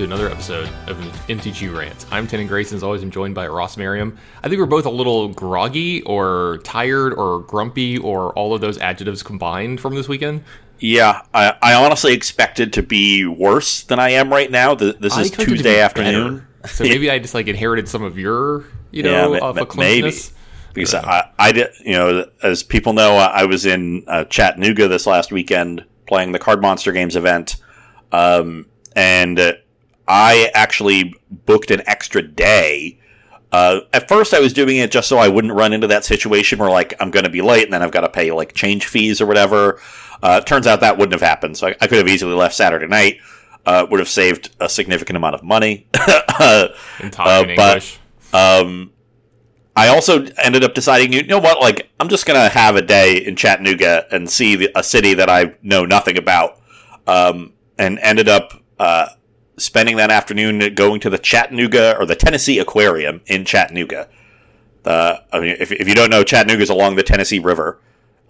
Hey everybody, welcome to another episode of MTG Rants. I'm Tannon Grayson, as always, I'm joined by Ross Merriam. I think we're both a little groggy or tired or grumpy or all of those adjectives combined from this weekend. Yeah, I, I honestly expected to be worse than I am right now. Th- This I is be Tuesday afternoon. better. So maybe I just like inherited some of your, you know, uh, ma- closeness. Because I, I did, you know, as people know, I was in uh, Chattanooga this last weekend playing the Card Monster Games event, um, and uh, I actually booked an extra day. Uh, at first, I was doing it just so I wouldn't run into that situation where like I'm going to be late and then I've got to pay like change fees or whatever. Uh, turns out that wouldn't have happened, so I, I could have easily left Saturday night. Uh, would have saved a significant amount of money. In talking Uh, but- English. Um, I also ended up deciding, you know what, like I'm just gonna have a day in Chattanooga and see the, a city that I know nothing about, um, and ended up uh, spending that afternoon going to the Chattanooga or the Tennessee Aquarium in Chattanooga. Uh, I mean, if, if you don't know, Chattanooga is along the Tennessee River,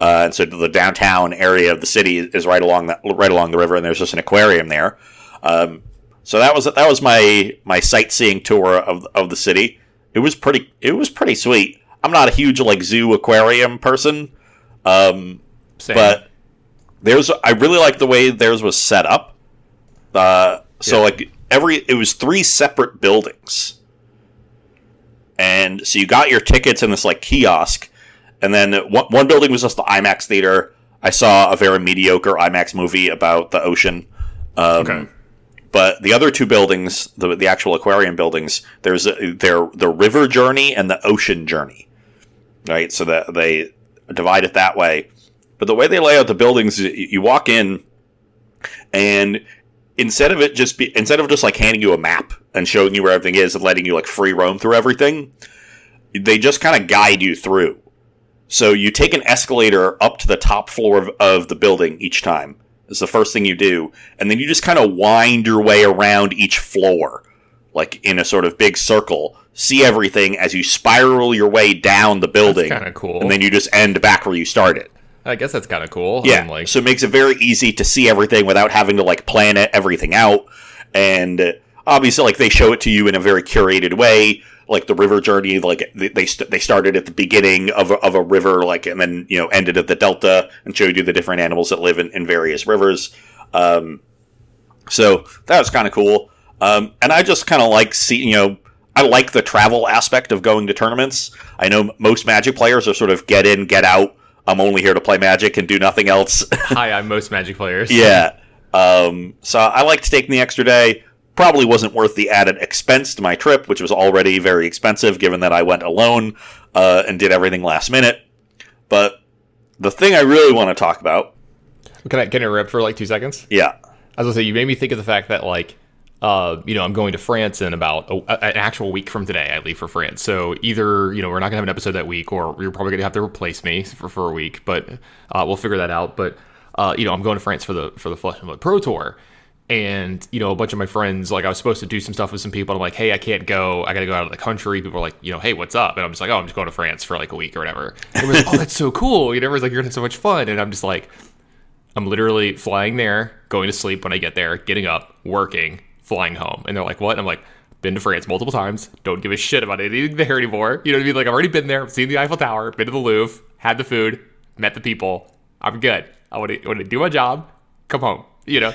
uh, and so the downtown area of the city is right along that right along the river, and there's just an aquarium there. Um, so that was that was my my sightseeing tour of of the city. It was pretty it was pretty sweet. I'm not a huge like zoo aquarium person, um, but there's I really like the way theirs was set up. Uh, so Yeah. like every it was three separate buildings, and so you got your tickets in this like kiosk, and then one, one building was just the IMAX theater. I saw a very mediocre IMAX movie about the ocean. Um, okay. but the other two buildings, the the actual aquarium buildings, there's a, they're the river journey and the ocean journey, right? So that they divide it that way. But the way they lay out the buildings, you walk in, and instead of it just be instead of just like handing you a map and showing you where everything is and letting you like free roam through everything, they just kind of guide you through. So you take an escalator up to the top floor of, of the building each time. Is the first thing you do, and then you just kind of wind your way around each floor, like in a sort of big circle. See everything as you spiral your way down the building, kinda cool. and then you just end back where you started. I guess that's kind of cool. Yeah, like, so it makes it very easy to see everything without having to like plan it, everything out. And uh, obviously, like they show it to you in a very curated way. Like the river journey, like they they, st- they started at the beginning of a, of a river, like and then you know ended at the delta and showed you the different animals that live in, in various rivers. Um, so that was kind of cool. Um, and I just kind of like see you know I like the travel aspect of going to tournaments. I know most Magic players are sort of get in, get out. I'm only here to play Magic and do nothing else. hi, I'm most Magic players. yeah. Um, so I liked taking the extra day. Probably wasn't worth the added expense to my trip, which was already very expensive given that I went alone uh, and did everything last minute. But the thing I really want to talk about, Can I can I rip for like two seconds? yeah, I was gonna say you made me think of the fact that like uh, you know, I'm going to France in about a, an actual week from today. I leave for France, so either you know we're not gonna have an episode that week, or you're probably gonna have to replace me for, for a week. But uh, we'll figure that out. But uh, you know, I'm going to France for the for the Flesh and Blood Pro Tour, and you know, a bunch of my friends like I was supposed to do some stuff with some people. I'm like, hey, I can't go. I got to go out of the country. People are like, you know, hey, what's up? And I'm just like, oh, I'm just going to France for like a week or whatever. Everyone's like, oh, that's so cool. You know, everyone's like, you're gonna have so much fun, and I'm just like. I'm literally flying there, going to sleep when I get there, getting up, working, flying home. And they're like, what? And I'm like, been to France multiple times. Don't give a shit about anything there anymore. You know what I mean? Like, I've already been there, seen the Eiffel Tower, been to the Louvre, had the food, met the people. I'm good. I want to, want to do my job, come home, you know?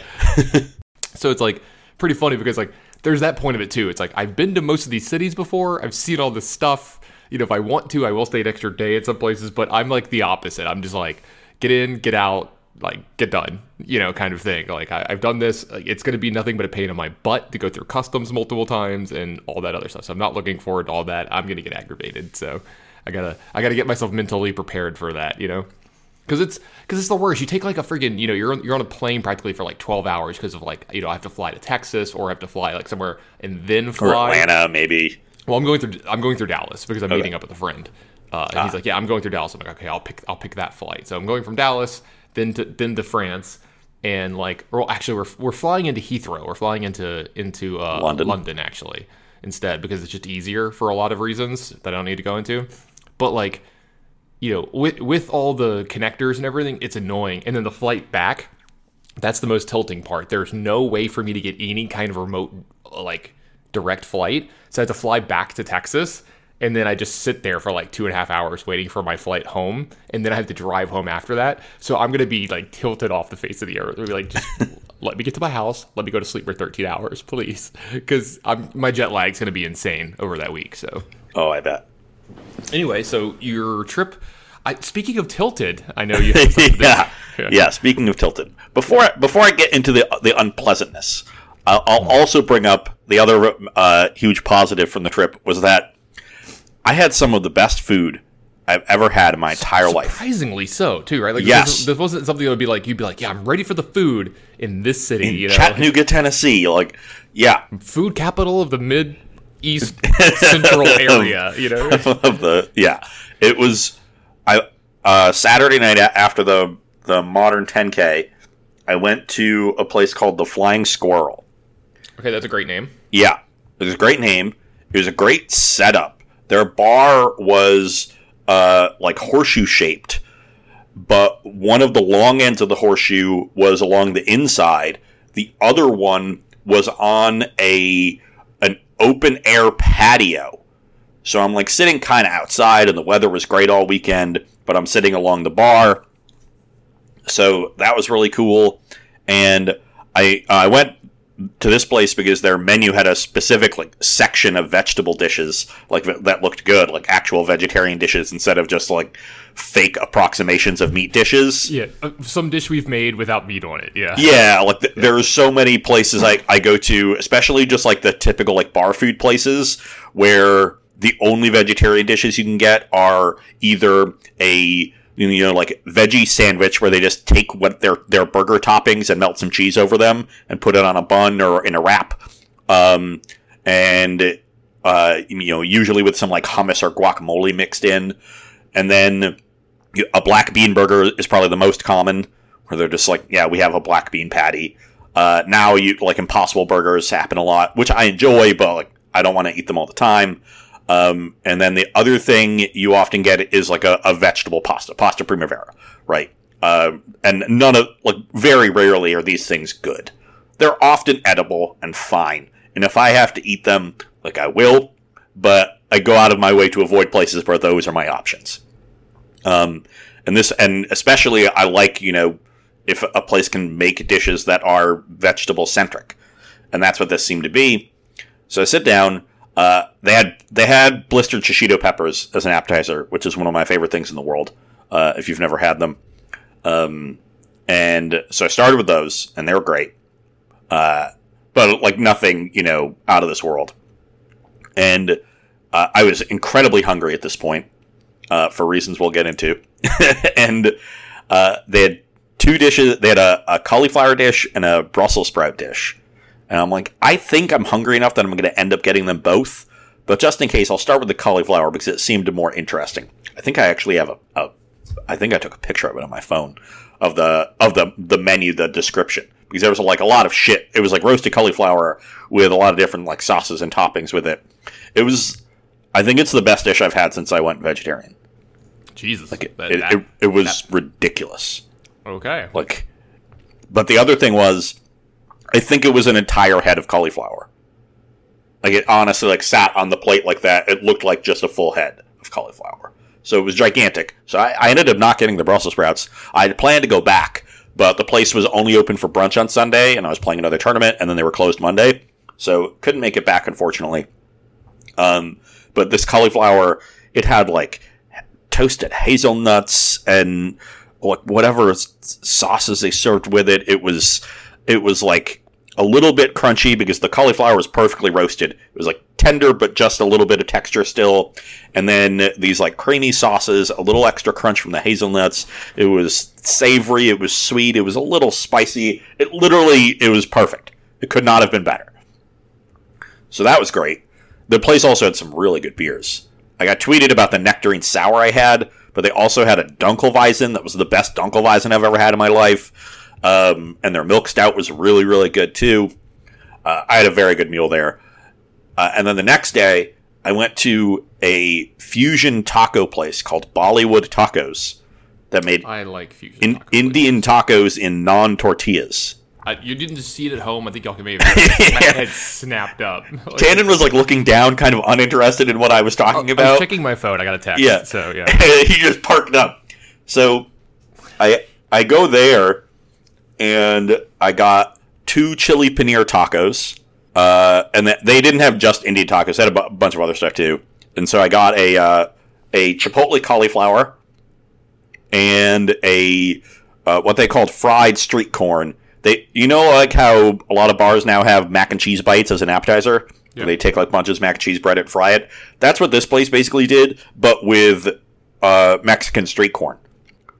so it's like pretty funny because, like, there's that point of it too. It's like, I've been to most of these cities before, I've seen all this stuff. You know, if I want to, I will stay an extra day at some places, but I'm like the opposite. I'm just like, get in, get out, like get done, you know, kind of thing. Like I, I've done this. Like, it's going to be nothing but a pain in my butt to go through customs multiple times and all that other stuff. So I'm not looking forward to all that. I'm going to get aggravated. So I gotta, I gotta get myself mentally prepared for that, you know. Because it's because it's the worst. You take like a friggin' you know you're on, you're on a plane practically for like 12 hours because of like you know I have to fly to Texas or I have to fly like somewhere and then or fly. Atlanta maybe. Well, I'm going through I'm going through Dallas because I'm Okay. meeting up with a friend. Uh, and he's like, "Yeah, I'm going through Dallas." I'm like, "Okay, I'll pick I'll pick that flight." So I'm going from Dallas, then to then to France, and like, well, actually, we're we're flying into Heathrow. We're flying into into uh, London. London actually instead because it's just easier for a lot of reasons that I don't need to go into. But like, you know, with with all the connectors and everything, it's annoying. And then the flight back That's the most tilting part. There's no way for me to get any kind of remote, like, direct flight. So I have to fly back to Texas. And then I just sit there for like two and a half hours waiting for my flight home. And then I have to drive home after that. So I'm going to be like tilted off the face of the earth. I'll be like, just let me get to my house. Let me go to sleep for 13 hours, please. Because my jet lag's going to be insane over that week. So. Oh, I bet. Anyway, so your trip I, speaking of tilted, I know you. yeah. yeah, yeah. Speaking of tilted, before I, before I get into the the unpleasantness, I'll, I'll mm. also bring up the other uh, huge positive from the trip was that I had some of the best food I've ever had in my entire life. Surprisingly so, too, right? Like, yes. This wasn't, this wasn't, something that would be like you'd be like, yeah, I'm ready for the food in this city, in you know? Chattanooga, Tennessee. Like, yeah, food capital of the mid east central area, you know. of the yeah, it was I uh, Saturday night after the the modern 10k, I went to a place called the Flying Squirrel. Okay, that's a great name. Yeah, it was a great name. It was a great setup. Their bar was uh, like horseshoe shaped, but one of the long ends of the horseshoe was along the inside. The other one was on a an open air patio so I'm like sitting kind of outside, and the weather was great all weekend, but I'm sitting along the bar. So that was really cool. And I I went to this place because their menu had a specific like section of vegetable dishes like that looked good, like actual vegetarian dishes instead of just like fake approximations of meat dishes. Yeah, uh, some dish we've made without meat on it. Yeah. Yeah, like th- yeah. there's so many places I I go to, especially just like the typical like bar food places where the only vegetarian dishes you can get are either a you know like veggie sandwich where they just take what their their burger toppings and melt some cheese over them and put it on a bun or in a wrap. Um, and uh, you know usually with some like hummus or guacamole mixed in. And then a black bean burger is probably the most common where they're just like yeah we have a black bean patty. Uh, now you like impossible burgers happen a lot which i enjoy but like i don't want to eat them all the time um, and then the other thing you often get is like a, a vegetable pasta, pasta primavera, right? Uh, and none of, like, very rarely are these things good. They're often edible and fine. And if I have to eat them, like, I will, but I go out of my way to avoid places where those are my options. Um, and this, and especially I like, you know, if a place can make dishes that are vegetable centric. And that's what this seemed to be. So I sit down, uh, they had they had blistered shishito peppers as an appetizer, which is one of my favorite things in the world. Uh, if you've never had them, um, and so I started with those, and they were great, uh, but like nothing, you know, out of this world. And uh, I was incredibly hungry at this point uh, for reasons we'll get into, and uh, they had two dishes. They had a, a cauliflower dish and a Brussels sprout dish and I'm like, I think I'm hungry enough that I'm going to end up getting them both. But just in case, I'll start with the cauliflower because it seemed more interesting. I think I actually have a, a I think I took a picture of it on my phone of the of the the menu, the description because there was like a lot of shit. It was like roasted cauliflower with a lot of different like sauces and toppings with it. It was, I think it's the best dish I've had since I went vegetarian. Jesus, like it, that, it, it, it, was that, ridiculous. Okay, like, but the other thing was I think it was an entire head of cauliflower. Like it honestly like sat on the plate like that. It looked like just a full head of cauliflower. So it was gigantic. So I, I ended up not getting the Brussels sprouts. I had planned to go back, but the place was only open for brunch on Sunday, and I was playing another tournament, and then they were closed Monday, so couldn't make it back, unfortunately. Um, but this cauliflower, it had like toasted hazelnuts and whatever sauces they served with it. It was it was like a little bit crunchy because the cauliflower was perfectly roasted. It was like tender, but just a little bit of texture still. And then these like creamy sauces, a little extra crunch from the hazelnuts. It was savory. It was sweet. It was a little spicy. It literally, it was perfect. It could not have been better. So that was great. The place also had some really good beers. I got tweeted about the nectarine sour I had, but they also had a Dunkelweizen that was the best Dunkelweizen I've ever had in my life. Um, and their milk stout was really, really good too. Uh, I had a very good meal there. Uh, and then the next day, I went to a fusion taco place called Bollywood Tacos that made I like fusion. in, taco Indian tacos in non tortillas. I, you didn't see it at home. I think y'all can maybe. My head snapped up. Like, Tannon was like looking down, kind of uninterested in what I was talking I was about. checking my phone. I got a text. Yeah. So yeah. he just parked up. So I I go there and I got two chili paneer tacos. Uh, and th- they didn't have just Indian tacos; they had a bu- bunch of other stuff too. And so I got a uh, a chipotle cauliflower and a uh, what they called fried street corn. They, you know, like how a lot of bars now have mac and cheese bites as an appetizer. They take like bunches of mac and cheese bread and fry it. That's what this place basically did, but with uh, Mexican street corn.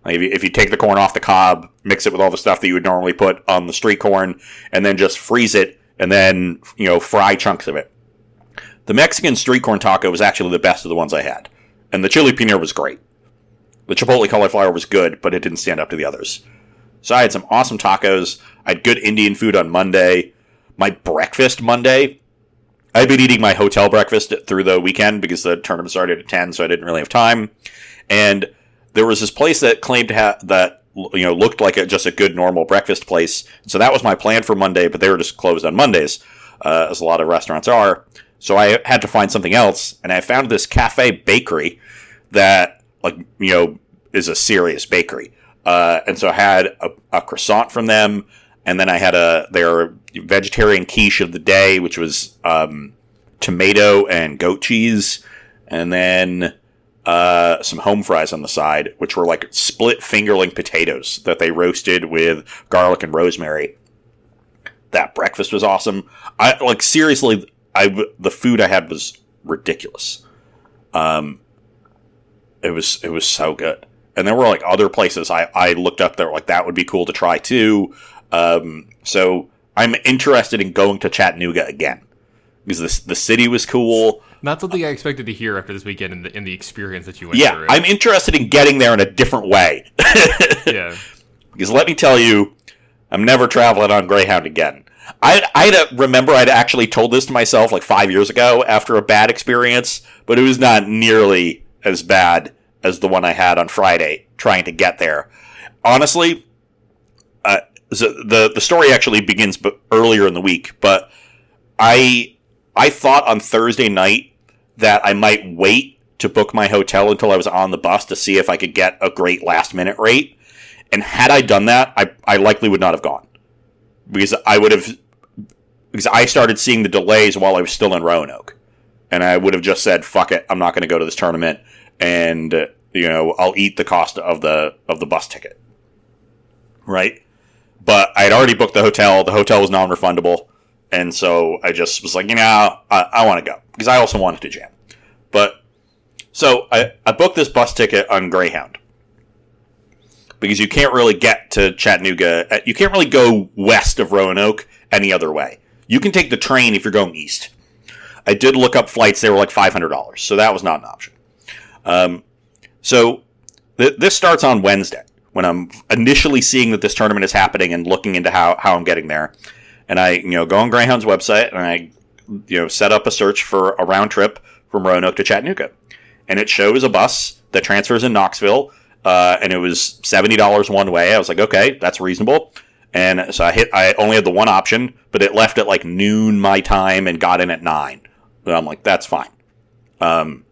Like if, you, if you take the corn off the cob, mix it with all the stuff that you would normally put on the street corn, and then just freeze it, and then you know fry chunks of it. The Mexican street corn taco was actually the best of the ones I had, and the chili paneer was great. The chipotle cauliflower was good, but it didn't stand up to the others. So I had some awesome tacos. I had good Indian food on Monday. My breakfast Monday, I'd been eating my hotel breakfast through the weekend because the tournament started at 10, so I didn't really have time. And there was this place that claimed to have that you know looked like a, just a good normal breakfast place. So that was my plan for Monday, but they were just closed on Mondays, uh, as a lot of restaurants are. So I had to find something else, and I found this cafe bakery that like you know is a serious bakery. Uh, and so I had a, a croissant from them, and then I had a their vegetarian quiche of the day, which was um, tomato and goat cheese, and then uh, some home fries on the side, which were like split fingerling potatoes that they roasted with garlic and rosemary. That breakfast was awesome. I like seriously, I the food I had was ridiculous. Um, it was it was so good, and there were like other places I I looked up that were like that would be cool to try too. Um, so I'm interested in going to Chattanooga again because this the city was cool. Not something I expected to hear after this weekend in the in the experience that you went Yeah, through. I'm interested in getting there in a different way. yeah. because let me tell you, I'm never traveling on Greyhound again. I I remember I'd actually told this to myself like five years ago after a bad experience, but it was not nearly as bad as the one I had on Friday trying to get there. Honestly, uh, so the the story actually begins earlier in the week, but I I thought on Thursday night that I might wait to book my hotel until I was on the bus to see if I could get a great last minute rate. And had I done that, I, I likely would not have gone because I would have because I started seeing the delays while I was still in Roanoke, and I would have just said, "Fuck it, I'm not going to go to this tournament," and uh, you know I'll eat the cost of the of the bus ticket, right? But I had already booked the hotel. The hotel was non-refundable, and so I just was like, you know, I, I want to go because I also wanted to jam. But so I, I booked this bus ticket on Greyhound because you can't really get to Chattanooga. uh, You can't really go west of Roanoke any other way. You can take the train if you're going east. I did look up flights; they were like five hundred dollars, so that was not an option. Um, so th- this starts on Wednesday when I'm initially seeing that this tournament is happening and looking into how how I'm getting there. And I, you know, go on Greyhound's website and I, you know, set up a search for a round trip from Roanoke to Chattanooga, and it shows a bus that transfers in Knoxville uh, and it was seventy dollars one way. I was like, okay, that's reasonable. And so I hit. I only had the one option, but it left at like noon my time and got in at nine. And I'm like, that's fine. Um,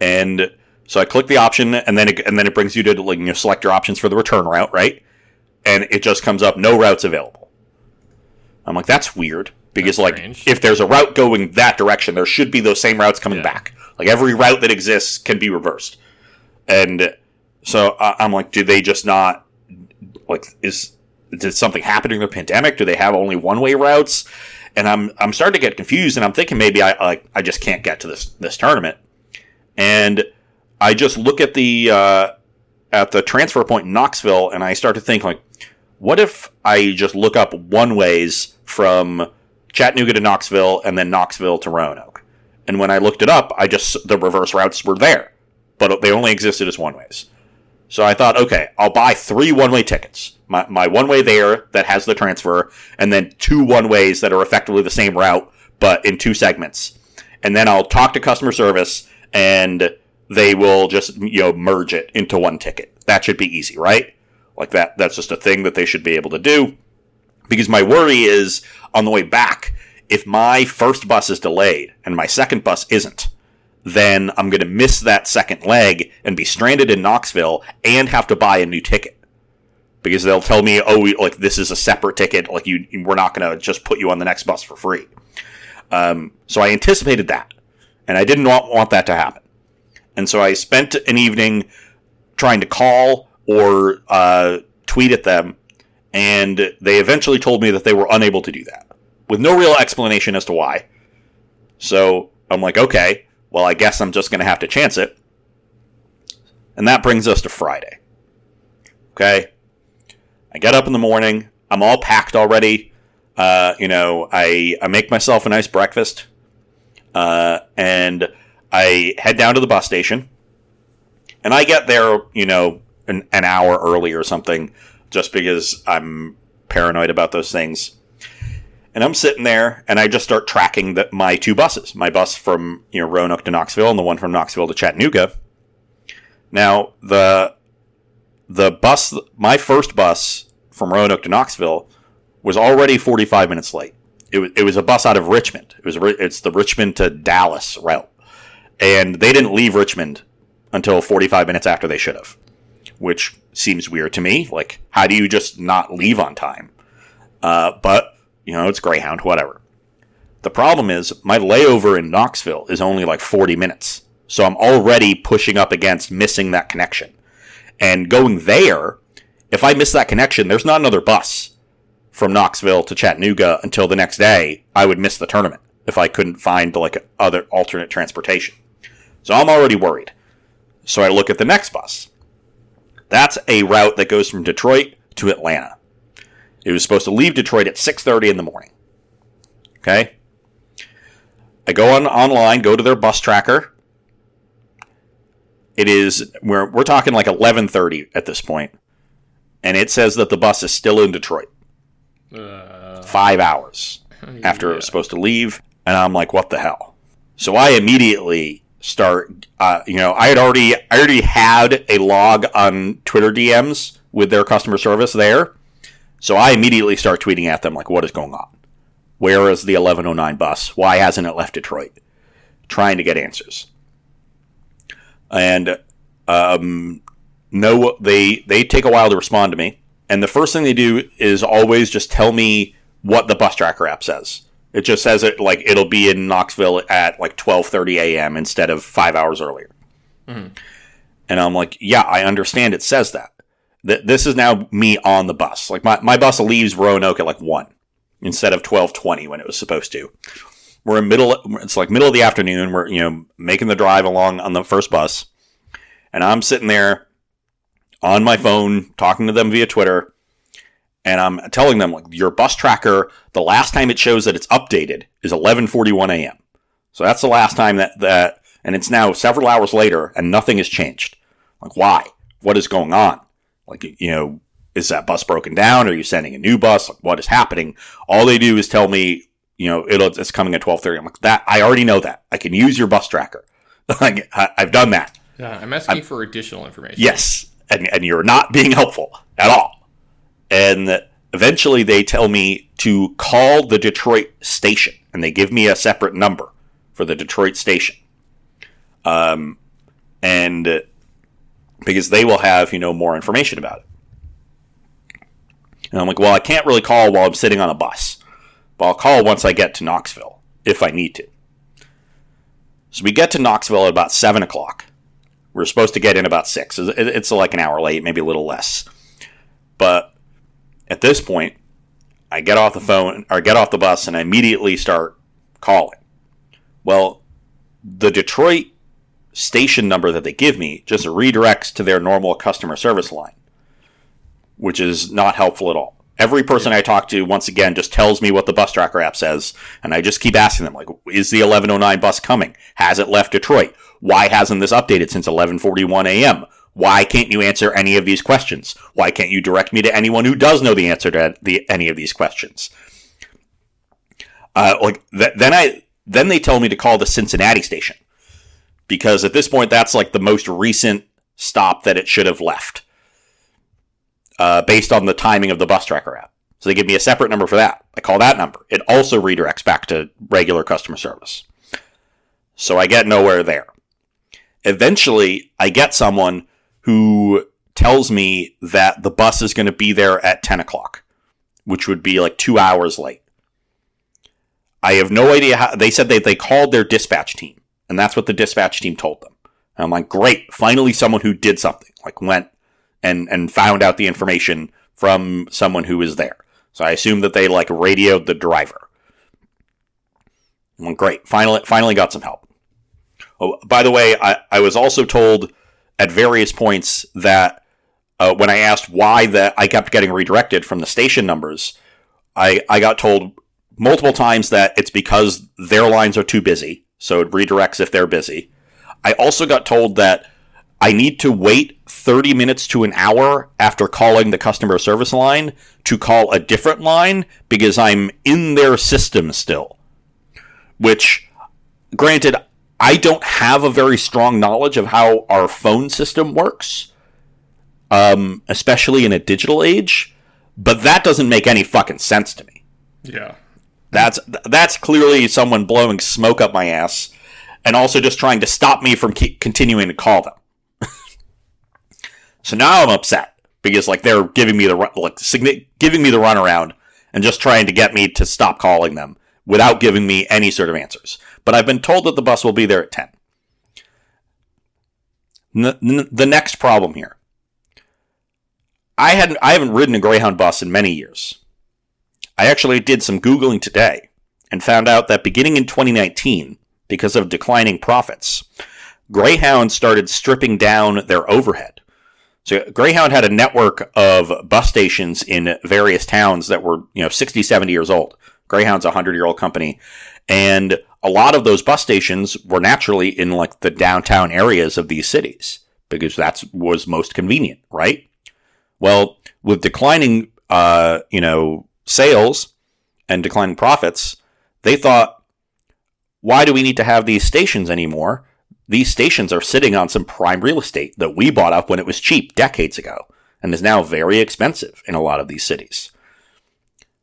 and so I click the option, and then it, and then it brings you to like you know, select your options for the return route, right? And it just comes up, no routes available. I'm like, that's weird because That's like strange. if there's a route going that direction, there should be those same routes coming Yeah. back. Like every route that exists can be reversed. And so I'm like, do they just not like is did something happen during the pandemic? Do they have only one way routes? And I'm I'm starting to get confused, and I'm thinking maybe I like I just can't get to this this tournament. And I just look at the uh, at the transfer point in Knoxville, and I start to think like, what if I just look up one ways from Chattanooga to Knoxville and then Knoxville to Roanoke? And when I looked it up, I just the reverse routes were there, but they only existed as one ways. So I thought, okay, I'll buy three one way tickets. My, my one way there that has the transfer, and then two one ways that are effectively the same route, but in two segments. And then I'll talk to customer service, and they will just you know merge it into one ticket. That should be easy, right? Like that that's just a thing that they should be able to do. Because my worry is on the way back, if my first bus is delayed and my second bus isn't, then I'm going to miss that second leg and be stranded in Knoxville and have to buy a new ticket. Because they'll tell me, oh, we, like this is a separate ticket. Like you, we're not going to just put you on the next bus for free. Um, so I anticipated that, and I didn't want, want that to happen. And so I spent an evening trying to call or uh, tweet at them, and they eventually told me that they were unable to do that with no real explanation as to why. So I'm like, okay, well, I guess I'm just going to have to chance it. And that brings us to Friday. Okay. I get up in the morning. I'm all packed already. Uh, you know, I, I make myself a nice breakfast. Uh, and I head down to the bus station. And I get there, you know, an, an hour early or something, just because I'm paranoid about those things. And I'm sitting there, and I just start tracking the, my two buses, my bus from you know Roanoke to Knoxville, and the one from Knoxville to Chattanooga. Now the the bus, my first bus from Roanoke to Knoxville, was already 45 minutes late. It was it was a bus out of Richmond. It was it's the Richmond to Dallas route, and they didn't leave Richmond until 45 minutes after they should have, which seems weird to me. Like, how do you just not leave on time? Uh, but you know, it's Greyhound, whatever. The problem is my layover in Knoxville is only like 40 minutes. So I'm already pushing up against missing that connection. And going there, if I miss that connection, there's not another bus from Knoxville to Chattanooga until the next day. I would miss the tournament if I couldn't find like other alternate transportation. So I'm already worried. So I look at the next bus. That's a route that goes from Detroit to Atlanta. It was supposed to leave Detroit at 6:30 in the morning. Okay? I go on online, go to their bus tracker. It is we're we're talking like 11:30 at this point. and it says that the bus is still in Detroit. Uh, 5 hours after yeah. it was supposed to leave, and I'm like, what the hell? So I immediately start. Uh, you know, I had already I already had a log on Twitter DMs with their customer service there so I immediately start tweeting at them like, what is going on? Where is the 1109 bus? Why hasn't it left Detroit? Trying to get answers. And um, no, they they take a while to respond to me. And the first thing they do is always just tell me what the bus tracker app says. It just says it like it'll be in Knoxville at like 12:30 a.m. instead of five hours earlier. Mm-hmm. And I'm like, yeah, I understand it says that th- this is now me on the bus. Like my, my bus leaves Roanoke at like one instead of twelve twenty when it was supposed to. We're in middle. It's like middle of the afternoon. We're you know making the drive along on the first bus, and I'm sitting there on my phone talking to them via Twitter, and I'm telling them like your bus tracker. The last time it shows that it's updated is 11:41 a.m. So that's the last time that that, and it's now several hours later, and nothing has changed. Like why? What is going on? Like, you know, is that bus broken down? Are you sending a new bus? Like, what is happening? All they do is tell me, you know, it's coming at 1230. I'm like, that, I already know that. I can use your bus tracker. like, I, have done that. Yeah, I'm asking I'm, for additional information. Yes. And, and you're not being helpful at all. And eventually they tell me to call the Detroit station and they give me a separate number for the Detroit station. Um, and because they will have, you know, more information about it. And I'm like, well, I can't really call while I'm sitting on a bus, but I'll call once I get to Knoxville if I need to. So we get to Knoxville at about 7 o'clock. We're supposed to get in about 6. It's like an hour late, maybe a little less. But at this point, I get off the phone or get off the bus and I immediately start calling. Well, the Detroit station number that they give me just redirects to their normal customer service line, which is not helpful at all. Every person. I talk to, once again, just tells me what the bus tracker app says, and I just keep asking them, like, is the 1109 bus coming? Has it left Detroit? Why hasn't this updated since 1141 a.m.? Why can't you answer any of these questions? Why can't you direct me to anyone who does know the answer to the, any of these questions? Uh, like th- then I then they tell me to call the Cincinnati station because at this point, that's like the most recent stop that it should have left uh, based on the timing of the bus tracker app. So they give me a separate number for that. I call that number. It also redirects back to regular customer service. So I get nowhere there. Eventually, I get someone who tells me that the bus is going to be there at 10 o'clock, which would be like two hours late. I have no idea how they said they, they called their dispatch team, and that's what the dispatch team told them. And I'm like, great, finally someone who did something, like went and, and found out the information from someone who was there. So I assume that they like radioed the driver. Great, finally, finally got some help. Oh, by the way, I, I was also told at various points that uh, when I asked why that I kept getting redirected from the station numbers, I, I got told multiple times that it's because their lines are too busy, so it redirects if they're busy. I also got told that I need to wait 30 minutes to an hour after calling the customer service line to call a different line because I'm in their system still. Which, granted, I don't have a very strong knowledge of how our phone system works, um, especially in a digital age, but that doesn't make any fucking sense to me. Yeah. That's that's clearly someone blowing smoke up my ass, and also just trying to stop me from continuing to call them. so now I'm upset because like they're giving me the like giving me the runaround and just trying to get me to stop calling them without giving me any sort of answers. But I've been told that the bus will be there at ten. N- the next problem here. I hadn't I haven't ridden a Greyhound bus in many years. I actually did some Googling today and found out that beginning in 2019, because of declining profits, Greyhound started stripping down their overhead. So Greyhound had a network of bus stations in various towns that were, you know, 60, 70 years old. Greyhound's a 100-year-old company, and a lot of those bus stations were naturally in like the downtown areas of these cities because that was most convenient, right? Well, with declining, uh, you know, sales and declining profits, they thought, why do we need to have these stations anymore? These stations are sitting on some prime real estate that we bought up when it was cheap decades ago and is now very expensive in a lot of these cities.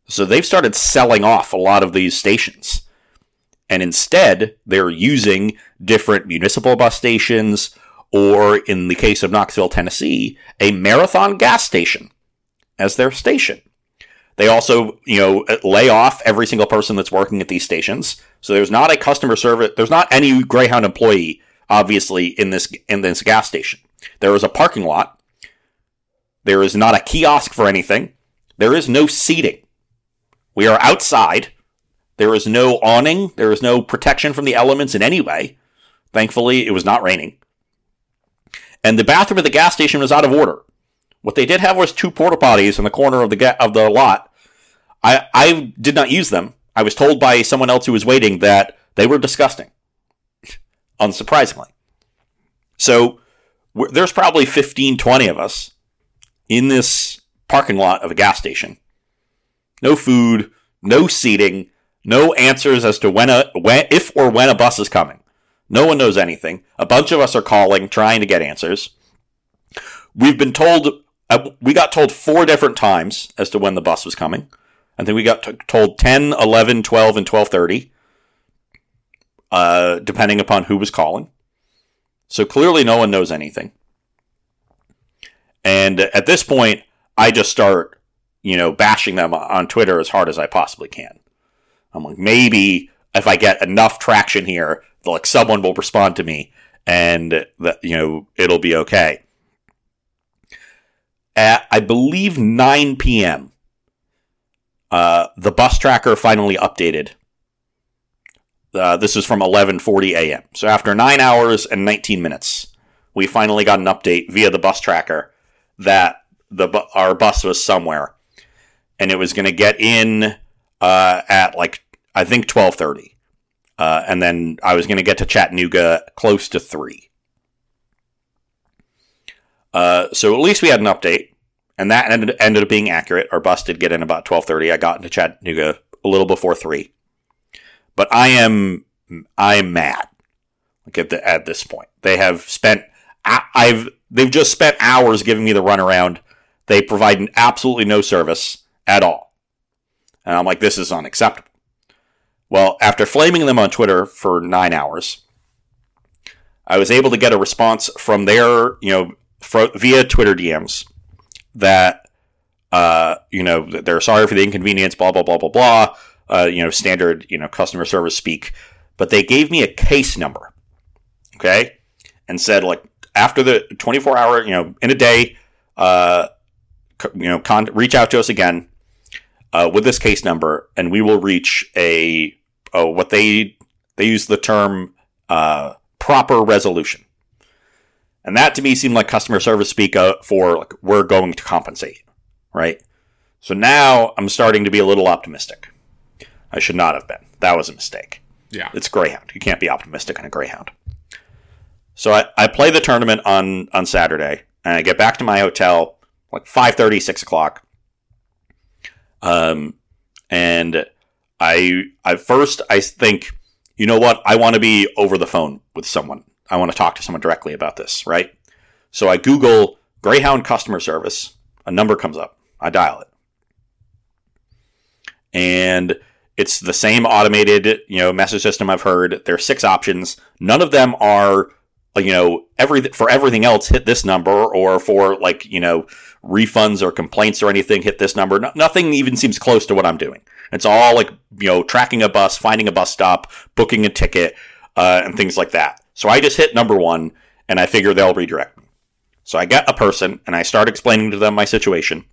So they've started selling off a lot of these stations. And instead, they're using different municipal bus stations, or in the case of Knoxville, Tennessee, a marathon gas station as their station. They also, you know, lay off every single person that's working at these stations. So there's not a customer service. There's not any Greyhound employee, obviously, in this in this gas station. There is a parking lot. There is not a kiosk for anything. There is no seating. We are outside. There is no awning. There is no protection from the elements in any way. Thankfully, it was not raining. And the bathroom at the gas station was out of order. What they did have was two porta potties in the corner of the ga- of the lot I, I did not use them. I was told by someone else who was waiting that they were disgusting. Unsurprisingly. So there's probably 15, 20 of us in this parking lot of a gas station. No food, no seating, no answers as to when a when if or when a bus is coming. No one knows anything. A bunch of us are calling, trying to get answers. We've been told uh, we got told four different times as to when the bus was coming. I think we got t- told 10, 11, 12, and 1230, uh, depending upon who was calling. So clearly no one knows anything. And at this point, I just start, you know, bashing them on Twitter as hard as I possibly can. I'm like, maybe if I get enough traction here, like someone will respond to me and that, you know, it'll be okay. At, I believe 9 p.m., uh, the bus tracker finally updated. Uh, this is from 11:40 a.m. So after nine hours and 19 minutes, we finally got an update via the bus tracker that the our bus was somewhere, and it was going to get in uh, at like I think 12:30, uh, and then I was going to get to Chattanooga close to three. Uh, so at least we had an update and that ended, ended up being accurate. Our bus did get in about twelve thirty. I got into Chattanooga a little before three, but I am I am mad. Like at the, at this point, they have spent. I've they've just spent hours giving me the runaround. They provide absolutely no service at all, and I'm like, this is unacceptable. Well, after flaming them on Twitter for nine hours, I was able to get a response from their, you know, via Twitter DMs that, uh, you know, they're sorry for the inconvenience, blah blah blah blah blah. Uh, you know, standard, you know, customer service speak. But they gave me a case number, okay, and said like after the 24 hour, you know, in a day, uh, you know, con- reach out to us again uh, with this case number, and we will reach a, a what they they use the term uh, proper resolution. And that to me seemed like customer service speak for like we're going to compensate, right? So now I'm starting to be a little optimistic. I should not have been. That was a mistake. Yeah. It's Greyhound. You can't be optimistic on a Greyhound. So I, I play the tournament on, on Saturday, and I get back to my hotel like 5.30, 6 o'clock. Um, and I, I first, I think, you know what? I want to be over the phone with someone. I want to talk to someone directly about this, right? So I Google Greyhound customer service. A number comes up. I dial it. And it's the same automated, you know, message system I've heard. There are six options. None of them are, you know, every for everything else hit this number or for like, you know, refunds or complaints or anything hit this number. No, nothing even seems close to what I'm doing. It's all like, you know, tracking a bus, finding a bus stop, booking a ticket, uh, and things like that. So I just hit number one and I figure they'll redirect me. So I get a person and I start explaining to them my situation.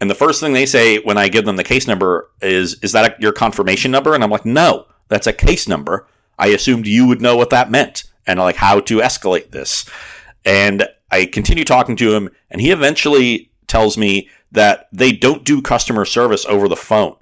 And the first thing they say when I give them the case number is, is that your confirmation number? And I'm like, no, that's a case number. I assumed you would know what that meant and like how to escalate this. And I continue talking to him and he eventually tells me that they don't do customer service over the phone.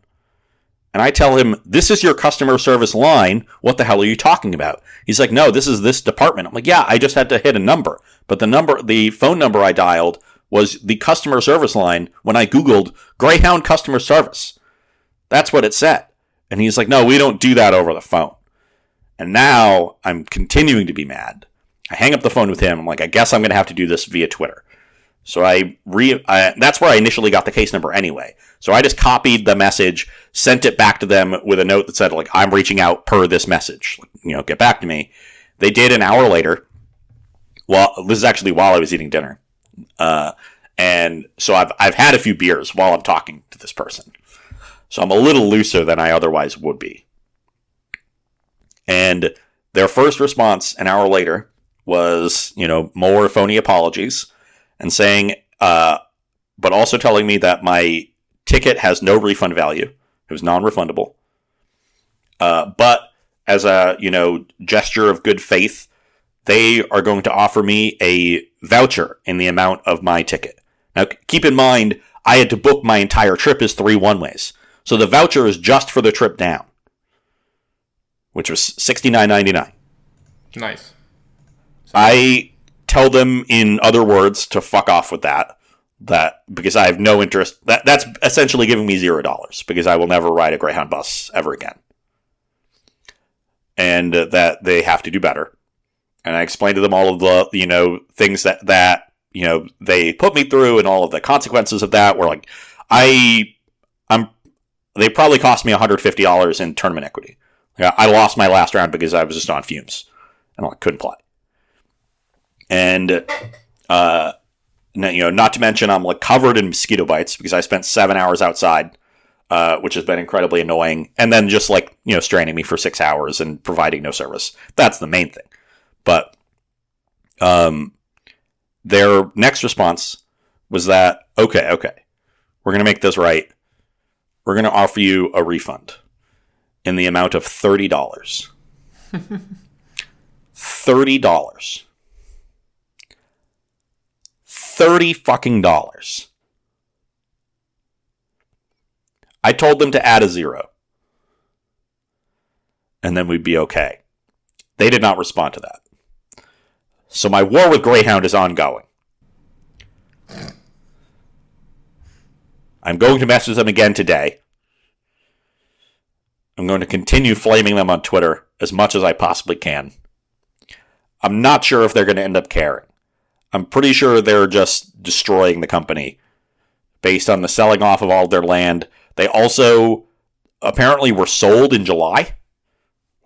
And I tell him, this is your customer service line. What the hell are you talking about? He's like, no, this is this department. I'm like, yeah, I just had to hit a number. But the number, the phone number I dialed was the customer service line when I Googled Greyhound customer service. That's what it said. And he's like, no, we don't do that over the phone. And now I'm continuing to be mad. I hang up the phone with him. I'm like, I guess I'm going to have to do this via Twitter. So I re I, that's where I initially got the case number anyway. So I just copied the message, sent it back to them with a note that said like I'm reaching out per this message. You know, get back to me. They did an hour later. Well, this is actually while I was eating dinner. Uh, and so I've I've had a few beers while I'm talking to this person. So I'm a little looser than I otherwise would be. And their first response an hour later was, you know, more phony apologies and saying, uh, but also telling me that my ticket has no refund value. It was non-refundable. Uh, but as a you know gesture of good faith, they are going to offer me a voucher in the amount of my ticket. Now, keep in mind, I had to book my entire trip as three one ways, so the voucher is just for the trip down, which was sixty nine ninety nine. Nice. I tell them in other words to fuck off with that. That because I have no interest. That that's essentially giving me zero dollars because I will never ride a Greyhound bus ever again, and that they have to do better. And I explained to them all of the you know things that that you know they put me through and all of the consequences of that. Were like I I'm they probably cost me $150 in tournament equity. I lost my last round because I was just on fumes and I couldn't play and uh, you know, not to mention I'm like covered in mosquito bites because I spent seven hours outside, uh, which has been incredibly annoying, and then just like you know, straining me for six hours and providing no service. That's the main thing. But um, their next response was that okay, okay, we're gonna make this right. We're gonna offer you a refund in the amount of thirty dollars. thirty dollars. 30 fucking dollars. I told them to add a zero. And then we'd be okay. They did not respond to that. So my war with Greyhound is ongoing. I'm going to message them again today. I'm going to continue flaming them on Twitter as much as I possibly can I'm not sure if they're going to end up caring. I'm pretty sure they're just destroying the company based on the selling off of all their land. They also apparently were sold in July,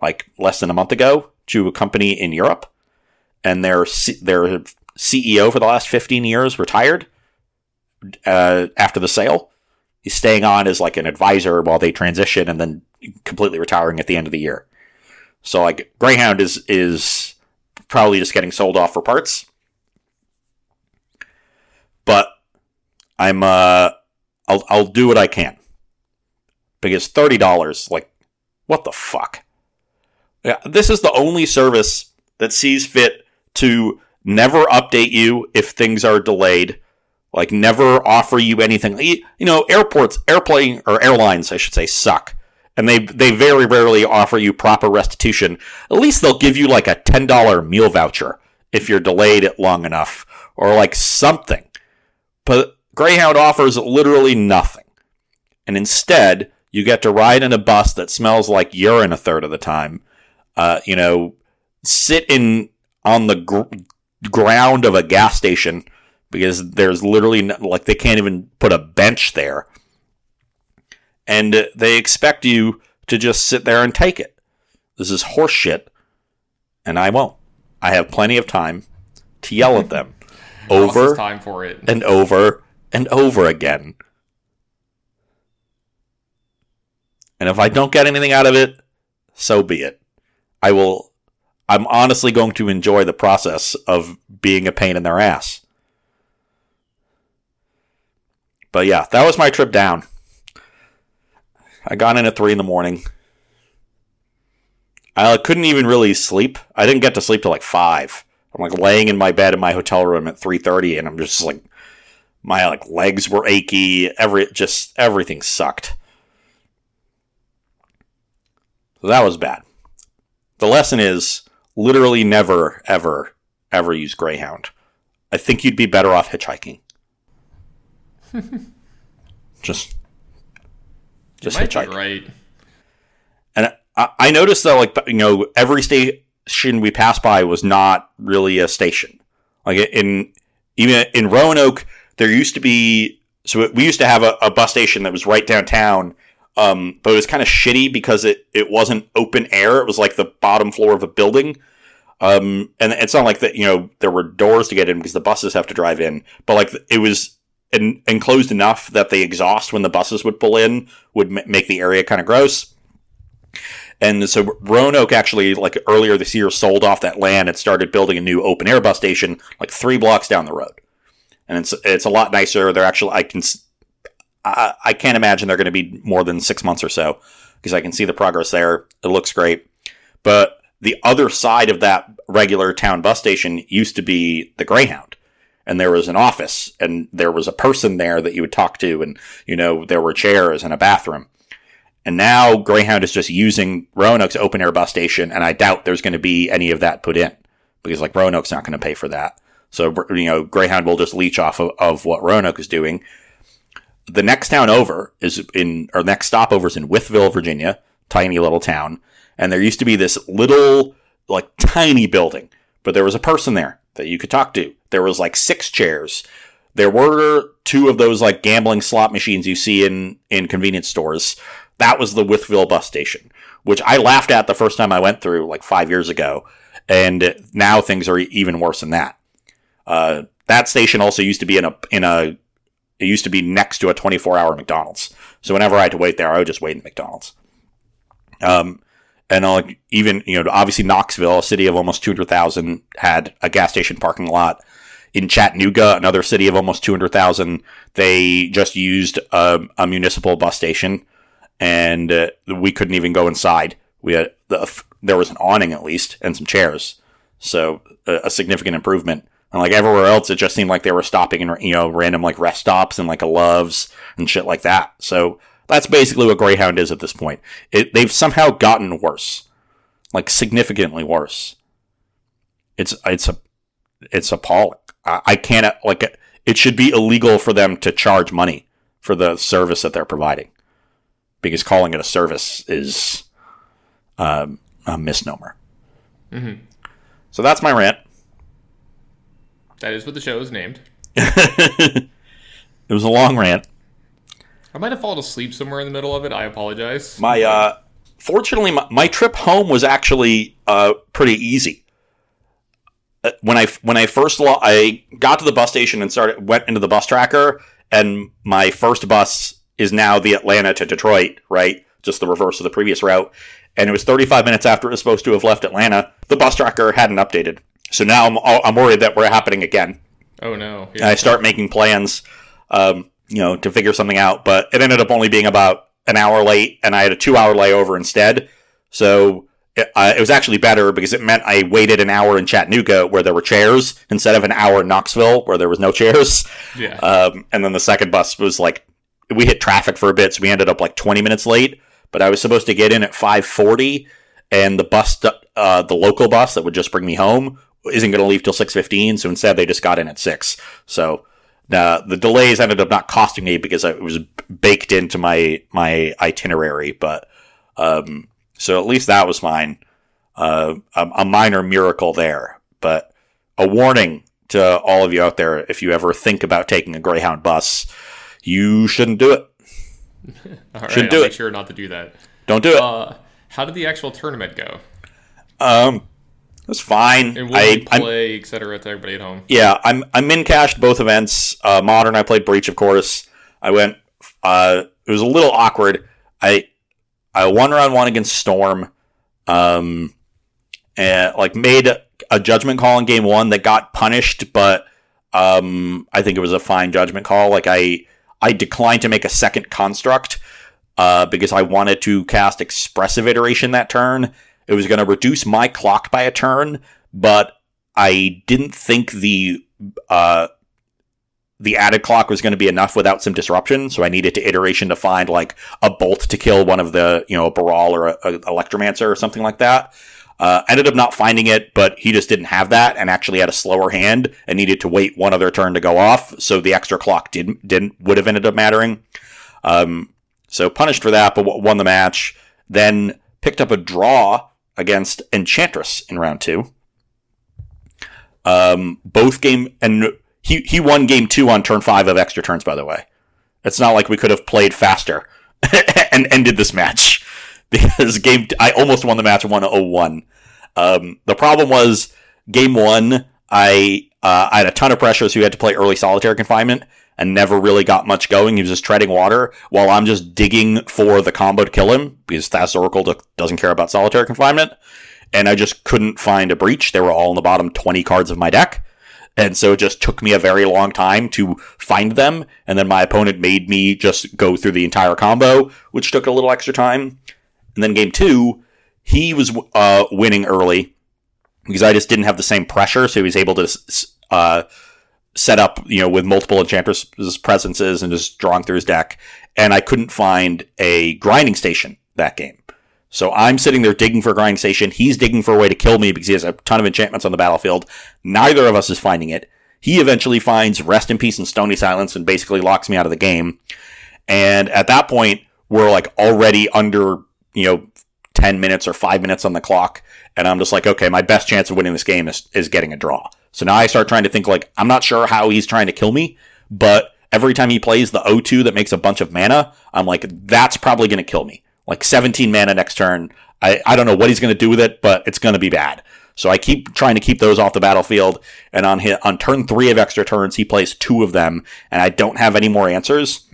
like less than a month ago, to a company in Europe, and their their CEO for the last 15 years retired uh, after the sale. He's staying on as like an advisor while they transition, and then completely retiring at the end of the year. So like Greyhound is is probably just getting sold off for parts. But I'm uh I'll I'll do what I can. Because thirty dollars, like what the fuck? Yeah, this is the only service that sees fit to never update you if things are delayed, like never offer you anything. You know, airports, airplane or airlines, I should say, suck and they they very rarely offer you proper restitution. At least they'll give you like a ten dollar meal voucher if you're delayed it long enough, or like something. But Greyhound offers literally nothing, and instead you get to ride in a bus that smells like urine a third of the time. Uh, you know, sit in on the gr- ground of a gas station because there's literally no, like they can't even put a bench there and they expect you to just sit there and take it. This is horseshit, and I won't. I have plenty of time to yell at them over time for it. and over and over again. And if I don't get anything out of it, so be it. I will. I'm honestly going to enjoy the process of being a pain in their ass. But yeah, that was my trip down. I got in at three in the morning. I couldn't even really sleep. I didn't get to sleep till like five. I'm like laying in my bed in my hotel room at three thirty, and I'm just like, my like legs were achy. Every just everything sucked. So that was bad. The lesson is literally never, ever, ever use Greyhound. I think you'd be better off hitchhiking. just just hitchhike. Right. And I, I noticed that, like, you know, every station we passed by was not really a station. Like in even in Roanoke, there used to be. So we used to have a, a bus station that was right downtown, um, but it was kind of shitty because it, it wasn't open air. It was like the bottom floor of a building. Um, and it's not like that, you know, there were doors to get in because the buses have to drive in, but like it was en- enclosed enough that the exhaust when the buses would pull in would m- make the area kind of gross. And so Roanoke actually, like earlier this year, sold off that land and started building a new open air bus station like three blocks down the road. And it's it's a lot nicer. They're actually I can I, I can't imagine they're going to be more than six months or so because I can see the progress there. It looks great, but the other side of that regular town bus station used to be the Greyhound and there was an office and there was a person there that you would talk to and you know there were chairs and a bathroom and now greyhound is just using roanoke's open air bus station and i doubt there's going to be any of that put in because like roanoke's not going to pay for that so you know greyhound will just leech off of, of what roanoke is doing the next town over is in or next stopover is in Wytheville, virginia tiny little town and there used to be this little like tiny building but there was a person there that you could talk to. There was like six chairs. There were two of those like gambling slot machines you see in in convenience stores. That was the Wytheville bus station, which I laughed at the first time I went through like five years ago, and now things are even worse than that. Uh, that station also used to be in a in a it used to be next to a 24 hour McDonald's. So whenever I had to wait there, I would just wait in McDonald's. Um, and even you know obviously Knoxville, a city of almost two hundred thousand, had a gas station parking lot. In Chattanooga, another city of almost two hundred thousand, they just used a, a, municipal bus station, and uh, we couldn't even go inside. We had the, there was an awning at least and some chairs, so a, a significant improvement. And like everywhere else, it just seemed like they were stopping in you know random like rest stops and like a Love's and shit like that. So that's basically what Greyhound is at this point. It, they've somehow gotten worse, like significantly worse. It's it's a it's appalling. I, I can't like it should be illegal for them to charge money for the service that they're providing, because calling it a service is um, a misnomer. Mm-hmm. So that's my rant. That is what the show is named. It was a long rant. I might have fallen asleep somewhere in the middle of it. I apologize. My uh, fortunately, my, my trip home was actually uh, pretty easy. Uh, When I when I first lo- I got to the bus station and started went into the bus tracker, and my first bus is now the Atlanta to Detroit, right? Just the reverse of the previous route. And it was 35 minutes after it was supposed to have left Atlanta. The bus tracker hadn't updated, so now I'm I'm worried that we're happening again. oh no. and I start making plans, um, you know, to figure something out. But it ended up only being about an hour late, and I had a two-hour layover instead. So it, uh, it was actually better because it meant I waited an hour in Chattanooga where there were chairs instead of an hour in Knoxville where there was no chairs. Yeah. Um, and then the second bus was like we hit traffic for a bit, so we ended up like 20 minutes late. But I was supposed to get in at 5:40, and the bus, uh, the local bus that would just bring me home, isn't going to leave till 6:15. So instead, they just got in at six. So uh, the delays ended up not costing me because it was baked into my my itinerary. But um, so at least that was mine. Uh, a, a minor miracle there, but a warning to all of you out there: if you ever think about taking a Greyhound bus, you shouldn't do it. All right, should I'll do make sure not to do that. Don't do it. Uh, how did the actual tournament go? um, it's fine. And what I, did you I'm, play, etc. to everybody at home? yeah, I'm I'm in cashed both events. Uh, modern, I played Breach, of course. I went. Uh, it was a little awkward. I I won round one against Storm. Um, and like made a judgment call in game one that got punished, but um, I think it was a fine judgment call. Like I I declined to make a second construct uh, because I wanted to cast expressive iteration that turn. It was going to reduce my clock by a turn, but I didn't think the uh, the added clock was going to be enough without some disruption. So I needed to iteration to find like a bolt to kill one of the you know a Baral or a, a Electromancer or something like that. Uh, ended up not finding it, but he just didn't have that and actually had a slower hand and needed to wait one other turn to go off. So the extra clock didn't didn't would have ended up mattering. Um, so punished for that, but won the match. Then picked up a draw against Enchantress in round two. Um, both game and he he won game two on turn five of extra turns. By the way, it's not like we could have played faster and ended this match because game I almost won the match one oh one. Um, the problem was game one. I uh, I had a ton of pressure, so you had to play early solitary confinement and never really got much going. He was just treading water while I'm just digging for the combo to kill him because Thas Oracle doesn't care about solitary confinement. And I just couldn't find a breach. They were all in the bottom 20 cards of my deck. And so it just took me a very long time to find them. And then my opponent made me just go through the entire combo, which took a little extra time. And then game two, he was uh, winning early because I just didn't have the same pressure. So he was able to uh, set up, you know, with multiple Enchantress presences and just drawing through his deck. And I couldn't find a grinding station that game. So I'm sitting there digging for a grinding station. He's digging for a way to kill me because he has a ton of enchantments on the battlefield. Neither of us is finding it. He eventually finds Rest in Peace and Stony Silence and basically locks me out of the game. And at that point, we're like already under, you know, 10 minutes or 5 minutes on the clock. And I'm just like, okay, my best chance of winning this game is, is getting a draw. So now I start trying to think like, I'm not sure how he's trying to kill me, but every time he plays the O2 that makes a bunch of mana, I'm like, that's probably going to kill me. Like 17 mana next turn. I, I don't know what he's going to do with it, but it's going to be bad. So I keep trying to keep those off the battlefield. And on his, on turn three of extra turns, he plays two of them, and I don't have any more answers.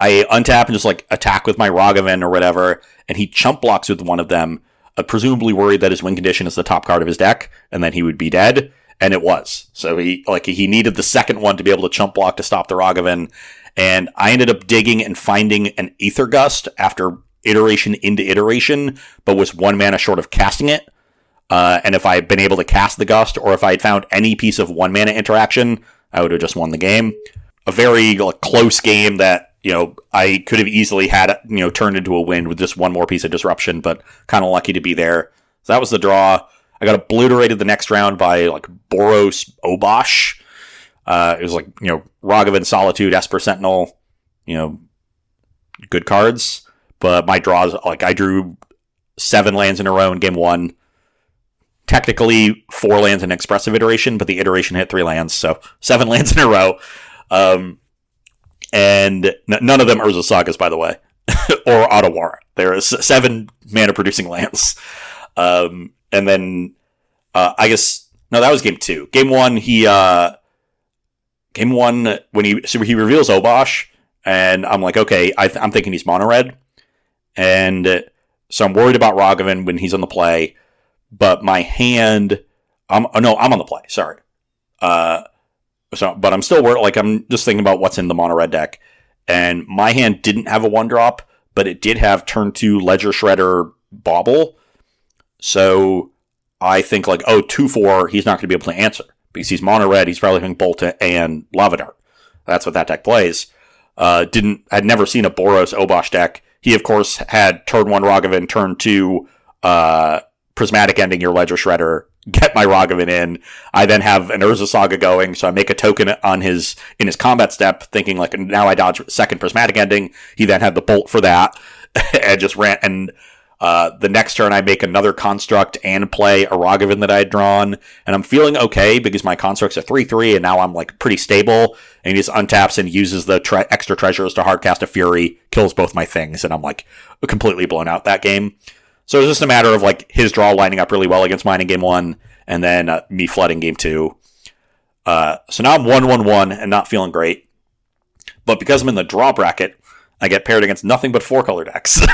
I untap and just like attack with my Ragavan or whatever, and he chump blocks with one of them, uh, presumably worried that his win condition is the top card of his deck, and then he would be dead. And it was. So he like he needed the second one to be able to chump block to stop the Ragavan. And I ended up digging and finding an Aether Gust after iteration into iteration, but was one mana short of casting it. Uh, and if I had been able to cast the Gust, or if I had found any piece of one mana interaction, I would have just won the game. A very like, close game that you know I could have easily had you know turned into a win with just one more piece of disruption, but kind of lucky to be there. So that was the draw. I got obliterated the next round by like Boros Obosh. Uh, it was like you know Ragavan Solitude, Esper Sentinel, you know, good cards. But my draws like I drew seven lands in a row in game one. technically four lands in expressive iteration, but the iteration hit three lands, so seven lands in a row. Um, and n- none of them Urza's Sagas, by the way, or Otawara. There is seven mana producing lands. Um, and then uh, I guess no, that was game two. Game one, he uh, game one when he so he reveals Obosh, and I'm like, okay, I am thinking he's mono red, and so I'm worried about Ragavan when he's on the play, but my hand, I'm oh, no, I'm on the play. Sorry, uh, so but I'm still worried. Like I'm just thinking about what's in the mono red deck, and my hand didn't have a one drop, but it did have turn two Ledger Shredder Bauble, so I think like oh two four, he's not going to be able to answer because he's mono red. He's probably playing Bolt and Lava Dart. That's what that deck plays. Uh, didn't had never seen a Boros Obosh deck. He of course had turn one Ragavan, turn two uh, Prismatic Ending your Ledger Shredder, get my Ragavan in. I then have an Urza's Saga going, so I make a token on his in his combat step, thinking like now I dodge second Prismatic Ending. He then had the Bolt for that, and just ran and uh, the next turn, I make another construct and play a Ragavan that I had drawn, and I'm feeling okay because my constructs are three three, and now I'm like pretty stable. And he just untaps and uses the tre- extra treasures to hardcast a Fury, kills both my things, and I'm like completely blown out that game. So it's just a matter of like his draw lining up really well against mine in game one, and then uh, me flooding game two. Uh, so now I'm one one one and not feeling great. But because I'm in the draw bracket, I get paired against nothing but four color decks.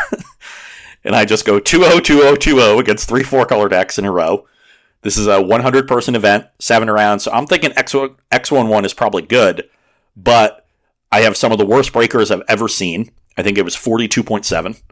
and I just go 2 0 2 0 against three four color decks in a row. This is a 100 person event, seven rounds. So I'm thinking X X11 is probably good, but I have some of the worst breakers I've ever seen. I think it was 42.7.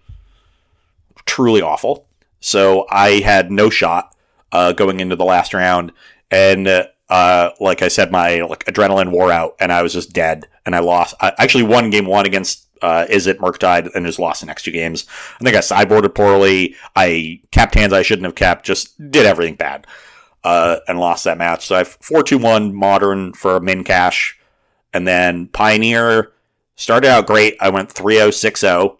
Truly awful. So I had no shot uh, going into the last round, and uh, like I said, my like adrenaline wore out, and I was just dead, and I lost. I actually won game one against uh, Izzet died and has lost the next two games. I think I sideboarded poorly. I capped hands I shouldn't have capped. Just did everything bad uh, and lost that match. So I have four two one modern for min cash, and then Pioneer started out great. I went 3-0,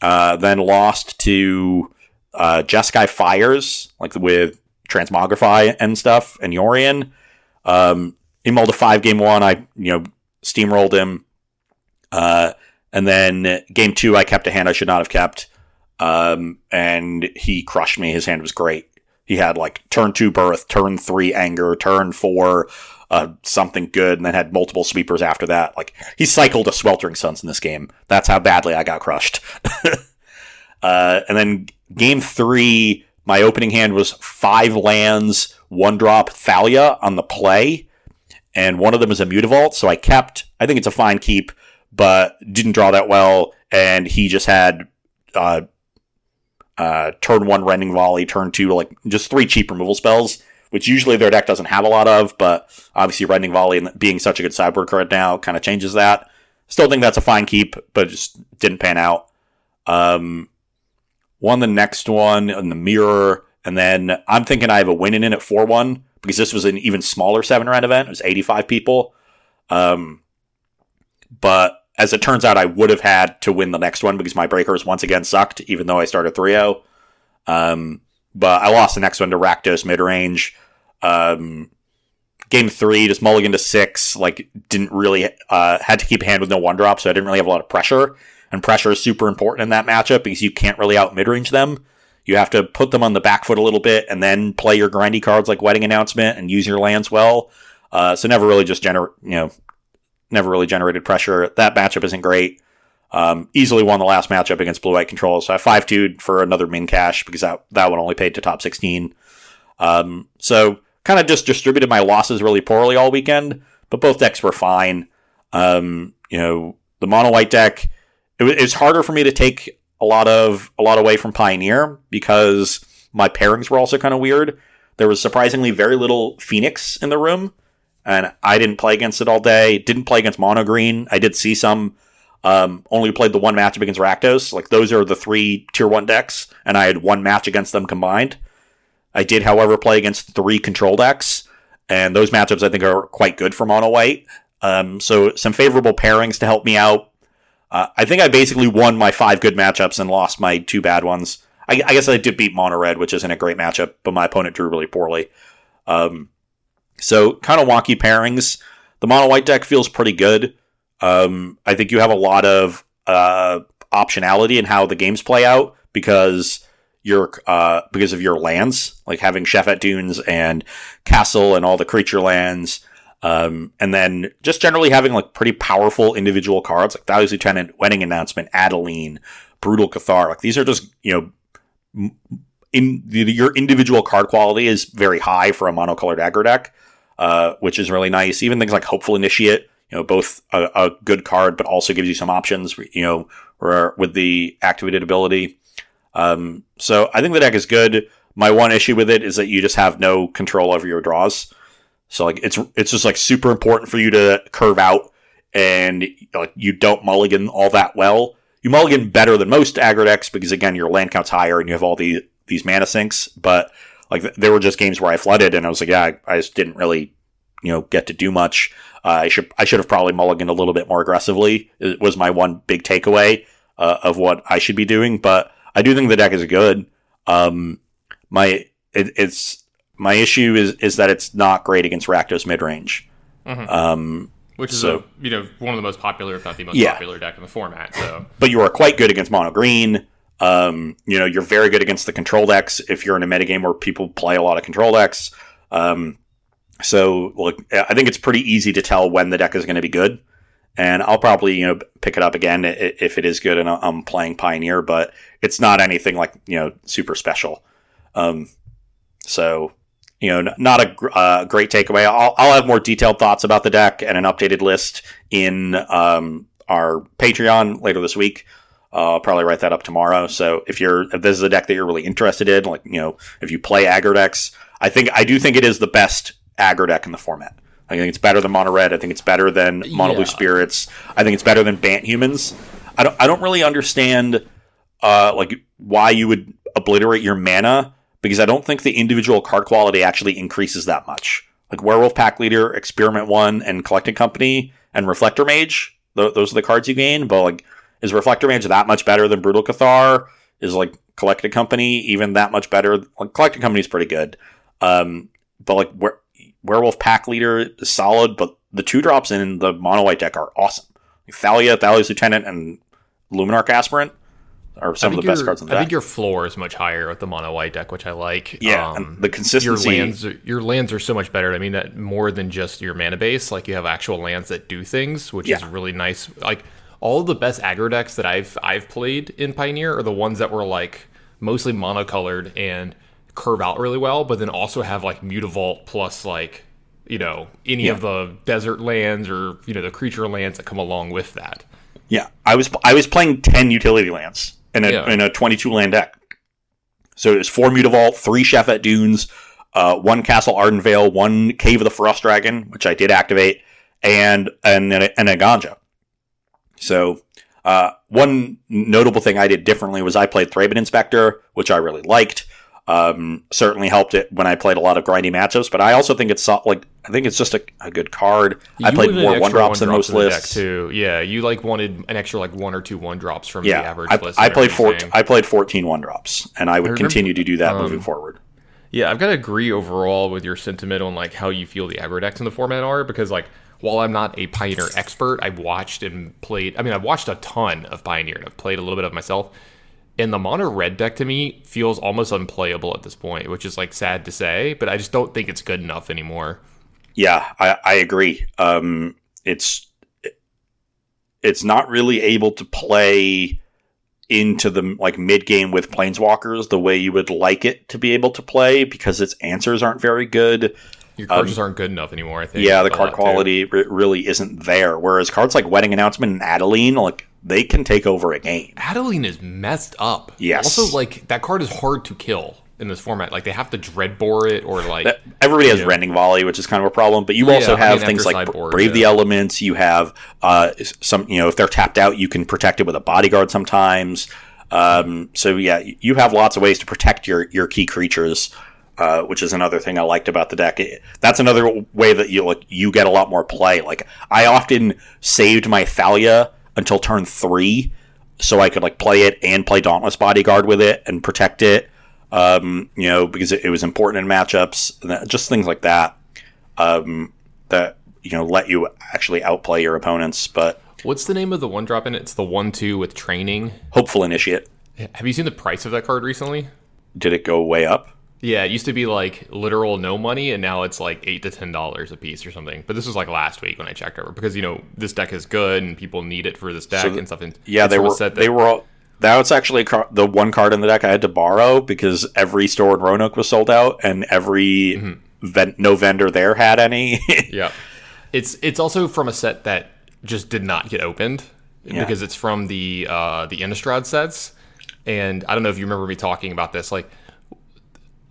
6-0, then lost to uh, Jeskai Fires like with Transmogrify and stuff and Yorion. Um, in Multi five game one, I you know steamrolled him. Uh, and then game two, I kept a hand I should not have kept. Um, and he crushed me. His hand was great. He had like turn two birth, turn three anger, turn four uh, something good, and then had multiple sweepers after that. Like he cycled a sweltering suns in this game. That's how badly I got crushed. uh, and then game three, my opening hand was five lands, one drop Thalia on the play, and one of them is a Mutavault. So I kept. I think it's a fine keep but didn't draw that well, and he just had uh, uh, turn one rending volley, turn two like just three cheap removal spells, which usually their deck doesn't have a lot of, but obviously rending volley and being such a good sideboard card now kind of changes that. Still think that's a fine keep, but just didn't pan out. Um, won the next one in the mirror, and then I'm thinking I have a win in at four one because this was an even smaller seven round event. It was 85 people. Um, but as it turns out, I would have had to win the next one because my breakers once again sucked, even though I started 3 0. Um, but I lost the next one to Rakdos mid range. Um, game three, just mulligan to six, like, didn't really, uh, had to keep hand with no one drop, so I didn't really have a lot of pressure. And pressure is super important in that matchup because you can't really out mid range them. You have to put them on the back foot a little bit and then play your grindy cards like Wedding Announcement and use your lands well. Uh, so never really just generate, you know, never really generated pressure. That matchup isn't great. Um, easily won the last matchup against Blue White Control, so I 5 2 for another min cash because that, that one only paid to top 16. Um, so kind of just distributed my losses really poorly all weekend, but both decks were fine. Um, you know, the mono white deck, it, it was harder for me to take a lot of a lot away from Pioneer because my pairings were also kind of weird. There was surprisingly very little Phoenix in the room and I didn't play against it all day. Didn't play against Mono Green. I did see some. Um, only played the one matchup against Rakdos. Like those are the three tier one decks, and I had one match against them combined. I did, however, play against three control decks, and those matchups I think are quite good for Mono White. Um, so some favorable pairings to help me out. Uh, I think I basically won my five good matchups and lost my two bad ones. I, I guess I did beat Mono Red, which isn't a great matchup, but my opponent drew really poorly. Um, so kind of wonky pairings. The Mono White deck feels pretty good. Um, I think you have a lot of uh, optionality in how the games play out because your uh, because of your lands, like having Shefet Dunes and Castle and all the creature lands, um, and then just generally having like pretty powerful individual cards like Thalia's Lieutenant, Wedding Announcement, Adeline, Brutal Cathar. Like these are just you know in the, your individual card quality is very high for a monocolored aggro deck, uh, which is really nice. Even things like Hopeful Initiate, you know, both a, a, good card, but also gives you some options, you know, with the activated ability. Um, so I think the deck is good. My one issue with it is that you just have no control over your draws. So like it's it's just like super important for you to curve out, and like you don't mulligan all that well. You mulligan better than most aggro decks because again your land count's higher and you have all the these mana sinks. But like there were just games where I flooded and I was like, yeah, I, I just didn't really you know get to do much. Uh, I should I should have probably mulliganed a little bit more aggressively. It was my one big takeaway uh, of what I should be doing. But I do think the deck is good. Um, my it, it's my issue is is that it's not great against Rakdos mid range. Mm-hmm. Um, which is so, a, you know one of the most popular, if not the most yeah. popular deck in the format. So, but you are quite good against mono green. Um, you know, you're very good against the control decks if you're in a metagame where people play a lot of control decks. Um, so, look, I think it's pretty easy to tell when the deck is going to be good, and I'll probably you know pick it up again if it is good and I'm playing Pioneer, but it's not anything like you know super special. Um, so you know, not a uh, great takeaway. I'll, I'll, have more detailed thoughts about the deck and an updated list in um, our Patreon later this week. Uh, I'll probably write that up tomorrow. So if you're if this is a deck that you're really interested in, like you know, if you play aggro decks, I think I do think it is the best aggro deck in the format. I think it's better than mono red. I think it's better than mono blue spirits. I think it's better than Bant humans. I don't I don't really understand uh, like why you would obliterate your mana because I don't think the individual card quality actually increases that much. Like Werewolf Pack Leader, Experiment One, and Collected Company and Reflector Mage, th- those are the cards you gain. But like, is Reflector Mage that much better than Brutal Cathar? Is like Collected Company even that much better? Like Collected Company is pretty good, um, but like Were- Werewolf Pack Leader is solid. But the two drops in the mono white deck are awesome. Like Thalia, Thalia's Lieutenant, and Luminarch Aspirant are some of the best cards in the deck. I think your floor is much higher with the mono white deck, which I like. Yeah, um, the consistency. Your lands, are, your lands are so much better. I mean, that more than just your mana base. Like you have actual lands that do things, which yeah. is really nice. Like all of the best aggro decks that I've I've played in Pioneer are the ones that were like mostly monocolored and curve out really well, but then also have like Mutavault plus like you know any yeah. of the desert lands or you know the creature lands that come along with that. Yeah, I was I was playing ten utility lands in a yeah. in a 22 land deck. So it was four Mutavault, three Shefet Dunes, uh, one Castle Ardenvale, one Cave of the Frost Dragon, which I did activate, and and and Eiganjo. So uh, one notable thing I did differently was I played Thraben Inspector, which I really liked. Um, certainly helped it when I played a lot of grindy matchups, but I also think it's like I think it's just a, a good card. You I played more one drops than most lists too. Yeah, you like wanted an extra like one or two one drops from yeah, the average I, list. I played four. I played 14 one drops, and I would I remember, continue to do that um, moving forward. Yeah, I've got to agree overall with your sentiment on like how you feel the aggro decks in the format are because like while I'm not a Pioneer expert, I've watched and played. I mean, I've watched a ton of Pioneer and I've played a little bit of myself and the mono red deck to me feels almost unplayable at this point, which is like sad to say, but I just don't think it's good enough anymore. Yeah, I, I agree. Um, it's it's not really able to play into the like mid game with planeswalkers the way you would like it to be able to play because its answers aren't very good. Your cards um, aren't good enough anymore. I think. Yeah, the card quality really isn't there. Whereas cards like Wedding Announcement and Adeline, like they can take over a game. Adeline is messed up. Yes. Also, like that card is hard to kill in this format. Like they have to dreadbore it or like that, everybody has know. rending volley, which is kind of a problem. But you yeah, also have I mean, things like brave yeah. the elements. You have uh, some, you know, if they're tapped out, you can protect it with a bodyguard sometimes. Um, so yeah, you have lots of ways to protect your your key creatures. Uh, which is another thing I liked about the deck. It, that's another way that you like you get a lot more play. Like I often saved my Thalia until turn three so I could like play it and play Dauntless Bodyguard with it and protect it. Um, you know, because it, it, was important in matchups, and that, just things like that. Um, that you know let you actually outplay your opponents. But what's the name of the one drop in it? It's the one two with training. Hopeful Initiate. Have you seen the price of that card recently? Did it go way up? Yeah, it used to be like literal no money, and now it's like eight to ten dollars a piece or something. But this was like last week when I checked over because you know this deck is good and people need it for this deck so and stuff. And yeah, they were that, they were. All, that was actually car- the one card in the deck I had to borrow because every store in Roanoke was sold out, and every mm-hmm. no vendor there had any. yeah, it's it's also from a set that just did not get opened yeah. because it's from the uh, the Innistrad sets, and I don't know if you remember me talking about this, like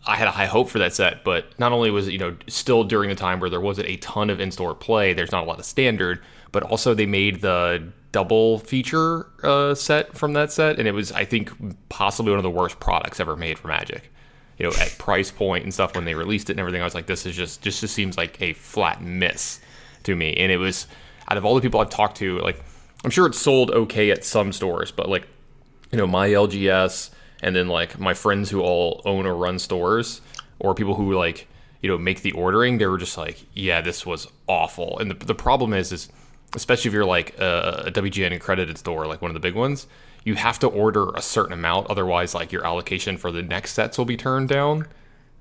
I had a high hope for that set, but not only was it, you know, still during the time where there wasn't a ton of in store play, there's not a lot of standard, but also they made the double feature uh, set from that set, and it was, I think, possibly one of the worst products ever made for Magic. You know, at price point and stuff when they released it and everything, I was like, this is just, just, just seems like a flat miss to me. And it was, out of all the people I've talked to, like, I'm sure it sold okay at some stores, but like, you know, my LGS, and then like my friends who all own or run stores or people who like you know make the ordering they were just like yeah this was awful and the, the problem is is especially if you're like a, a WPN accredited store like one of the big ones you have to order a certain amount otherwise like your allocation for the next sets will be turned down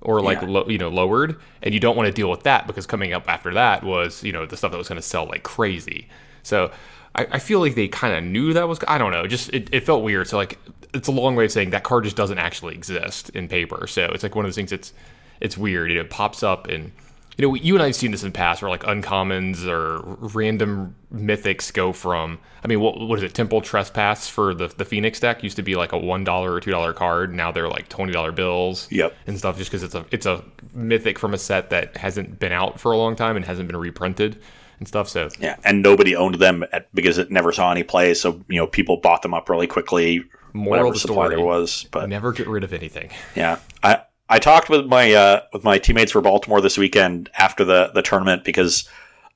or like yeah. lo- you know lowered and you don't want to deal with that because coming up after that was you know the stuff that was going to sell like crazy so I, I feel like they kind of knew that was. I don't know. Just it, it felt weird. So like, it's a long way of saying that card just doesn't actually exist in paper. So it's like one of those things. It's it's weird. It pops up and you know you and I've seen this in the past where like uncommons or random mythics go from. I mean, what what is it? Temporal Trespass for the the Phoenix deck used to be like a one dollar or two dollar card. Now they're like twenty dollar bills. Yep. And stuff just because it's a it's a mythic from a set that hasn't been out for a long time and hasn't been reprinted and stuff. So yeah, and nobody owned them at, because it never saw any play. So you know, people bought them up really quickly. Moral of the story there was, but never get rid of anything. Yeah, I I talked with my uh, with my teammates for Baltimore this weekend after the the tournament because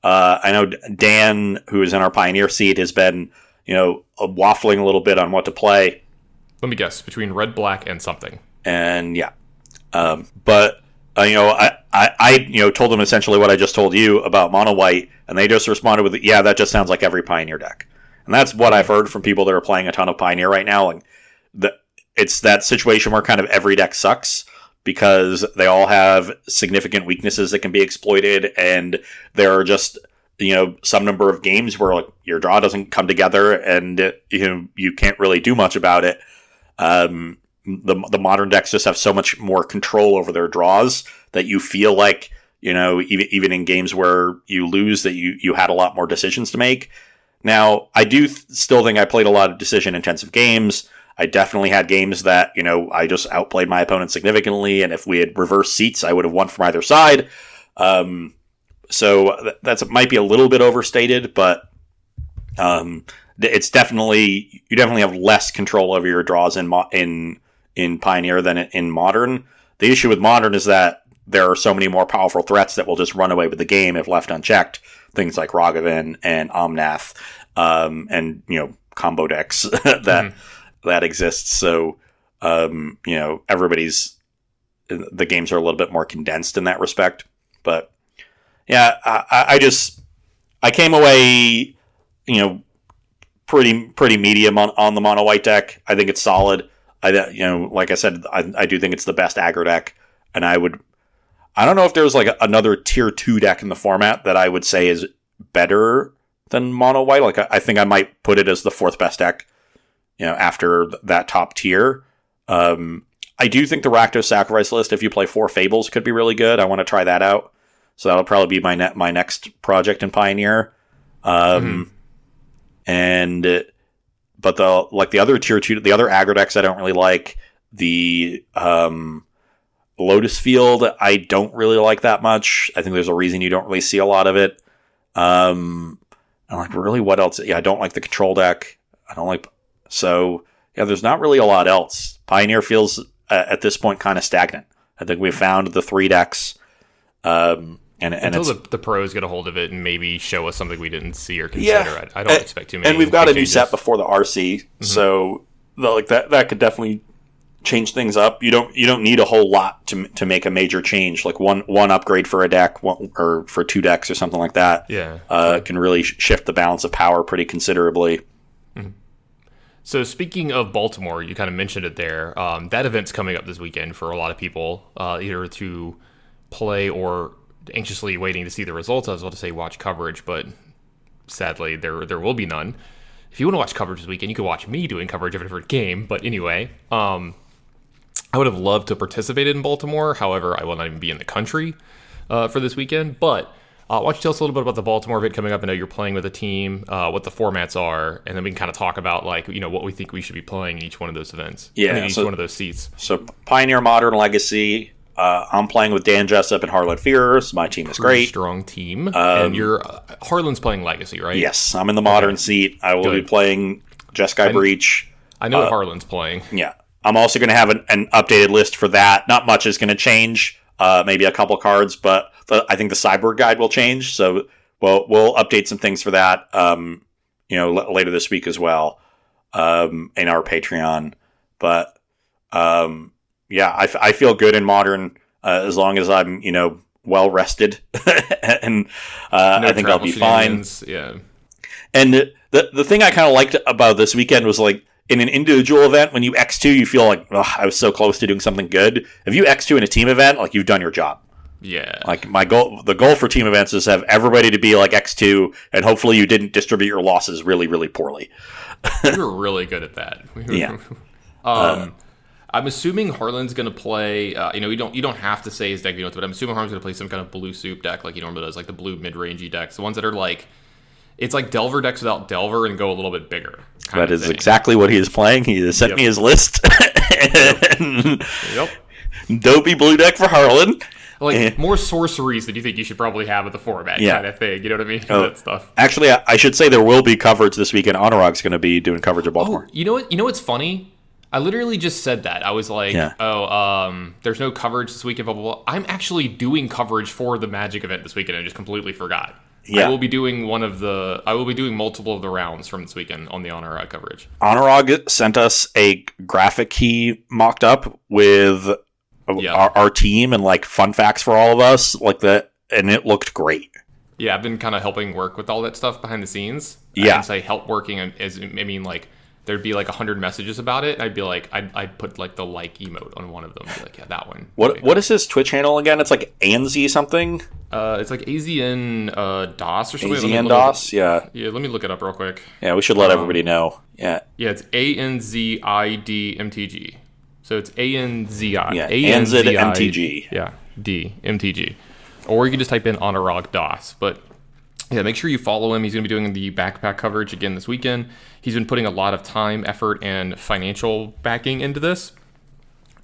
uh, I know Dan, who is in our Pioneer seat, has been you know waffling a little bit on what to play. Let me guess between red, black, and something. And yeah, um, but uh, you know, I, I, I, you know, told them essentially what I just told you about mono white, and they just responded with, "Yeah, that just sounds like every Pioneer deck." And that's what I've heard from people that are playing a ton of Pioneer right now. Like, the, it's that situation where kind of every deck sucks because they all have significant weaknesses that can be exploited, and there are just you know some number of games where like your draw doesn't come together, and you know you can't really do much about it. Um, the the modern decks just have so much more control over their draws that you feel like you know even even in games where you lose that you you had a lot more decisions to make. Now I do th- still think I played a lot of decision intensive games. I definitely had games that you know I just outplayed my opponent significantly, and if we had reversed seats, I would have won from either side. Um, so that's might be a little bit overstated, but um, it's definitely you definitely have less control over your draws in mo- in in Pioneer than in Modern. The issue with Modern is that there are so many more powerful threats that will just run away with the game if left unchecked. Things like Ragavan and Omnath, um, and you know combo decks that mm-hmm. that exists. So um, you know everybody's the games are a little bit more condensed in that respect. But yeah, I, I just I came away you know pretty pretty medium on, on the mono white deck. I think it's solid. I you know, like I said, I, I do think it's the best aggro deck, and I would. I don't know if there's like another tier two deck in the format that I would say is better than mono white. Like I, I think I might put it as the fourth best deck. You know, after that top tier. Um, I do think the Rakdos Sacrifice list, if you play four Fables, could be really good. I want to try that out. So that'll probably be my net my next project in Pioneer. Um, mm-hmm. and but the like the other tier two, the other aggro decks I don't really like. The um, Lotus Field I don't really like that much. I think there's a reason you don't really see a lot of it. Um, I'm like really what else? Yeah, I don't like the control deck. I don't like so yeah. There's not really a lot else. Pioneer feels uh, at this point kind of stagnant. I think we found the three decks. Um, and and Until the, the pros get a hold of it and maybe show us something we didn't see or consider. yeah. I, I don't And- expect too many. And we've got a new set before the RC, so the, like that that could definitely change things up. You don't you don't need a whole lot to to make a major change. Like one one upgrade for a deck, one, or for two decks or something like that. Yeah. uh, can really sh- shift the balance of power pretty considerably. So speaking of Baltimore, you kind of mentioned it there. Um, that event's coming up this weekend for a lot of people, uh, either to play or anxiously waiting to see the results. I was about to say watch coverage, but sadly there there will be none. If you want to watch coverage this weekend, you can watch me doing coverage of a different game. But anyway, um, I would have loved to participate in Baltimore. However, I will not even be in the country uh, for this weekend. But uh, why don't you tell us a little bit about the Baltimore event coming up? I know you're playing with a team, uh, what the formats are, and then we can kind of talk about like you know what we think we should be playing in each one of those events. Yeah, I mean, each so- one of those seats. So Pioneer Modern Legacy. Uh, I'm playing with Dan Jessup and Harlan Fears. My team is great. Um, strong team, and you're uh, Harlan's playing Legacy, right? Yes, I'm in the modern seat. I will Good. be playing Jeskai Breach. I know what Harlan's playing. Yeah. I'm also going to have an, an updated list for that. Not much is going to change. Uh, maybe a couple cards, but the, I think the sideboard guide will change. So we'll we'll update some things for that. Um, you know, l- later this week as well, um, in our Patreon. But um, yeah, I, f- I feel good in modern uh, as long as I'm you know well rested, and uh, No I think I'll be fine. Yeah. And the the thing I kind of liked about this weekend was like in an individual event when you X two, you feel like "Ugh, I was so close to doing something good. If you X two in a team event, like you've done your job. Yeah. Like my goal, the goal for team events is have everybody to be like X two, and hopefully you didn't distribute your losses really really poorly. we were really good at that. Yeah. um, I'm assuming Harlan's going to play. Uh, you know, you don't you don't have to say his deck, you know, but I'm assuming Harlan's going to play some kind of blue soup deck like he normally does, like the blue mid rangey decks, the ones that are like, it's like Delver decks without Delver and go a little bit bigger. That is thing. exactly what he is playing. He has sent Yep. me his list. And Yep. Dopey blue deck for Harlan. Like Eh. more sorceries than you think you should probably have at the format Yeah. kind of thing. You know what I mean? Oh. That stuff. Actually, I, I should say there will be coverage this weekend. Honorog's going to be doing coverage of Baltimore. You know what? You know what's funny? I literally just said that. I was like, Yeah. "Oh, um, there's no coverage this weekend." Blah blah blah. I'm actually doing coverage for the Magic event this weekend. I just completely forgot. Yeah. I will be doing one of the. I will be doing multiple of the rounds from this weekend on the Honor coverage. Honorog sent us a graphic he mocked up with Yeah. our, our team and like fun facts for all of us, like that, and it looked great. Yeah, I've been kind of helping work with all that stuff behind the scenes. Yeah. didn't say help working as I mean like there'd be like a hundred messages about it. I'd be like, I'd, I'd put like the like emote on one of them. Be like, yeah, that one. What what is his Twitch handle again? It's like Anzi something. Uh, it's like AZN uh, DOS or something. AZN DOS. Yeah, Yeah, let me look it up real quick. yeah. We should Um, let everybody know. Yeah, Yeah, it's A N Z I D M T G. So it's A N Z I. Yeah, A-N-Z-I- ANZ MTG. Yeah, D M T G. Or you can just type in Honorog DOS. But yeah, make sure you follow him. He's going to be doing the backpack coverage again this weekend. He's been putting a lot of time, effort, and financial backing into this.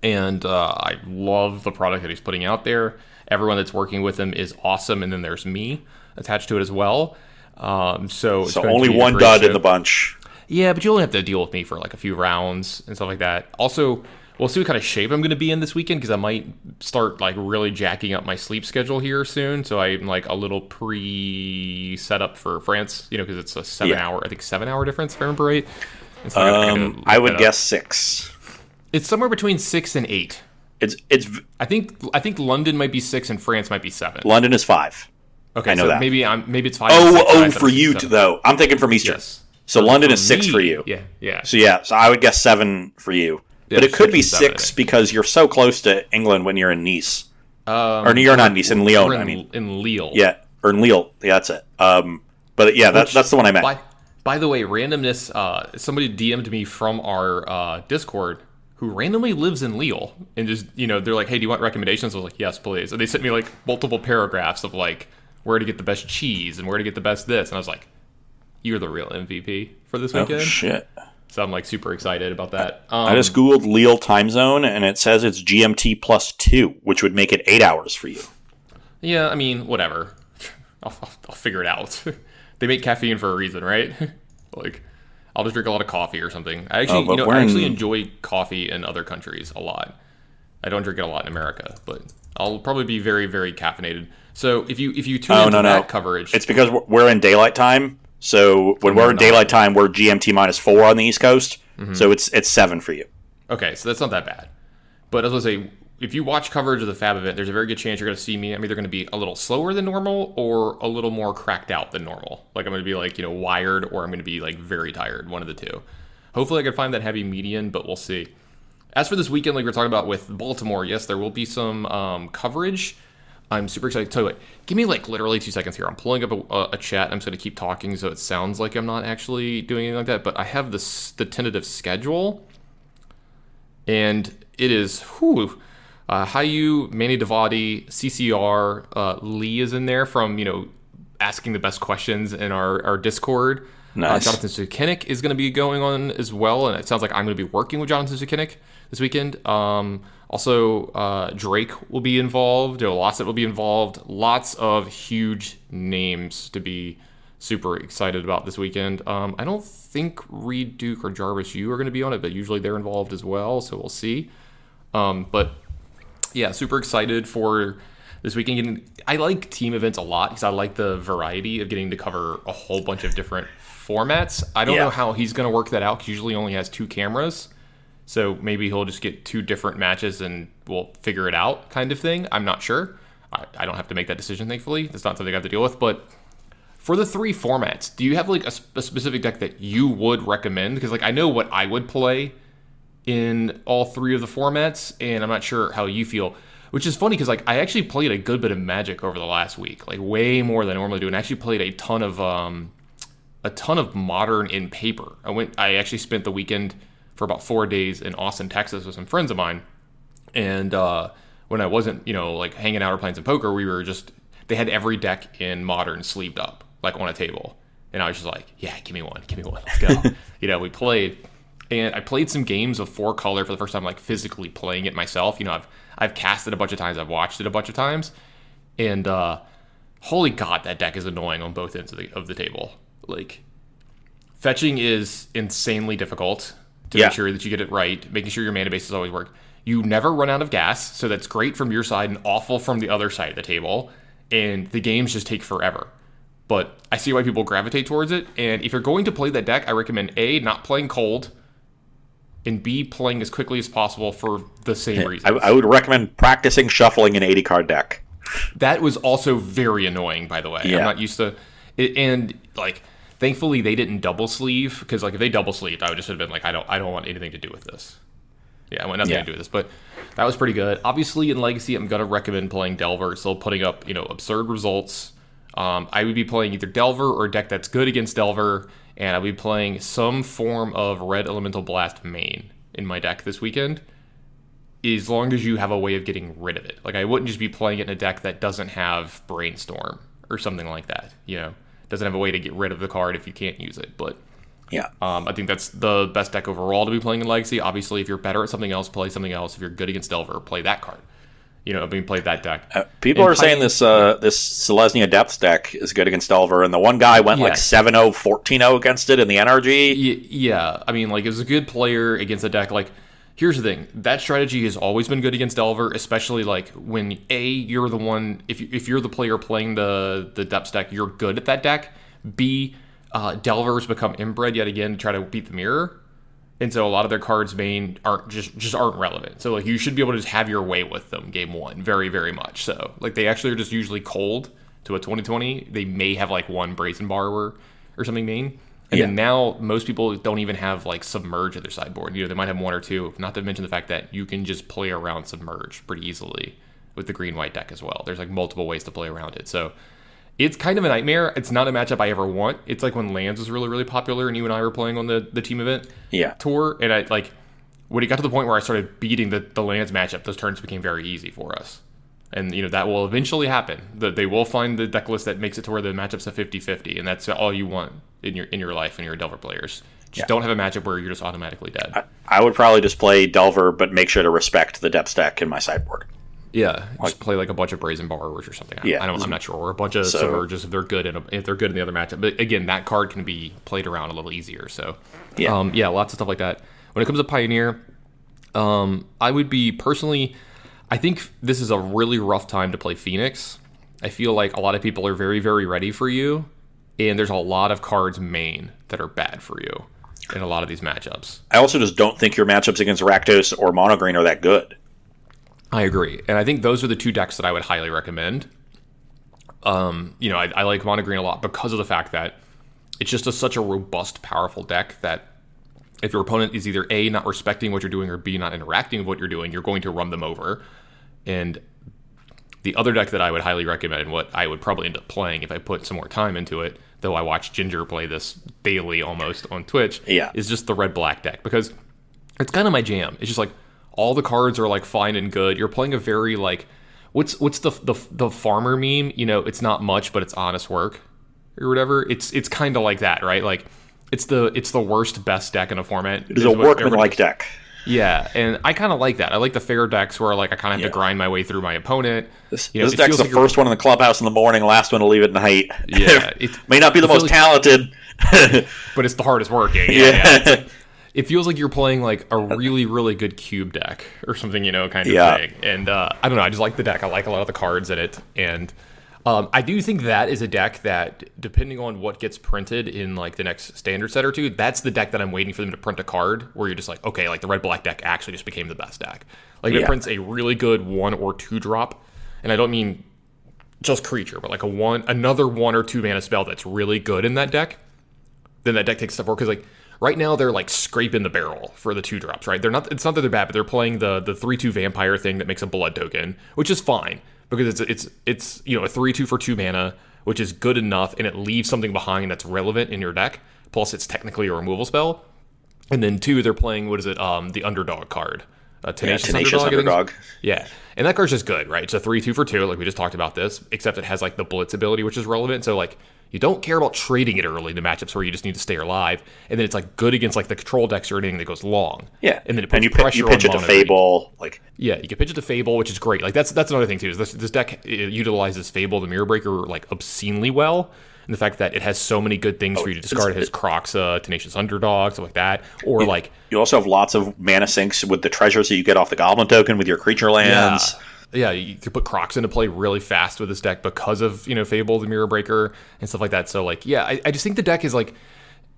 And uh, I love the product that he's putting out there. Everyone that's working with him is awesome. And then there's me attached to it as well. Um, so it's so only one dud in the bunch. Yeah, but you only have to deal with me for like a few rounds and stuff like that. Also, we'll see what kind of shape I'm going to be in this weekend because I might start like really jacking up my sleep schedule here soon. So I'm like a little pre set up for France, you know, because it's a seven Yeah. hour, I think seven hour difference if I remember right. So I gotta- I gotta Um, I would guess six. it's somewhere between six and eight. It's it's I think I think London might be six and France might be seven. London is five. Okay, I know so that. maybe I'm maybe it's five. Oh six, and I oh for you though. I'm thinking from Eastern. Yes. So London is six me, for you. Yeah, yeah. So yeah, so I would guess seven for you. Yeah, but it could be six because you're so close to England when you're in Nice. Um, Or you're not Nice, in Lyon, in, I mean. in Lille. Yeah, or in Lille. Yeah, that's it. Um, but yeah, that, Which- that's the one I meant. By, by the way, randomness. Uh, somebody DM'd me from our uh, Discord who randomly lives in Lille and just you know they're like, hey, do you want recommendations? I was like, yes, please. And they sent me like multiple paragraphs of like where to get the best cheese and where to get the best this, and I was like, you're the real MVP for this Oh weekend. shit! So I'm like super excited about that. Um, I just googled Lille time zone and it says it's GMT plus two, which would make it eight hours for you. yeah, I mean, whatever. I'll, I'll, I'll figure it out. they make caffeine for a reason, right? like. I'll just drink a lot of coffee or something. I actually, Oh, you know, I actually in- enjoy coffee in other countries a lot. I don't drink it a lot in America, but I'll probably be very very caffeinated. So if you if you tune Oh, into no, no. that coverage, It's because we're in daylight time. So when we're in daylight time, we're GMT minus four on the East Coast. Mm-hmm. So it's it's seven for you. Okay, so that's not that bad. But as I say, if you watch coverage of the Fab event, there's a very good chance you're gonna see me. I'm either gonna be a little slower than normal or a little more cracked out than normal. Like I'm gonna be like you know wired or I'm gonna be like very tired. One of the two. Hopefully, I can find that heavy median, but we'll see. As for this weekend, like we are talking about with Baltimore, yes, there will be some um, coverage. I'm super excited. Tell you what, give me like literally two seconds here. I'm pulling up a, a chat. I'm just going to keep talking so it sounds like I'm not actually doing anything like that. But I have this the tentative schedule, and it is whew, uh, Hayu, Manny Devati, CCR, uh, Lee is in there from you know asking the best questions in our our Discord. Nice. Uh, Jonathan Sukenik is going to be going on as well, and it sounds like I'm going to be working with Jonathan Sukenik this weekend. Um, also, uh, Drake will be involved. Joe Lossett will be involved. Lots of huge names to be super excited about this weekend. Um, I don't think Reed Duke or Jarvis Yu are going to be on it, but usually they're involved as well, so we'll see. Um, but yeah, super excited for this weekend. Getting, I like team events a lot because I like the variety of getting to cover a whole bunch of different formats. I don't Yeah. know how he's going to work that out. 'cause usually he only has two cameras, so maybe he'll just get two different matches and we'll figure it out, kind of thing. I'm not sure. I, I don't have to make that decision, thankfully. That's not something I have to deal with, but. For the three formats, do you have like a, a specific deck that you would recommend? Because like I know what I would play, in all three of the formats, and I'm not sure how you feel. Which is funny because like I actually played a good bit of Magic over the last week, like way more than I normally do, and I actually played a ton of um, a ton of Modern in paper. I went, I actually spent the weekend for about four days in Austin, Texas, with some friends of mine, and uh, when I wasn't, you know, like hanging out or playing some poker, we were just they had every deck in Modern sleeved up, like on a table, and I was just like, yeah, give me one, give me one, let's go. you know, we played and I played some games of four color for the first time, like physically playing it myself. You know, I've I've cast it a bunch of times, I've watched it a bunch of times, and uh, holy god, that deck is annoying on both ends of the of the table. Like, fetching is insanely difficult to Yeah. make sure that you get it right, making sure your mana bases always work. You never run out of gas, so that's great from your side and awful from the other side of the table. And the games just take forever. But I see why people gravitate towards it. And if you're going to play that deck, I recommend A, not playing cold, and B, playing as quickly as possible for the same I, reason. I would recommend practicing shuffling an 80 card deck. That was also very annoying, by the way. Yeah. I'm not used to it, and like, thankfully they didn't double sleeve because like if they double sleeved, I would just have been like, I don't, I don't want anything to do with this. Yeah, I want nothing Yeah. to do with this. But that was pretty good. Obviously, in Legacy, I'm gonna recommend playing Delver. Still putting up, you know, absurd results. Um, I would be playing either Delver or a deck that's good against Delver, and I'll be playing some form of Red Elemental Blast main in my deck this weekend as long as you have a way of getting rid of it. Like I wouldn't just be playing it in a deck that doesn't have brainstorm or something like that. You know, doesn't have a way to get rid of the card if you can't use it. But Yeah. um, I think that's the best deck overall to be playing in Legacy. Obviously, if you're better at something else, play something else. If you're good against Delver, play that card. You know, I mean, play that deck. Uh, people And are saying this uh, this Selesnya Depths deck is good against Delver, and the one guy went like Yes. 7-0, 14-0 against it in the NRG. Y- yeah, I mean, like, it was a good player against a deck. Like, here's the thing: that strategy has always been good against Delver, especially like when a you're the one if you, if you're the player playing the the depths deck, you're good at that deck. B uh, Delvers become inbred yet again to try to beat the mirror, and so a lot of their cards main aren't just just aren't relevant. So like you should be able to just have your way with them game one, very very much. So like they actually are just usually cold to a 2020. They may have like one brazen borrower or something main. And then now most people don't even have like submerge at their sideboard. You know, they might have one or two. Not to mention the fact that you can just play around submerge pretty easily with the green white deck as well. There's like multiple ways to play around it. So it's kind of a nightmare. It's not a matchup I ever want. It's like when Lands was really, really popular and you and I were playing on the, the team event Yeah. tour. And I like when it got to the point where I started beating the, the Lands matchup, those turns became very easy for us. And you know that will eventually happen. That they will find the deck list that makes it to where the matchup's a 50-50, and that's all you want in your in your life and your Delver players. Just Yeah. don't have a matchup where you're just automatically dead. I, I would probably just play Delver, but make sure to respect the Depths stack in my sideboard. yeah, just play like a bunch of brazen borrowers or something. I, Yeah. I don't, I'm not sure, or a bunch of So- submerges if they're good in a, if they're good in the other matchup. But again, that card can be played around a little easier. So Yeah. um, yeah, lots of stuff like that. When it comes to Pioneer, um, I would be personally. I think this is a really rough time to play Phoenix. I feel like a lot of people are very, very ready for you, and there's a lot of cards main that are bad for you in a lot of these matchups. I also just don't think your matchups against Rakdos or Monogreen are that good. I agree, and I think those are the two decks that I would highly recommend. Um, you know, I, I like Monogreen a lot because of the fact that it's just a, such a robust, powerful deck that if your opponent is either A, not respecting what you're doing, or B, not interacting with what you're doing, you're going to run them over. And the other deck that I would highly recommend, what I would probably end up playing if I put some more time into it, though I watch Ginger play this daily almost on Twitch, Yeah. is just the red black deck because it's kind of my jam. It's just like all the cards are like fine and good. You're playing a very like what's what's the the, the farmer meme? You know, it's not much, but it's honest work or whatever. It's it's kind of like that, right? Like it's the it's the worst best deck in a format. It is a workman-like deck. Yeah, and I kind of like that. I like the fair decks where like I kind of have Yeah. to grind my way through my opponent. This, You know, this deck's the like first one in the clubhouse in the morning, last one to leave at night. Yeah, it- may not be the most like- talented. but it's the hardest working. Yeah. Yeah, It's like- it feels like you're playing like a really, really good cube deck or something, you know, kind of Yeah. thing. And uh, I don't know, I just like the deck. I like a lot of the cards in it, and um, I do think that is a deck that, depending on what gets printed in like the next standard set or two, that's the deck that I'm waiting for them to print a card where you're just like, okay, like the red black deck actually just became the best deck. Like Yeah. it prints a really good one or two drop, and I don't mean just creature, but like a one, another one or two mana spell that's really good in that deck then that deck takes step forward because like right now they're like scraping the barrel for the two drops right they're not it's not that they're bad but they're playing the the three two vampire thing that makes a blood token which is fine because it's it's it's you know a three two for two mana which is good enough and it leaves something behind that's relevant in your deck plus it's technically a removal spell and then two they're playing what is it um the underdog card uh, tenacious, tenacious underdog, underdog. Yeah, and that card's just good, right? It's a three two for two, like we just talked about this, except it has like the blitz ability, which is relevant. So like you don't care about trading it early in the matchups where you just need to stay alive, and then it's like good against like the control decks or anything that goes long. Yeah, and then it puts and you, pressure you pitch on it to. Fable. Like, Yeah, you can pitch it to Fable, which is great. Like that's that's another thing too. Is this this deck uh, utilizes Fable, the Mirror Breaker, like obscenely well. And the fact that it has so many good things for you to discard. It has Kroxa, Tenacious Underdog, stuff like that. Or like you also have lots of mana sinks with the treasures that you get off the Goblin token with your creature lands. Yeah, you could put Kroxa into play really fast with this deck because of you know Fable, the Mirror Breaker, and stuff like that. So like, yeah, I, I just think the deck is like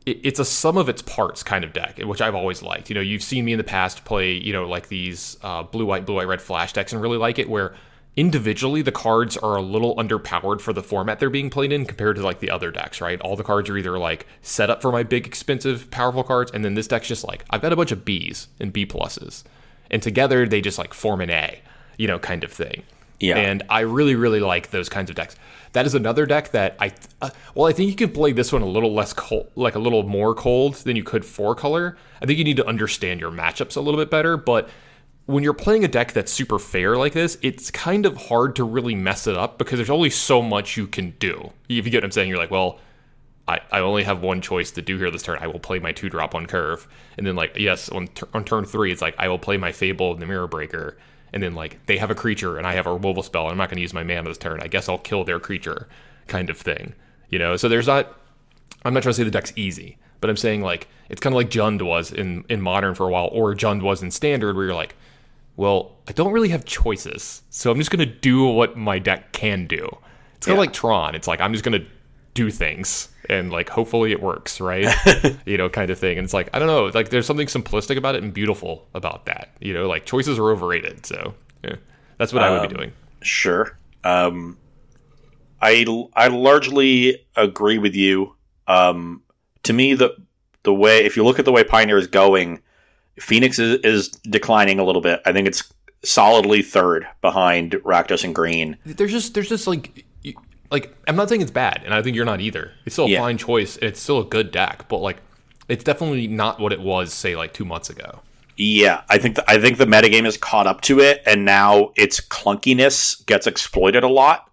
it, it's a sum of its parts kind of deck, which I've always liked. You know, you've seen me in the past play you know like these uh, blue white blue white red flash decks and really like it where individually the cards are a little underpowered for the format they're being played in compared to like the other decks right all the cards are either like set up for my big expensive powerful cards and then this deck's just like i've got a bunch of b's and b pluses and together they just like form an a you know kind of thing Yeah. and i really really like those kinds of decks that is another deck that i uh, well i think you can play this one a little less cold like a little more cold than you could four color i think you need to understand your matchups a little bit better but when you're playing a deck that's super fair like this, it's kind of hard to really mess it up because there's only so much you can do. If you get what I'm saying, you're like, well, I, I only have one choice to do here this turn. I will play my two drop on curve. And then, like, yes, on, tur- on turn three, it's like, I will play my Fable and the Mirror Breaker. And then, like, they have a creature and I have a removal spell and I'm not going to use my mana this turn. I guess I'll kill their creature kind of thing. You know? So there's not. I'm not trying to say the deck's easy, but I'm saying, like, it's kind of like Jund was in, in Modern for a while or Jund was in Standard where you're like, well, I don't really have choices, so I'm just gonna do what my deck can do. It's kind of Yeah. like Tron. It's like I'm just gonna do things, and like hopefully it works, right? you know, kind of thing. And it's like I don't know, like there's something simplistic about it and beautiful about that. You know, like choices are overrated, so yeah, that's what I would be doing. Sure. Um, I I largely agree with you. Um, to me, the the way if you look at the way Pioneer is going, Phoenix is, is declining a little bit. I think it's solidly third behind Rakdos and Green. There's just there's just like you- like I'm not saying it's bad, and I think you're not either. It's still a Yeah. fine choice. And it's still a good deck, but like it's definitely not what it was, say, like two months ago. Yeah, I think the, I think the metagame has caught up to it, and now its clunkiness gets exploited a lot.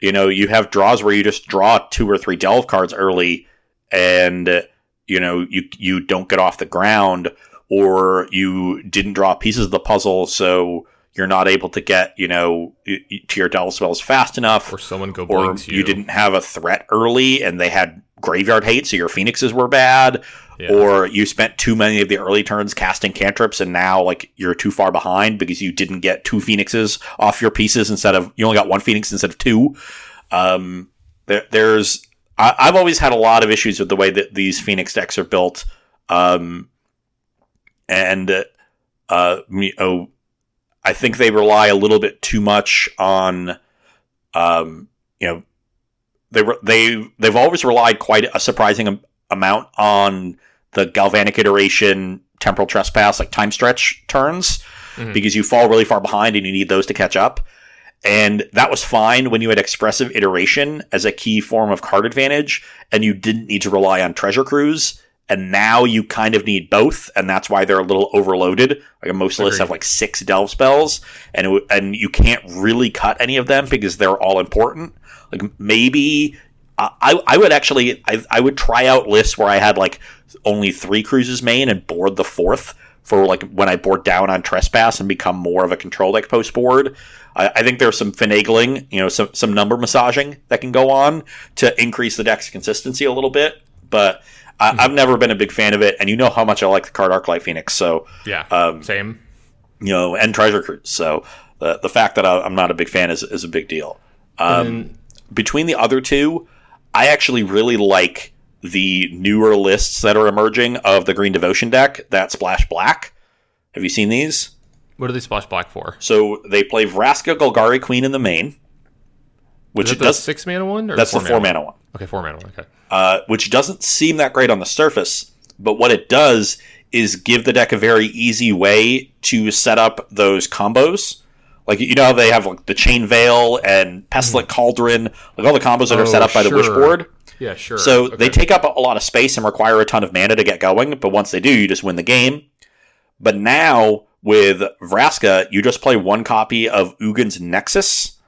You know, you have draws where you just draw two or three delve cards early, and you know you you don't get off the ground, or you didn't draw pieces of the puzzle, so you're not able to get you know to your delve spells fast enough, Or someone go burns you. or you didn't have a threat early, and they had graveyard hate, so your phoenixes were bad, Yeah. or you spent too many of the early turns casting cantrips and now like you're too far behind because you didn't get two phoenixes off your pieces instead of you only got one phoenix instead of two. Um, there, there's I, I've always had a lot of issues with the way that these phoenix decks are built, um, and uh, you know, I think they rely a little bit too much on, um, you know, they re- they they've always relied quite a surprising am- amount on the galvanic iteration, temporal trespass, like time stretch turns, Mhm. because you fall really far behind and you need those to catch up. And that was fine when you had expressive iteration as a key form of card advantage, and you didn't need to rely on treasure cruise. And now you kind of need both, and that's why they're a little overloaded. Like most lists have like six delve spells, and it, and you can't really cut any of them because they're all important. Like maybe I, I I would actually I, I would try out lists where I had like only three cruises main and board the fourth for like when I board down on trespass and become more of a control deck post board. I, I think there's some finagling, you know, some some number massaging that can go on to increase the deck's consistency a little bit. But I, I've never been a big fan of it, and you know how much I like the card Arclight Phoenix. So Yeah. um, Same. you know, and Treasure Cruise. So the the fact that I, I'm not a big fan is is a big deal. Um, between the other two, I actually really like the newer lists that are emerging of the Green Devotion deck that splash black. Have you seen these? what do they splash black for? So they play Vraska Golgari Queen in the main, which Is it it the does. six mana one? Or That's the four mana one, Okay, four mana. Okay. uh, which doesn't seem that great on the surface. But what it does is give the deck a very easy way to set up those combos. Like you know how they have like the Chain Veil and Pestilent Cauldron, like all the combos that are Oh, set up by the sure. Wishboard. Yeah, sure. So Okay. they take up a lot of space and require a ton of mana to get going, but once they do, you just win the game. But now with Vraska, you just play one copy of Ugin's Nexus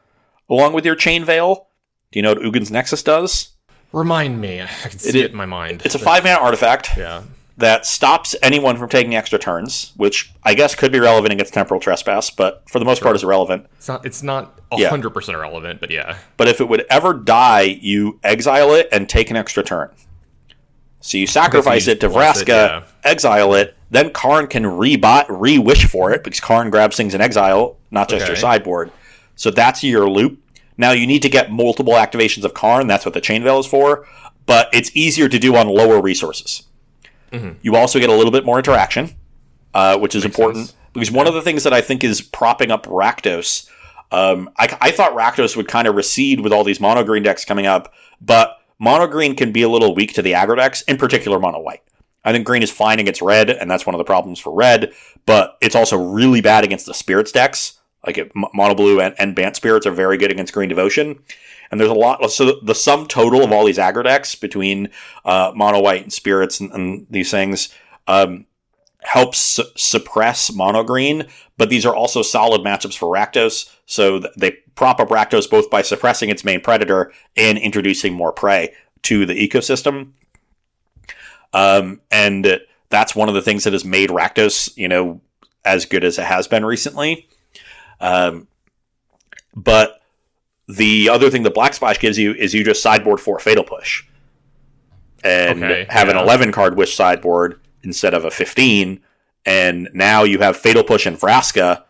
along with your Chain Veil. Do you know what Ugin's Nexus does? Remind me. I can see It it, in my mind. It's a five mana artifact Yeah. that stops anyone from taking extra turns, which I guess could be relevant against Temporal Trespass, but for the most part is irrelevant. It's not. It's not Yeah. hundred percent irrelevant, but yeah. But if it would ever die, you exile it and take an extra turn. So you sacrifice you it to Vraska, it, yeah. exile it, then Karn can re re wish for it because Karn grabs things in exile, not just your sideboard. So that's your loop. Now you need to get multiple activations of Karn. That's what the Chain Veil is for. But it's easier to do on lower resources. Mm-hmm. You also get a little bit more interaction, uh, which is important sense. because one of the things that I think is propping up Rakdos. Um, I, I thought Rakdos would kind of recede with all these mono green decks coming up, but mono green can be a little weak to the aggro decks, in particular mono white. I think green is fine against red, and that's one of the problems for red, but it's also really bad against the spirits decks. Like it, mono blue and, and Bant spirits are very good against green devotion. And there's a lot. So the sum total of all these aggro decks between uh, mono white and spirits and, and these things um, helps su- suppress mono green. But these are also solid matchups for Rakdos. So th- they prop up Rakdos both by suppressing its main predator and introducing more prey to the ecosystem. Um, and that's one of the things that has made Rakdos, you know, as good as it has been recently. Um, but the other thing that Black Splash gives you is you just sideboard for Fatal Push. And Okay, have an 11 card Wish sideboard instead of a 15. And now you have Fatal Push and Vraska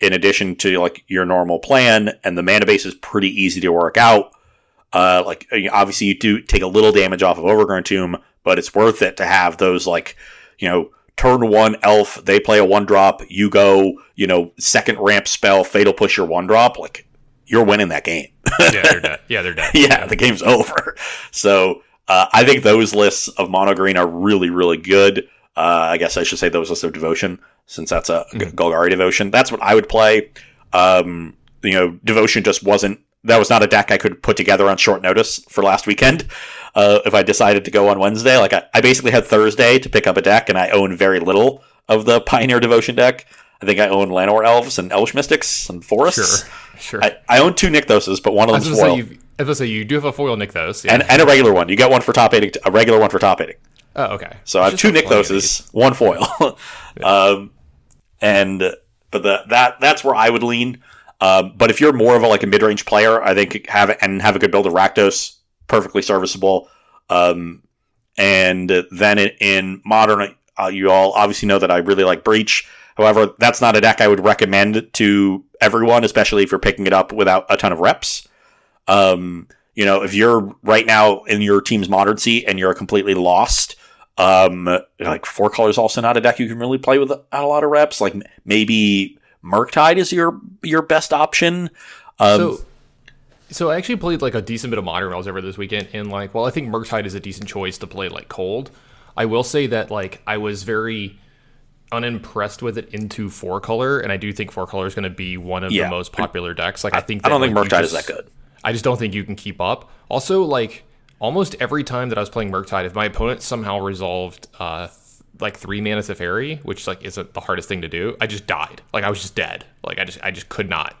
in addition to like your normal plan. And the mana base is pretty easy to work out. Uh, like obviously you do take a little damage off of Overgrown Tomb, but it's worth it to have those like, you know, turn one elf, they play a one drop, you go, you know, second ramp spell, fatal push your one drop, like you're winning that game. Yeah, they're dead. Yeah, they're dead. yeah, the game's over. So uh, I think those lists of mono green are really, really good. Uh, I guess I should say those lists of devotion, since that's a Mhm. Golgari devotion. That's what I would play. Um, you know, devotion just wasn't. That was not a deck I could put together on short notice for last weekend. Uh, if I decided to go on Wednesday, like I, I basically had Thursday to pick up a deck, and I own very little of the Pioneer Devotion deck. I think I own Llanowar Elves and Elvish Mystics and Forests. Sure. Sure. I, I own two Nykthoses, but one of them's foil. say. I was say you do have a foil Nykthos. Yeah. and, and a regular one. You get one for top eighting, a regular one for top eighting. oh, okay. So I have two have plenty of these. Nykthoses, one foil, um, and but the, that that's where I would lean. Um, but if you're more of a like a mid range player, I think have and have a good build of Rakdos, perfectly serviceable. Um, And then in, in modern, uh, you all obviously know that I really like Breach. However, that's not a deck I would recommend to everyone, especially if you're picking it up without a ton of reps. Um, you know, if you're right now in your team's modern seat and you're completely lost, um, like four colors also not a deck you can really play with a lot of reps. Like maybe Murktide is your your best option. Um, so, so I actually played like a decent bit of modern rails over this weekend, and like, well, I think Murktide is a decent choice to play like cold. I will say that like I was very unimpressed with it into four color, and I do think four color is going to be one of Yeah. the most popular decks. Like I think I don't think like, you Murktide is that good. I just don't think you can keep up. Also, like almost every time that I was playing Murktide, if my opponent somehow resolved uh like three mana Teferi, which like isn't the hardest thing to do, I just died. Like I was just dead. Like I just I just could not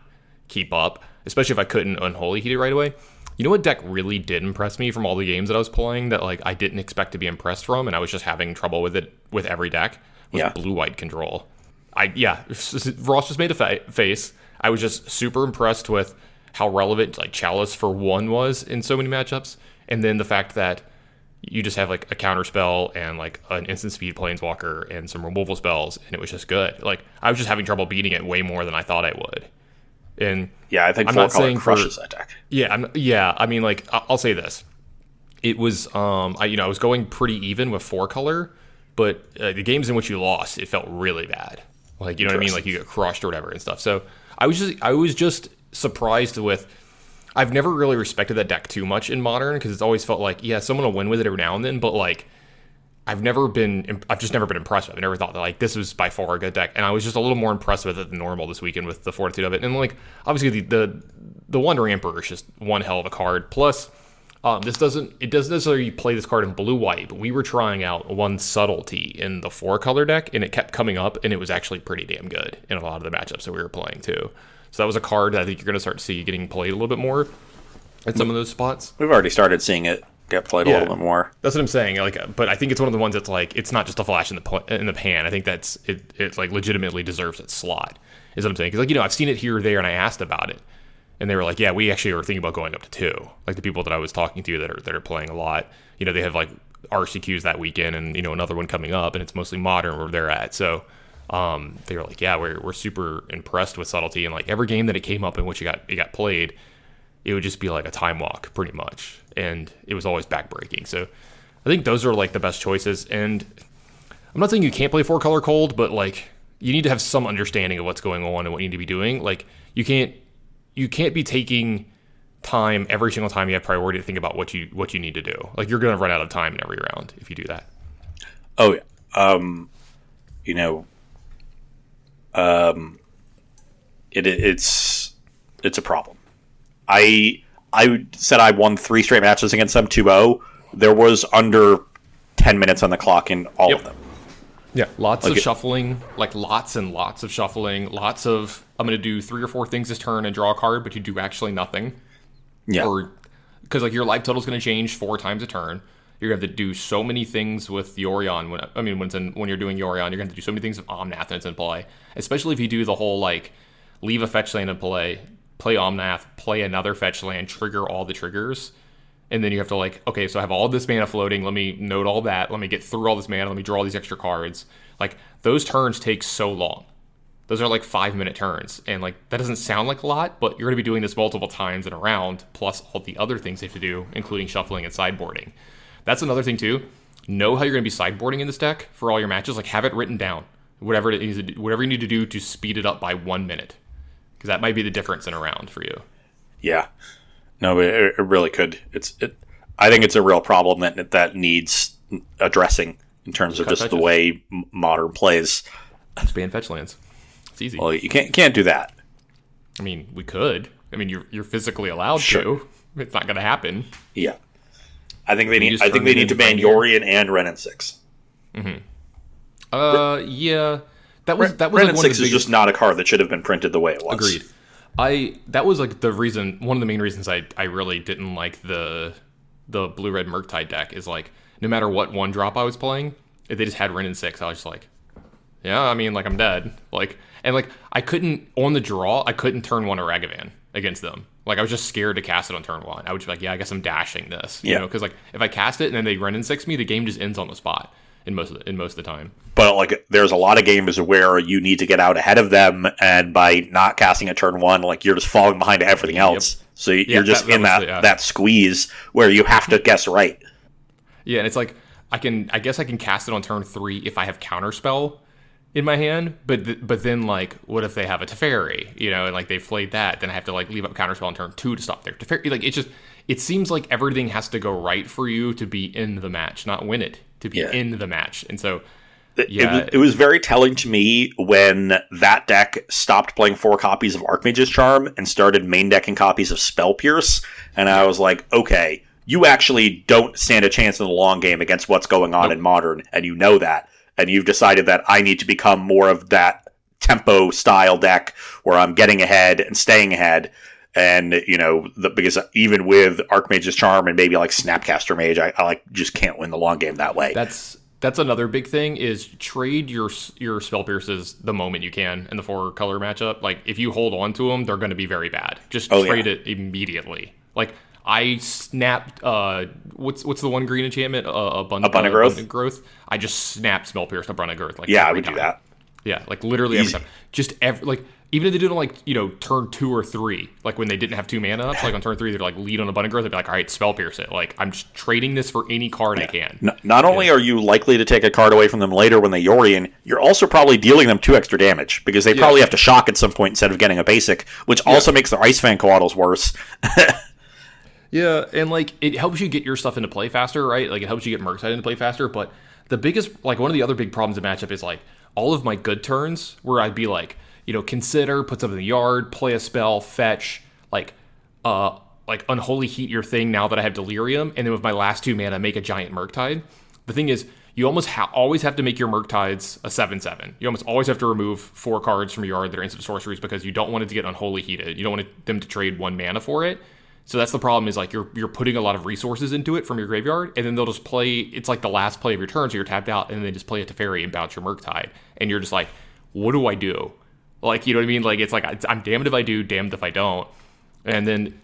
keep up, especially if I couldn't unholy heat it right away. You know what deck really did impress me from all the games that I was playing that like I didn't expect to be impressed from, and I was just having trouble with it with every deck was Yeah. blue white control. I yeah, Ross just made a fa- face. I was just super impressed with how relevant like Chalice for one was in so many matchups, and then the fact that you just have like a counter spell and like an instant speed planeswalker and some removal spells, and it was just good. Like I was just having trouble beating it way more than I thought I would. And Yeah, I think I'm four not color saying for- crushes that deck. yeah, I'm, yeah. I mean, like I'll say this: it was, um, I you know, I was going pretty even with four color, but uh, the games in which you lost, it felt really bad. Like you know what I mean? Like you get crushed or whatever and stuff. So I was just, I was just surprised with. I've never really respected that deck too much in modern because it's always felt like, yeah, someone will win with it every now and then, but like. I've never been, I've just never been impressed with. it. I never thought that like this was by far a good deck, and I was just a little more impressed with it than normal this weekend with the fortitude of it. And like obviously the the, the Wandering Emperor is just one hell of a card. Plus, um, this doesn't it doesn't necessarily play this card in blue white, but we were trying out one subtlety in the four color deck, and it kept coming up, and it was actually pretty damn good in a lot of the matchups that we were playing too. So that was a card that I think you're going to start to see getting played a little bit more at some of those spots. We've already started seeing it get played a little bit more. That's what I'm saying. Like, but I think it's one of the ones that's like it's not just a flash in the pl- in the pan. I think that's it. It like legitimately deserves its slot. Is what I'm saying. Because like you know I've seen it here or there, and I asked about it, and they were like, yeah, we actually were thinking about going up to two. Like the people that I was talking to that are that are playing a lot. You know, they have like RCQs that weekend, and you know another one coming up, and it's mostly modern where they're at. So. Um, they were like, yeah, we're, we're super impressed with subtlety, and like every game that it came up in which it got it got played, it would just be like a time walk pretty much. And it was always backbreaking. So i think those are like the best choices. And i'm not saying you can't play four color cold but like you need to have some understanding of what's going on and what you need to be doing. Like you can't you can't be taking time every single time you have priority to think about what you what you need to do. Like you're going to run out of time in every round if you do that. Oh yeah. Um, you know, um, it it's it's a problem. I I said I won three straight matches against them 2-0. There was under ten minutes on the clock in all Yep. of them. Yeah, lots Like of it- shuffling, like lots and lots of shuffling, lots of I'm going to do three or four things this turn and draw a card, but you do actually nothing. Yeah. Or because like your life total is going to change four times a turn. You're going to have to do so many things with Yorion. When I mean, when it's in, when you're doing Yorion, you're going to have to do so many things with Omnath and it's in play. Especially if you do the whole like leave a fetch land in play, play Omnath, play another fetch land, trigger all the triggers. And then you have to like okay so i have all this mana floating. Let me note all that. Let me get through all this mana. Let me draw all these extra cards. Like those turns take so long. Those are like five minute turns. And like that doesn't sound like a lot but you're going to be doing this multiple times in a round plus all the other things you have to do including shuffling and sideboarding that's another thing too know how you're going to be sideboarding in this deck for all your matches like have it written down whatever it is whatever you need to do to speed it up by one minute because that might be the difference in a round for you Yeah. No, it, it really could. It's it. I think it's a real problem that that needs addressing in terms of just the way modern plays. just ban fetch lands it's easy Well, you can't can't do that. I mean, we could. I mean, you're you're physically allowed Sure. to. It's not going to happen. Yeah. I think they need. I think they need to ban? Yorion and Wrenn and Six. Uh, yeah, that was that was Wrenn like Six is biggest. just not a card that should have been printed the way it was. Agreed. I that was like the reason. One of the main reasons I I really didn't like the the blue red Murktide deck is like no matter what one drop I was playing, if they just had Wrenn and six, I was just like, yeah, I mean, like I'm dead. Like and like I couldn't on the draw, I couldn't turn one a Ragavan against them. Like I was just scared to cast it on turn one. I would just be like, yeah, I guess I'm dashing this. You Yeah. know, because like if I cast it and then they Wrenn and Six me, the game just ends on the spot in most of the, in most of the time. But like, there's a lot of games where you need to get out ahead of them, and by not casting a turn one, like you're just falling behind everything else. So you're Yeah, just that- that in that the- yeah. that squeeze where you have to guess right. Yeah, and it's like I can I guess I can cast it on turn three if I have counterspell in my hand, but th- but then like what if they have a Teferi, you know, and like they flayed that, then I have to like leave up counterspell on turn two to stop their Teferi. Like it just it seems like everything has to go right for you to be in the match, not win it, to be Yeah. in the match. And so Yeah. It, it was very telling to me when that deck stopped playing four copies of Archmage's Charm and started main decking copies of Spell Pierce, and I was like, okay, you actually don't stand a chance in the long game against what's going on in Modern, and you know that, and you've decided that I need to become more of that tempo style deck where I'm getting ahead and staying ahead. And you know, the, because even with Archmage's Charm and maybe like Snapcaster Mage, I, I like just can't win the long game that way. that's that's another big thing is trade your your spell pierces the moment you can in the four color matchup. Like if you hold on to them, they're going to be very bad. Just Oh, trade yeah. it immediately. Like I snapped uh what's what's the one green enchantment? Uh, abund- Abundant uh, Growth? Abundant growth. I just snapped spell pierce and abundant growth. Like yeah, I would do that. Yeah, like literally every time. Just every like even if they did it on like you know turn two or three, like when they didn't have two mana up, like on turn three they're like lead on abundant growth. They'd be like, all right, spell pierce it. Like I'm just trading this for any card I can. N- not only are you likely to take a card away from them later when they Yorion, you're also probably dealing them two extra damage because they probably have to shock at some point instead of getting a basic, which also makes their Ice-Fang Coatls worse. Yeah, and like it helps you get your stuff into play faster, right? Like it helps you get Murktide into play faster. But the biggest, like one of the other big problems in matchup is like all of my good turns where I'd be like, you know, consider, put something in the yard, play a spell, fetch, like, uh, like unholy heat your thing now that I have delirium, and then with my last two mana, make a giant Murktide. The thing is, you almost ha- always have to make your Murktides a seven seven. You almost always have to remove four cards from your yard that are instant sorceries because you don't want it to get unholy heated. You don't want it, them to trade one mana for it. So that's the problem is like you're you're putting a lot of resources into it from your graveyard, and then they'll just play. It's like the last play of your turn, so you're tapped out, and then they just play a Teferi and bounce your Murktide, and you're just like, what do I do? Like you know what I mean? Like it's like I'm damned if I do, damned if I don't. And then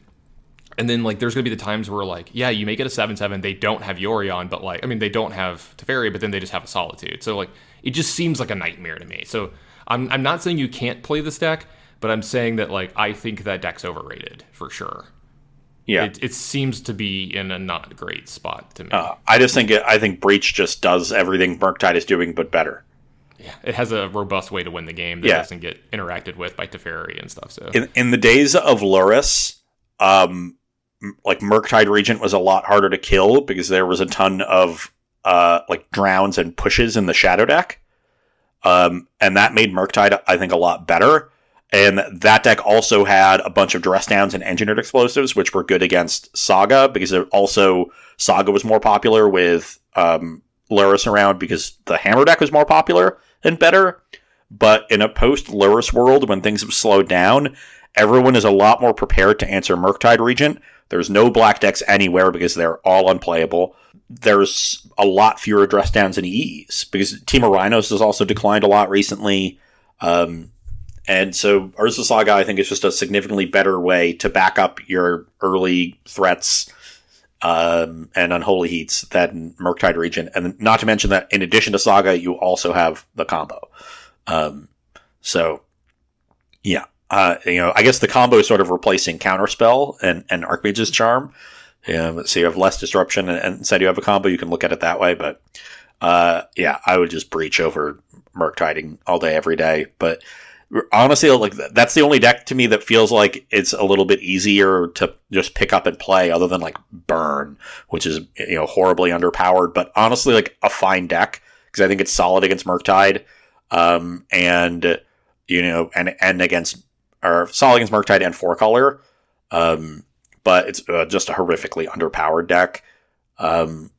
and then like there's gonna be the times where like yeah you make it a seven seven they don't have Yorion but like I mean they don't have Teferi but then they just have a Solitude so like it just seems like a nightmare to me so I'm I'm not saying you can't play this deck but I'm saying that like I think that deck's overrated for sure Yeah, it, it seems to be in a not great spot to me uh, I just think it, I think Breach just does everything Murktide is doing, but better. yeah it has a robust way to win the game that Yeah. doesn't get interacted with by Teferi and stuff so In in the days of Lurrus, um, like Murktide Regent was a lot harder to kill because there was a ton of uh like drowns and pushes in the Shadow deck, um, and that made Murktide I think a lot better. And that deck also had a bunch of dress downs and engineered explosives, which were good against Saga because also Saga was more popular with um, Lurrus around because the Hammer deck was more popular and better. But in a post Lurrus world, when things have slowed down, everyone is a lot more prepared to answer Murktide Regent. There's no black decks anywhere because they're all unplayable. There's a lot fewer dress downs and EEs because Temur Rhinos has also declined a lot recently. Um, and so Urza's Saga, I think, is just a significantly better way to back up your early threats um, and unholy heats than Murktide Regent. And not to mention that in addition to Saga, you also have the combo. Um, so, yeah. Uh, you know, I guess the combo is sort of replacing Counterspell and, and Archmage's Charm. Um, so you have less disruption, and, and instead you have a combo. You can look at it that way. But uh, yeah, I would just breach over Murktiding all day, every day. But honestly, like that's the only deck to me that feels like it's a little bit easier to just pick up and play, other than like Burn, which is you know horribly underpowered. But honestly, like a fine deck because I think it's solid against Murktide, um, and you know, and and against or solid against Murktide and four color. Um, but it's uh, just a horrifically underpowered deck. Um,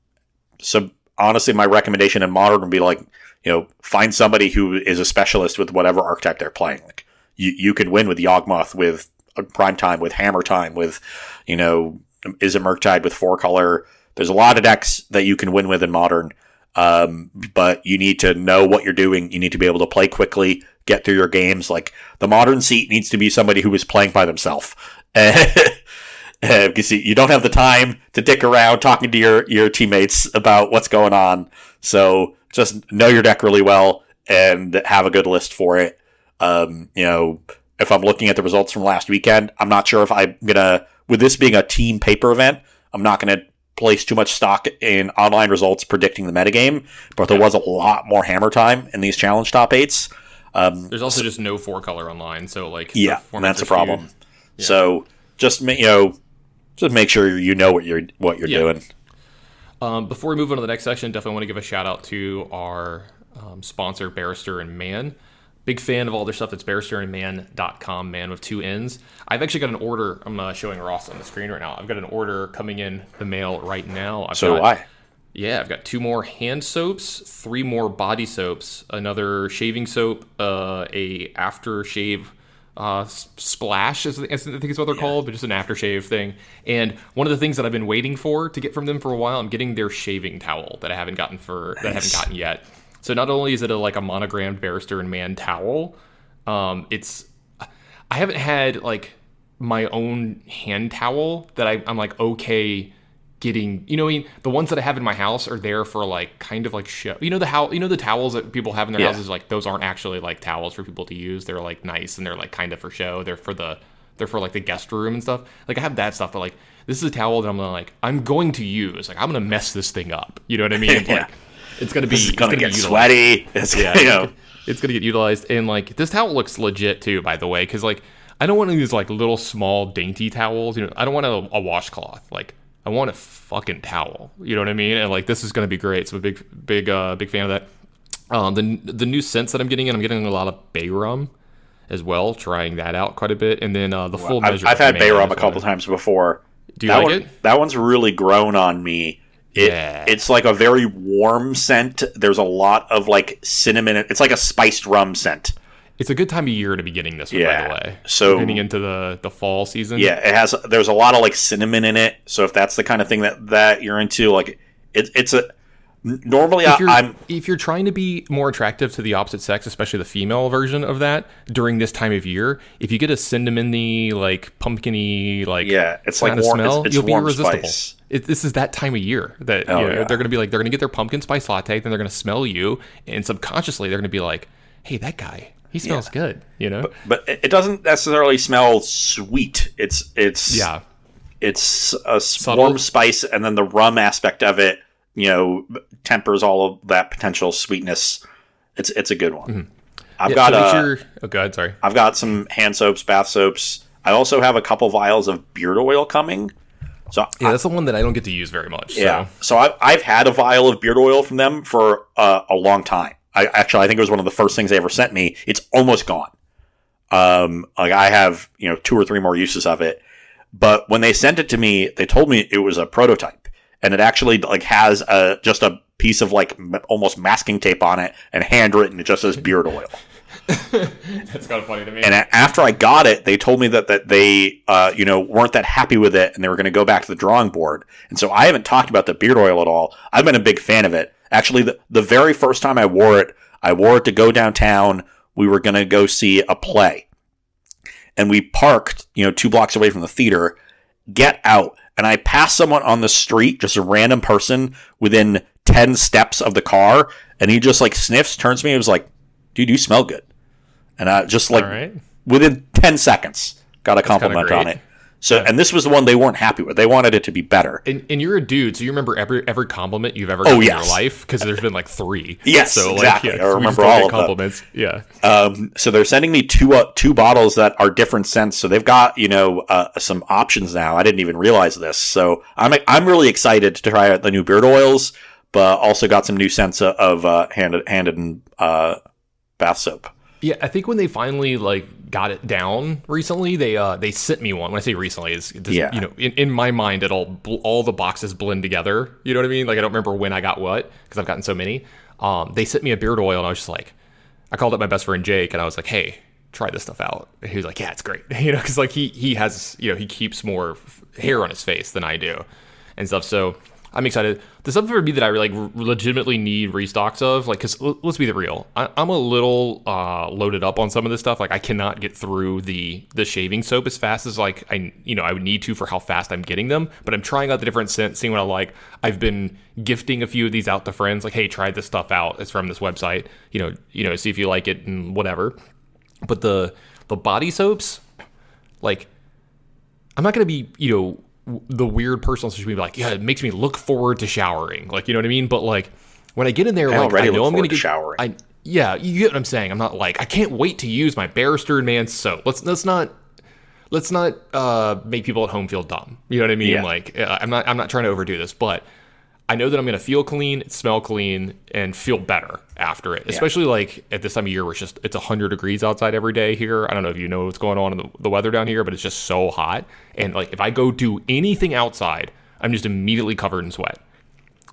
so honestly, my recommendation in modern would be like, you know, find somebody who is a specialist with whatever archetype they're playing. Like you, you could win with Yawgmoth, with Prime Time, with Hammer Time, with, you know, is a Murktide with four color. There's a lot of decks that you can win with in modern. Um, but you need to know what you're doing. You need to be able to play quickly, get through your games. Like the modern seat needs to be somebody who is playing by themselves because you don't have the time to dick around talking to your, your teammates about what's going on. So just know your deck really well and have a good list for it. Um, you know, if I'm looking at the results from last weekend, I'm not sure if I'm gonna, with this being a team paper event, I'm not gonna place too much stock in online results predicting the metagame, but there was a lot more hammer time in these challenge top eights. Um, There's also just no four color online, so like yeah, that's a problem. skewed. So just you know, just make sure you know what you're what you're Yeah. doing. Um, before we move on to the next section, definitely want to give a shout out to our um, sponsor, Barrister and Mann. Big fan of all their stuff. It's barristerandmann.com, man with two N's. I've actually got an order. I'm uh, showing Ross on the screen right now. I've got an order coming in the mail right now. I've So got, do I. Yeah, I've got two more hand soaps, three more body soaps, another shaving soap, uh, a aftershave uh, splash, is, I think is what they're called, but just an aftershave thing. And one of the things that I've been waiting for to get from them for a while, I'm getting their shaving towel that I haven't gotten for that I haven't gotten yet. So not only is it a like a monogrammed barrister and mann towel, um, it's I haven't had like my own hand towel that I, I'm like okay getting. You know, I mean, the ones that I have in my house are there for like kind of like show. You know the how you know the towels that people have in their Yeah. houses like those aren't actually like towels for people to use. They're like nice and they're like kind of for show. They're for the they're for like the guest room and stuff. Like I have that stuff, but like this is a towel that I'm gonna like I'm going to use. Like I'm gonna mess this thing up. You know what I mean? Yeah. Like it's gonna be it's gonna get utilized. sweaty. It's Yeah, you know. it's gonna get utilized. And like this towel looks legit too, by the way, because like I don't want these like little small dainty towels. You know, I don't want a, a washcloth. Like I want a fucking towel. You know what I mean? And like this is gonna be great. So a big, big, uh, big fan of that. Um, the the new scents that I'm getting in, I'm getting a lot of bay rum as well. Trying that out quite a bit, and then uh, the full I've, measure. I've had Bay Rum a couple times before. Do you that like one, it? That one's really grown on me. It, Yeah. It's like a very warm scent. There's a lot of like cinnamon. It's like a spiced rum scent. It's a good time of year to be getting this one, by the way. So- getting into the the fall season. Yeah, it has. There's a lot of like cinnamon in it. So if that's the kind of thing that that you're into, like it, it's a. Normally, I, if you're, I'm if you're trying to be more attractive to the opposite sex, especially the female version of that during this time of year, if you get a cinnamony, like pumpkiny, like Yeah, it's like warm- smell, it's- it's you'll be irresistible. It, this is that time of year that Oh, you know, yeah. they're gonna be like they're gonna get their pumpkin spice latte, then they're gonna smell you, and subconsciously they're gonna be like, "Hey, that guy, he smells good," you know? but it it doesn't necessarily smell sweet. It's it's yeah, it's a s- Subtle. warm spice, and then the rum aspect of it, you know, tempers all of that potential sweetness. It's it's a good one. I've Yeah, got so make uh, sure. Oh, God, sorry. I've got some hand soaps, bath soaps. I also have a couple vials of beard oil coming. So Yeah, that's the one that I don't get to use very much. Yeah. So. So I've, I've had a vial of beard oil from them for uh, a long time. I actually I think it was one of the first things they ever sent me. It's almost gone. Um, like I have you know two or three more uses of it, but when they sent it to me, they told me it was a prototype, and it actually like has a just a piece of like m- almost masking tape on it and handwritten. It just says beard oil. That's kind of funny to me. And after I got it, they told me that that they, uh, you know, weren't that happy with it, and they were going to go back to the drawing board. And so I haven't talked about the beard oil at all. I've been a big fan of it. Actually, the the very first time I wore it, I wore it to go downtown. We were going to go see a play, and we parked, you know, two blocks away from the theater. Get out, and I passed someone on the street, just a random person within ten steps of the car, and he just like sniffs, turns to me, and was like, "Dude, you smell good." And I just like right. within 10 seconds got a compliment on it so and this was the one they weren't happy with they wanted it to be better And, and you're a dude, so you remember every every compliment you've ever gotten in Oh, yes. your life because there's been like three. Yes, so exactly. Like, I yeah, so remember all of them. compliments. Yeah, um, so they're sending me two uh, two bottles that are different scents so they've got you know uh, some options now i didn't even realize this so i'm i'm really excited to try out the new beard oils but also got some new scents of, uh, handed handed and uh, bath soap yeah. I think when they finally like got it down recently, they uh they sent me one. When I say recently, is Yeah. you know in, in my mind it all all the boxes blend together. You know what I mean? Like I don't remember when I got what because I've gotten so many. Um, they sent me a beard oil, and I was just like, I called up my best friend Jake, and I was like, hey. Try this stuff out. And he was like, "Yeah, it's great." You know, because like he he has you know he keeps more f- hair on his face than I do, and stuff. So I'm excited. The stuff for me that I like legitimately need restocks of, like, because let's be the real, I, am a little uh, loaded up on some of this stuff. Like, I cannot get through the the shaving soap as fast as like I you know I would need to for how fast I'm getting them. But I'm trying out the different scents, seeing what I like. I've been gifting a few of these out to friends, like, hey, try this stuff out. It's from this website. You know, you know, see if you like it and whatever. But the the body soaps, like, I'm not gonna be you know the weird personal social be like, yeah, it makes me look forward to showering. Like, you know what I mean? But like when I get in there, I like I know I'm gonna get showering. I yeah, you get what I'm saying. I'm not like I can't wait to use my Bear Stearns Man soap. Let's let's not let's not uh, make people at home feel dumb. You know what I mean? Yeah. Like uh, I'm not I'm not trying to overdo this, but I know that I'm going to feel clean, smell clean, and feel better after it. Especially like at this time of year where it's just it's 100 degrees outside every day here. I don't know if you know what's going on in the, the weather down here, but it's just so hot. And like if I go do anything outside, I'm just immediately covered in sweat.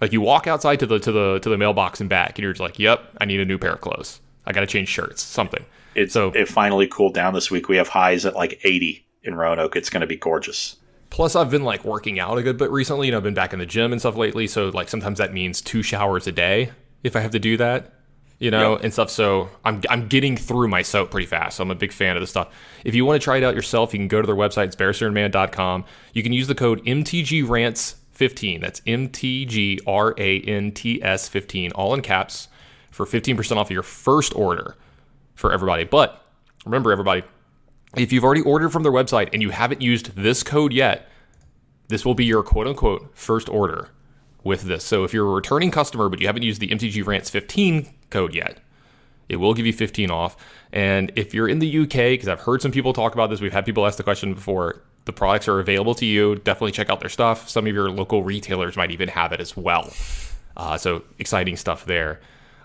Like you walk outside to the to the to the mailbox and back, and you're just like, "Yep, I need a new pair of clothes. I got to change shirts, something." It's So- it finally cooled down this week. We have highs at like 80 in Roanoke. It's going to be gorgeous. Plus, I've been like working out a good bit recently, and you know, I've been back in the gym and stuff lately. So like sometimes that means two showers a day if I have to do that, you know, Yep. and stuff. So I'm I'm getting through my soap pretty fast. So I'm a big fan of this stuff. If you want to try it out yourself, you can go to their website. It's barristerandmann.com. You can use the code MTGRants15. That's MTGRANTS15, all in caps, for 15% off of your first order for everybody. But remember, everybody, if you've already ordered from their website and you haven't used this code yet, this will be your quote unquote first order with this. So if you're a returning customer but you haven't used the MTG Rants 15 code yet, it will give you 15 off. And if you're in the UK, because I've heard some people talk about this, we've had people ask the question before. The products are available to you. Definitely check out their stuff. Some of your local retailers might even have it as well. Uh, so exciting stuff there.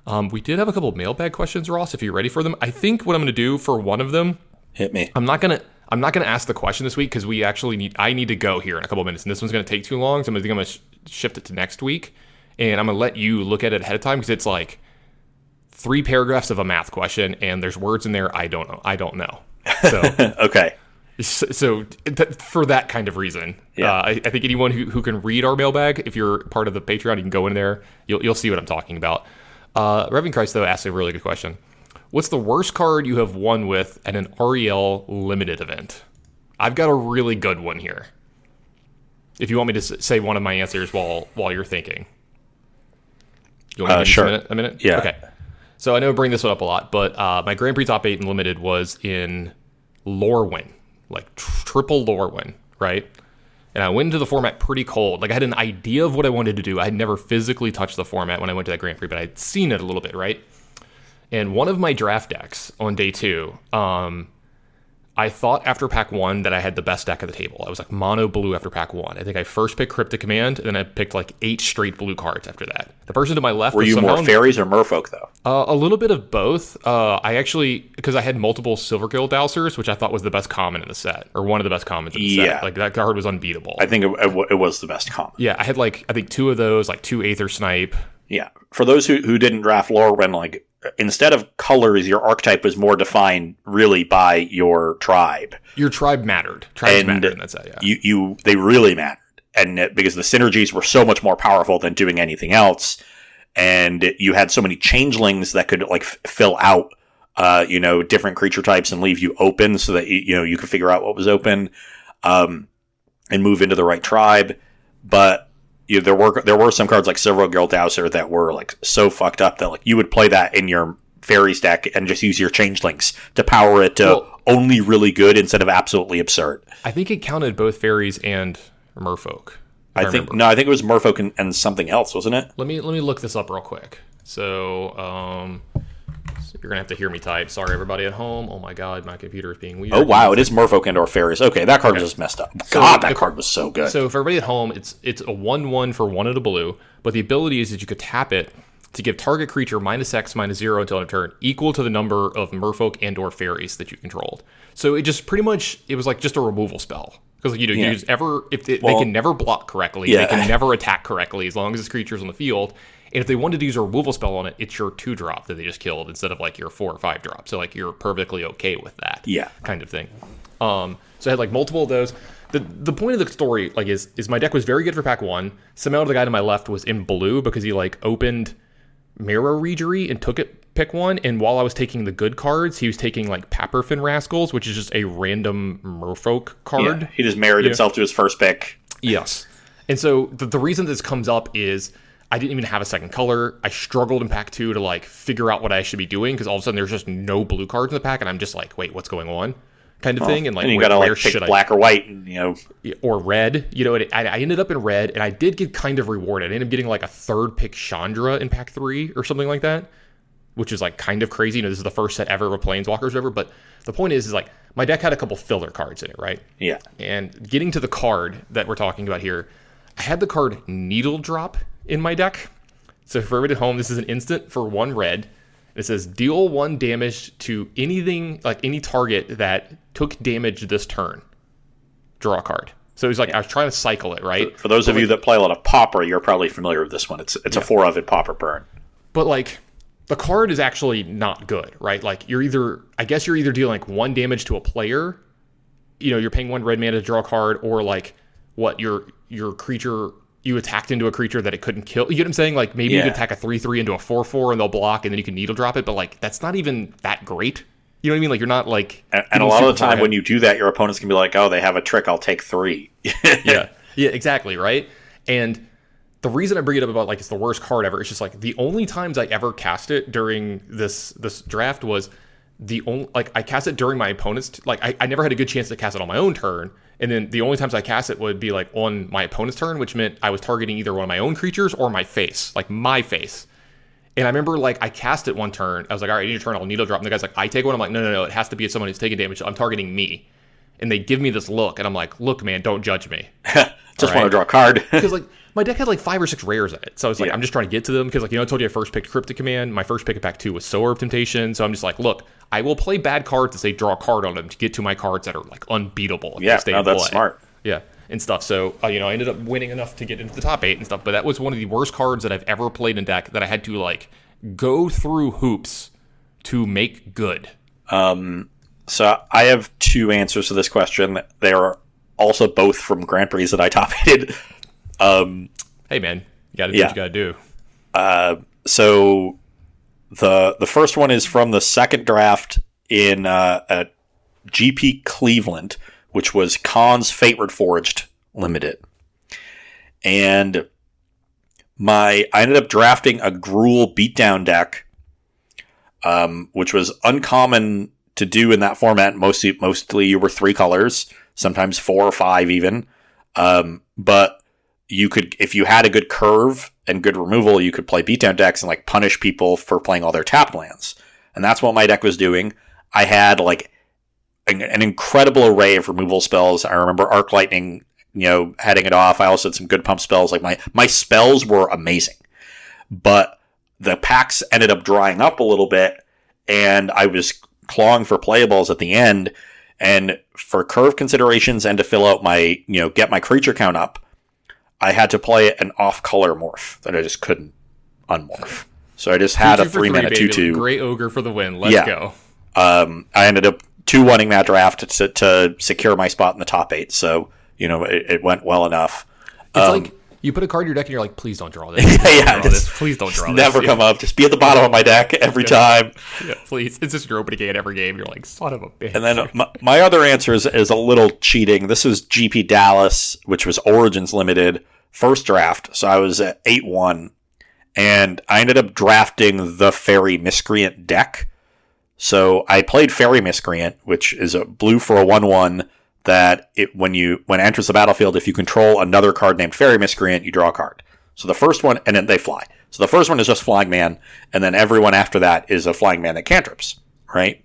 Um, we did have a couple mailbag questions, Ross. If you're ready for them, I think what I'm going to do for one of them Hit me. I'm not gonna I'm not gonna ask the question this week because we actually need I need to go here in a couple minutes and this one's gonna take too long. So I'm gonna, I'm gonna sh- shift it to next week, and I'm gonna let you look at it ahead of time because it's like three paragraphs of a math question and there's words in there I don't know I don't know. So Okay. so, so th- for that kind of reason, Yeah. uh, I, I think anyone who, who can read our mailbag, if you're part of the Patreon, you can go in there. You'll, you'll see what I'm talking about. Uh, Reverend Christ, though, asked a really good question. What's the worst card you have won with at an REL limited event? I've got a really good one here. If you want me to say one of my answers while while you're thinking, you want me Uh, to give you sure. a minute? A minute? Yeah. Okay. So I know I bring this one up a lot, but uh, my Grand Prix top eight in limited was in Lorwyn, like tr- triple Lorwyn, right? And I went into the format pretty cold. Like I had an idea of what I wanted to do. I had never physically touched the format when I went to that Grand Prix, but I'd seen it a little bit, right? And one of my draft decks on day two, um, I thought after pack one that I had the best deck at the table. I was like mono blue after pack one. I think I first picked Cryptic Command, and then I picked like eight straight blue cards after that. The person to my left Were you somehow more fairies or merfolk though? uh, a little bit of both. Uh, I actually because I had multiple Silvergill Dousers, which I thought was the best common in the set, or one of the best commons in the Yeah. set. Like that card was unbeatable. I think it, it, was the best common. yeah, I had like I think two of those, like two Aethersnipe. Yeah. For those who, who didn't draft Lorwyn, like instead of colors, your archetype was more defined really by your tribe. Your tribe mattered. Tribes And mattered in that set. Yeah. You you they really mattered, and it, because the synergies were so much more powerful than doing anything else, and you had so many changelings that could like f- fill out. Uh, you know, different creature types and leave you open so that you, you know you could figure out what was open, um, and move into the right tribe. But you know, there were there were some cards like Silvergill Douser that were like so fucked up that like you would play that in your fairies deck and just use your changelings to power it to Well- only really good instead of absolutely absurd. I think it counted both fairies and merfolk. if I, think remember. no, I think it was Merfolk and, and something else, wasn't it? Let me let me look this up real quick. So, um, so you're gonna have to hear me type. Sorry, everybody at home. Oh my god, my computer is being weird. Oh wow, it is Merfolk and or fairies. Okay, that card was just messed up. God, that card was so good. So for everybody at home, it's it's a one-one for one of the blue, but the ability is that you could tap it to give target creature minus X minus zero until end of turn, equal to the number of Merfolk and or fairies that you controlled. So it just pretty much it was like just a removal spell because you know Yeah. you use ever if they, Well- they can never block correctly, Yeah. they can never attack correctly as long as this creature's on the field. And if they wanted to use a removal spell on it, it's your two drop that they just killed instead of like your four or five drop. So like you're perfectly okay with that Yeah. kind of thing. Um, so I had like multiple of those. the the point of the story like is is my deck was very good for pack one. Somehow the guy to my left was in blue because he like opened Merrow Reejerey and took it pick one. And while I was taking the good cards, he was taking like Paperfin Rascals, which is just a random Merfolk card. Yeah, he just married himself to his first pick. Yes. And so the, the reason this comes up is I didn't even have a second color. I struggled in pack two to like figure out what I should be doing because all of a sudden there's just no blue cards in the pack, and I'm just like, wait, what's going on? Kind of thing. And like, And you where, gotta where like pick should I black or white, and you know, or red. You know, it, I, I ended up in red, and I did get kind of rewarded. I ended up getting like a third pick Chandra in pack three or something like that, which is like kind of crazy. You know, this is the first set ever of Planeswalkers ever. But the point is, is like my deck had a couple filler cards in it, right? yeah, And getting to the card that we're talking about here, I had the card Needle Drop in my deck. So for everybody at home, this is an instant for one red. It says deal one damage to anything like any target that took damage this turn. Draw a card. So was like I was trying to cycle it, right? For those of you that play a lot of Pauper, you're probably familiar with this one. It's it's a four of it Pauper burn. But like the card is actually not good, right? Like you're either I guess you're either dealing like one damage to a player, you know, you're paying one red mana to draw a card, or like what your your creature you attacked into a creature that it couldn't kill. You get what I'm saying? Like maybe you Yeah. can attack a three three into a four four and they'll block and then you can needle drop it, but like that's not even that great. You know what I mean? Like you're not like And, and a lot of the time, when you do that, your opponents can be like, "Oh, they have a trick. I'll take three. yeah, yeah, exactly, right. And the reason I bring it up about like it's the worst card ever, it's just like the only times I ever cast it during this this draft was the only like I cast it during my opponent's like I, I never had a good chance to cast it on my own turn, and then the only times I cast it would be like on my opponent's turn, which meant I was targeting either one of my own creatures or my face, like my face. And I remember like I cast it one turn. I was like, all right, I need a turn. I'll needle drop. And the guy's like, I take one. I'm like, no, no, no. It has to be someone who's taking damage. So I'm targeting me. And they give me this look, and I'm like, look, man, don't judge me. Just want to draw a card. Because like my deck had like five or six rares in it, so I was like, Yeah. I'm just trying to get to them because like you know I told you I first picked Cryptic Command. My first pick at pack two was Sower of Temptation, so I'm just like, look, I will play bad cards to say draw a card on them to get to my cards that are like unbeatable. Yeah, no, that's play. smart. Yeah, and stuff. So uh, you know I ended up winning enough to get into the top eight and stuff. But that was one of the worst cards that I've ever played in deck that I had to like go through hoops to make good. Um, So I have two answers to this question. They are also both from Grand Prix that I top aided. Um, Hey man, you got to do Yeah. what you got to do. so the the first one is from the second draft in uh, at GP Cleveland, which was Khan's Fate Reforged Limited, and my I ended up drafting a Gruul beatdown deck, um, which was uncommon to do in that format. Mostly, mostly you were three colors, sometimes four or five even, um, but you could if you had a good curve and good removal, you could play beatdown decks and like punish people for playing all their tapped lands. And that's what my deck was doing. I had like an, an incredible array of removal spells. I remember Arc Lightning, you know, heading it off. I also had some good pump spells. Like my my spells were amazing, but the packs ended up drying up a little bit, and I was clawing for playables at the end. And for curve considerations and to fill out my, you know, get my creature count up, I had to play an off color morph that I just couldn't unmorph. So I just had Two a for three mana baby. two two. Great ogre for the win. Let's Yeah. go. Um, I ended up two winning that draft to, to secure my spot in the top eight. So you know it, it went well enough. It's Um, like you put a card in your deck and you're like, please don't draw this. yeah, Please don't draw just this. Please don't draw this. Never Yeah, come up. Just be at the bottom of my deck every time. yeah, please. It's just your opening game every game. You're like, son of a bitch. And then my, my other answer is, is a little cheating. This was GP Dallas, which was Origins Limited first draft. So I was at 8 1. And I ended up drafting the Faerie Miscreant deck. So I played Faerie Miscreant, which is a blue for a 1 1 that it when you when it enters the battlefield, if you control another card named Faerie Miscreant, you draw a card. So the first one, and then they fly. So the first one is just Flying Man, and then everyone after that is a Flying Man that cantrips, right?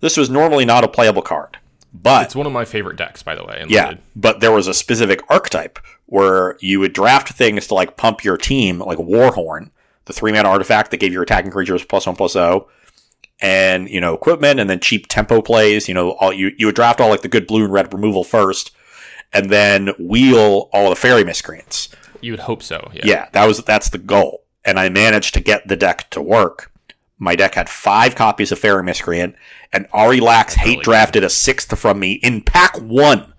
This was normally not a playable card, but it's one of my favorite decks, by the way. yeah, Limited. but there was a specific archetype where you would draft things to like pump your team, like Warhorn, the three mana artifact that gave your attacking creatures plus one plus O, and you know equipment, and then cheap tempo plays. You know, all you you would draft all like the good blue and red removal first, and then wheel all the faerie miscreants. You would hope so. Yeah. Yeah, that was that's the goal, and I managed to get the deck to work. My deck had five copies of Faerie Miscreant, and Ari Lax hate really drafted a sixth from me in pack one.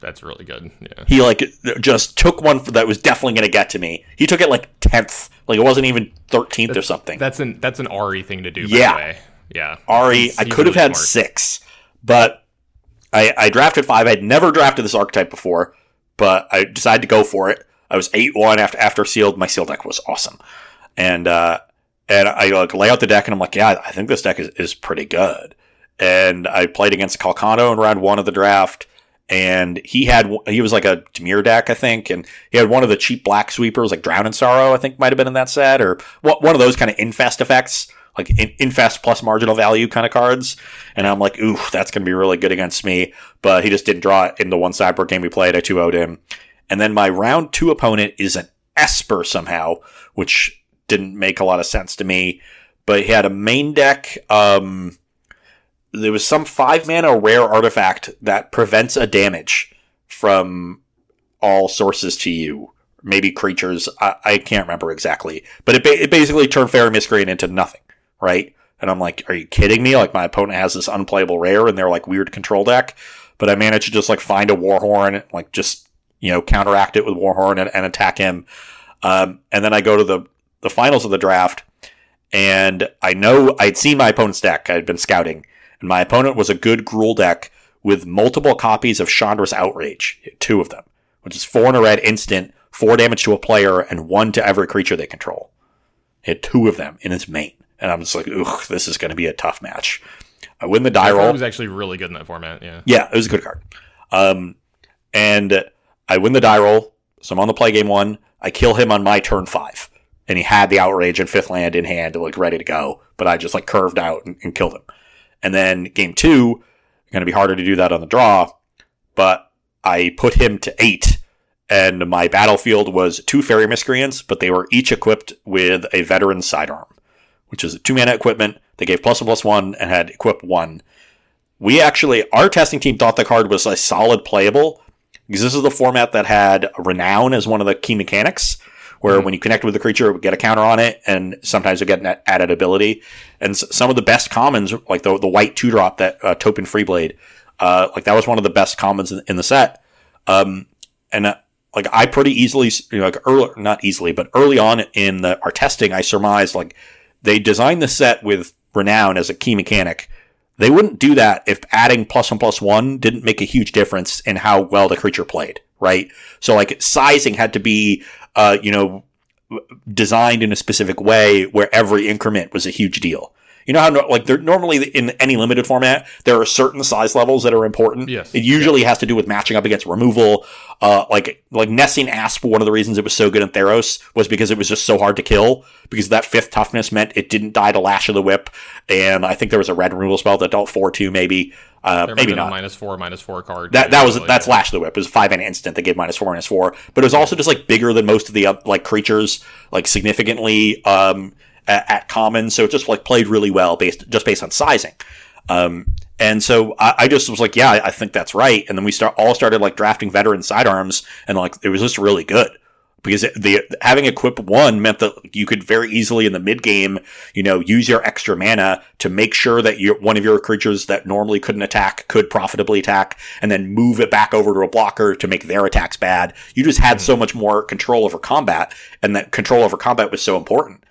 That's really good. Yeah. He like just took one that was definitely going to get to me. He took it like tenth, like it wasn't even thirteenth or something. That's an that's an Ari thing to do. Yeah. By the way. Yeah. Ari, I could have really had smart. six, but I, I drafted five. I'd never drafted this archetype before, but I decided to go for it. I was eight one after after sealed. My seal deck was awesome, and uh, and I like lay out the deck, and I'm like, yeah, I think this deck is, is pretty good. And I played against Calcano in round one of the draft, and he had he was like a Dimir deck, I think, and he had one of the cheap black sweepers, like Drown in Sorrow, I think might have been in that set, or what one of those kind of infest effects, like in, infest plus marginal value kind of cards. And I'm like, ooh, that's going to be really good against me. But he just didn't draw it in the one sideboard game we played. I 2 0'd him. And then my round two opponent is an Esper somehow, which didn't make a lot of sense to me. But he had a main deck. Um, there was some five mana rare artifact that prevents a damage from all sources to you. Maybe creatures. I, I can't remember exactly. But it, ba- it basically turned Faerie Miscreant into nothing, right? And I'm like, are you kidding me? Like my opponent has this unplayable rare in their like weird control deck, but I managed to just like find a Warhorn, like just you know counteract it with Warhorn and, and attack him. Um, and then I go to the the finals of the draft, and I know I'd seen my opponent's deck. I'd been scouting, and my opponent was a good Gruul deck with multiple copies of Chandra's Outrage, two of them, which is four in a red instant, four damage to a player, and one to every creature they control. He had two of them in his main, and I'm just like, ooh, this is going to be a tough match. I win the die That roll. was actually really good in that format. Yeah. Yeah, it was a good card. Um, and I win the die roll. So I'm on the play game one. I kill him on my turn five. And he had the outrage and fifth land in hand, like ready to go. But I just like curved out and, and killed him. And then game two, going to be harder to do that on the draw. But I put him to eight. And my battlefield was two faerie miscreants, but they were each equipped with a veteran sidearm, which is a two mana equipment. They gave plus one plus one and had equip one. We actually our testing team thought the card was a solid playable because this is the format that had renown as one of the key mechanics where when you connect with the creature it would get a counter on it and sometimes it would get an added ability. And s- some of the best commons like the, the white two drop that uh, Topan Freeblade uh, like that was one of the best commons in, in the set. Um, and uh, like I pretty easily you know, like early not easily but early on in the, our testing I surmised like they designed the set with renown as a key mechanic they wouldn't do that if adding plus one plus one didn't make a huge difference in how well the creature played, right? So like sizing had to be, uh, you know, designed in a specific way where every increment was a huge deal. You know how no, like there normally in any limited format there are certain size levels that are important. Yes. It usually has to do with matching up against removal. Uh, like like Nessian Asp, one of the reasons it was so good in Theros was because it was just so hard to kill because that fifth toughness meant it didn't die to Lash of the Whip, and I think there was a red removal spell that dealt four two maybe. Uh, maybe not. minus four, minus four card. That that was Really, that's yeah. Lash of the Whip. It was five mana instant that gave minus four minus four, but it was also just like bigger than most of the uh, like creatures, like significantly um, at, at common. So it just like played really well based just based on sizing. Um, and so I, I just was like, yeah, I, I think that's right. And then we start all started like drafting veteran sidearms, and like it was just really good because it, the having equip one meant that you could very easily in the mid game, you know, use your extra mana to make sure that your one of your creatures that normally couldn't attack could profitably attack, and then move it back over to a blocker to make their attacks bad. You just had so much more control over combat, and that control over combat was so important.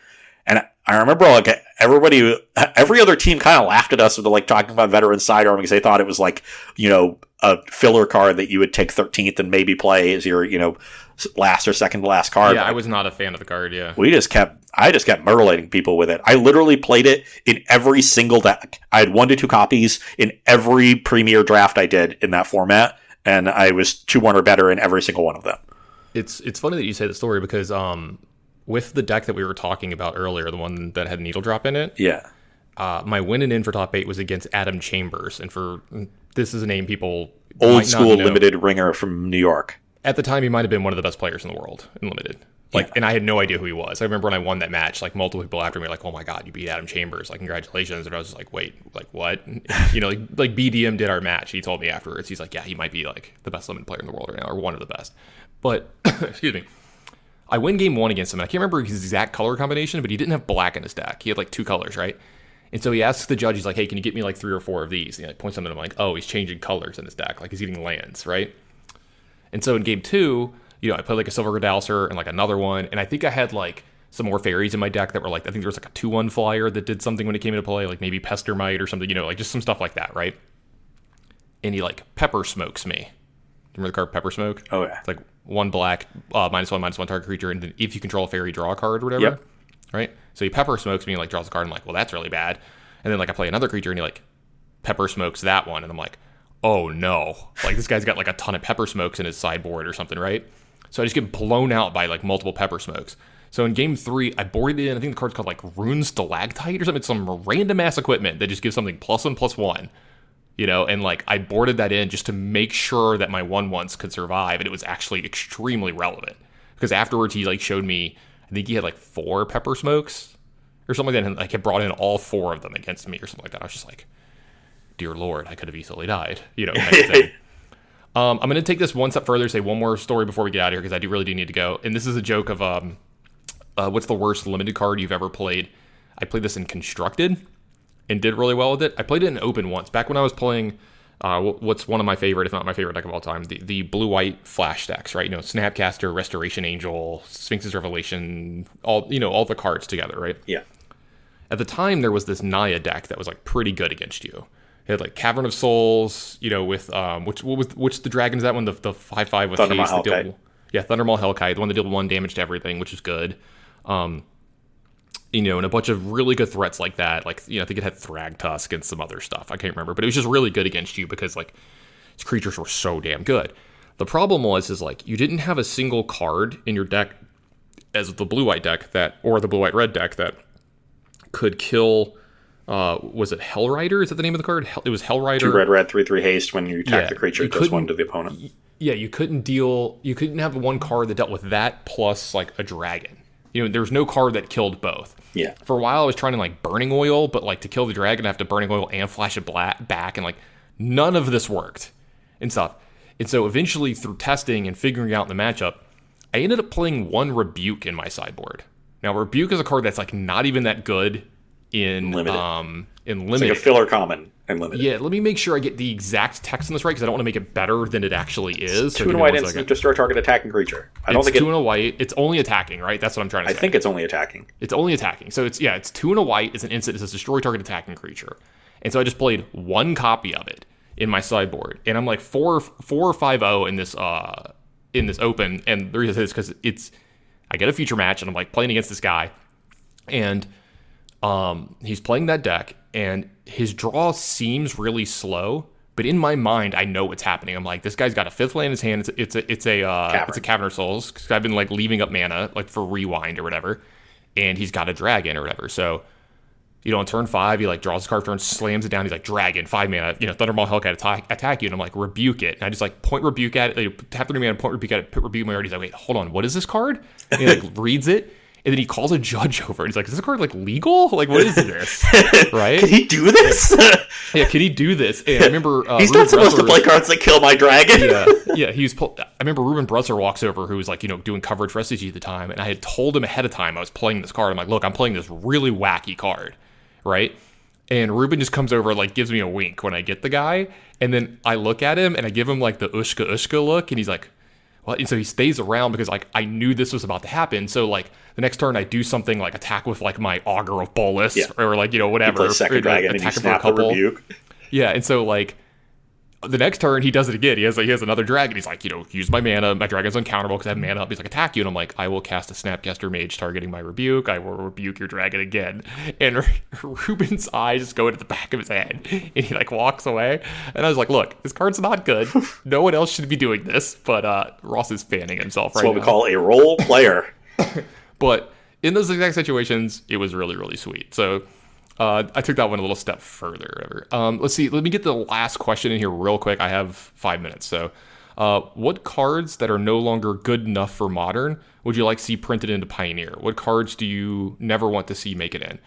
And I remember like everybody, every other team kind of laughed at us with like talking about veteran sidearm because they thought it was like, you know, a filler card that you would take 13th and maybe play as your, you know, last or second to last card. Yeah, I was not a fan of the card. Yeah. we just kept, I just kept mutilating people with it. I literally played it in every single deck. I had one to two copies in every premier draft I did in that format. And I was two one or better in every single one of them. It's it's funny that you say the story because um with the deck that we were talking about earlier, the one that had needle drop in it, Yeah. uh, my win and in for top eight was against Adam Chambers, and for this is a name people Old might not school limited ringer from New York. At the time, he might have been one of the best players in the world in limited. Like, and I had no idea who he was. I remember when I won that match, like multiple people after me, were like, "Oh my god, you beat Adam Chambers! Like, congratulations!" And I was just like, "Wait, like what?" you know, like, like BDM did our match. He told me afterwards. He's like, "Yeah, he might be like the best limited player in the world right now, or one of the best." But excuse me, I win game one against him. I can't remember his exact color combination, but he didn't have black in his deck. He had like two colors, right? And so he asks the judge, he's like, "Hey, can you get me like three or four of these?" And he like points something. and I'm like, "Oh, he's changing colors in his deck. Like he's eating lands, right?" And so in game two, you know, I played like a Silver Dowser and like another one, and I think I had like some more fairies in my deck that were like I think there was like a two one flyer that did something when it came into play, like maybe Pestermite or something, you know, like just some stuff like that, right? And he like pepper smokes me. Remember the card Pepper Smoke? Oh yeah. It's like one black, uh, minus one, minus one target creature, and then if you control a fairy, draw a card or whatever. Yep. Right? So he pepper smokes me and like draws a card. I'm like, well, that's really bad. And then like I play another creature and he like pepper smokes that one, and I'm like, oh no, like this guy's got like a ton of pepper smokes in his sideboard or something, right? So I just get blown out by like multiple pepper smokes. So in game three, I boarded in. I think the card's called like Runed Stalactite or something. It's some random ass equipment that just gives something plus one plus one you know, and like I boarded that in just to make sure that my one ones could survive, and it was actually extremely relevant because afterwards he like showed me, I think he had like four pepper smokes or something like that, and like had brought in all four of them against me or something like that. I was just like, dear lord, I could have easily died, you know. Kind of thing. um, I'm gonna take this one step further, say one more story before we get out of here because I do really do need to go, and this is a joke of um, uh, what's the worst limited card you've ever played? I played this in constructed and did really well with it. I played it in open once back when I was playing. Uh, what's one of my favorite, if not my favorite deck of all time, the, the blue white flash decks, right? You know, Snapcaster, Restoration Angel, Sphinx's Revelation, all you know, all the cards together, right? Yeah. At the time, there was this Naya deck that was like pretty good against you. It had like Cavern of Souls, you know, with um, which what was which the dragon is that one? The the five five with Thundermaw haste Hellkite. deal- yeah, Thundermaw Hellkite, the one that dealt one damage to everything, which is good. Um, you know, and a bunch of really good threats like that. Like, you know, I think it had Thragtusk and some other stuff. I can't remember, but it was just really good against you because like its creatures were so damn good. The problem was is like you didn't have a single card in your deck as the blue white deck that or the blue white red deck that could kill uh was it Hellrider? Is that the name of the card? Hell, it was Hellrider. Two red, red, three, three haste. When you attack Yeah, the creature, it does one to the opponent. yeah, you couldn't deal. You couldn't have one card that dealt with that plus like a dragon. You know, there was no card that killed both. Yeah. For a while, I was trying to like burning oil, but like to kill the dragon, I have to burning oil and flash it black back, and like none of this worked and stuff. And so eventually, through testing and figuring out the matchup, I ended up playing one rebuke in my sideboard. Now, rebuke is a card that's like not even that good in Limited. um in It's limited. like a filler common and limited. yeah, let me make sure I get the exact text on this right because I don't want to make it better than it actually is. So Two give and white instant, destroy target attacking creature. I don't It's think it. two and a white. It's only attacking, right? That's what I'm trying to I say. I think it's only attacking. It's only attacking. So it's yeah, it's two and a white. It's an instant. It says destroy target attacking creature. And so I just played one copy of it in my sideboard, and I'm like four four or five zero in this uh in this open. And the reason is because it's I get a future match, and I'm like playing against this guy, and um he's playing that deck, and his draw seems really slow. But in my mind, I know what's happening. I'm like, this guy's got a fifth land in his hand. It's a, it's a, it's a, uh, Cavern. it's a Cavern of Souls. 'cause I've been like leaving up mana, like for rewind or whatever and he's got a dragon or whatever. So, you know, on turn five, he like draws his card turn, slams it down. He's like, dragon, five mana, you know, Thundermaw Hellkite attack, attack you. And I'm like, rebuke it. And I just like point rebuke at it, like, tap three mana, point rebuke at it, put rebuke my already. He's like, wait, hold on, what is this card? And he like reads it. And then he calls a judge over. And he's like, is this card like legal? Like, what is this? right? Can he do this? yeah, can he do this? And I remember uh, He's Reuben not supposed to play cards that kill my dragon. yeah, yeah. He was. Pull- I remember Reuben Bresler walks over, who was like, you know, doing coverage for SCG at the time, and I had told him ahead of time I was playing this card. I'm like, look, I'm playing this really wacky card, right? And Reuben just comes over, like, gives me a wink when I get the guy, and then I look at him and I give him like the ushka ushka look, and he's like, And so he stays around because like I knew this was about to happen. So like the next turn I do something like attack with like my Augur of Bolas Yeah. or like you know whatever, or, second like, dragon and you attack him for a snap the couple. rebuke. Yeah, and so like the next turn he does it again. He has he has another dragon. He's like, you know, use my mana. My dragon's uncounterable because I have mana up. He's like, attack you, and I'm like, I will cast a Snapcaster Mage targeting my rebuke. I will rebuke your dragon again. And Reuben's eyes just go into the back of his head, and he like walks away. And I was like, look, this card's not good. No one else should be doing this. But uh, Ross is fanning himself That's right what we call a role player. But in those exact situations, it was really, really sweet. So uh, I took that one a little step further. Um, let's see. Let me get the last question in here real quick. I have five minutes. So, uh, what cards that are no longer good enough for modern would you like to see printed into Pioneer? What cards do you never want to see make it in?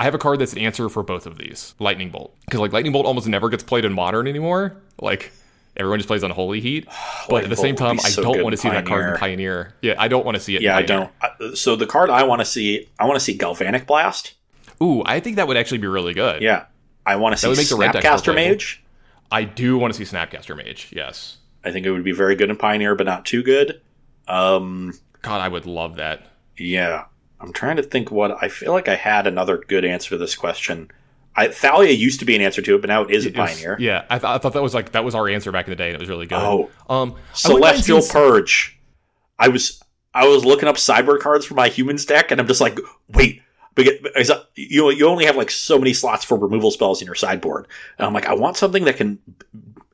I have a card that's an answer for both of these. Lightning Bolt, because like Lightning Bolt almost never gets played in modern anymore. Like everyone just plays Unholy Heat. But at the same Bolt time, I so don't want to see that card in Pioneer. Pioneer. Yeah, I don't want to see it. Yeah, I don't. So the card I want to see, I want to see Galvanic Blast. Ooh, I think that would actually be really good. Yeah, I want to see would make the red decks more Snapcaster. Mage. I do want to see Snapcaster Mage. Yes. I think it would be very good in Pioneer, but not too good. Um, God, I would love that. yeah, I'm trying to think what I feel like I had another good answer to this question. I, Thalia used to be an answer to it, but now it is a Pioneer. yeah, I, th- I thought that was like that was our answer back in the day, and it was really good. Oh. um, I Celestial seeing- Purge. I was I was looking up sideboard cards for my humans deck, and I'm just like, wait, because you you only have like so many slots for removal spells in your sideboard, and I'm like, I want something that can,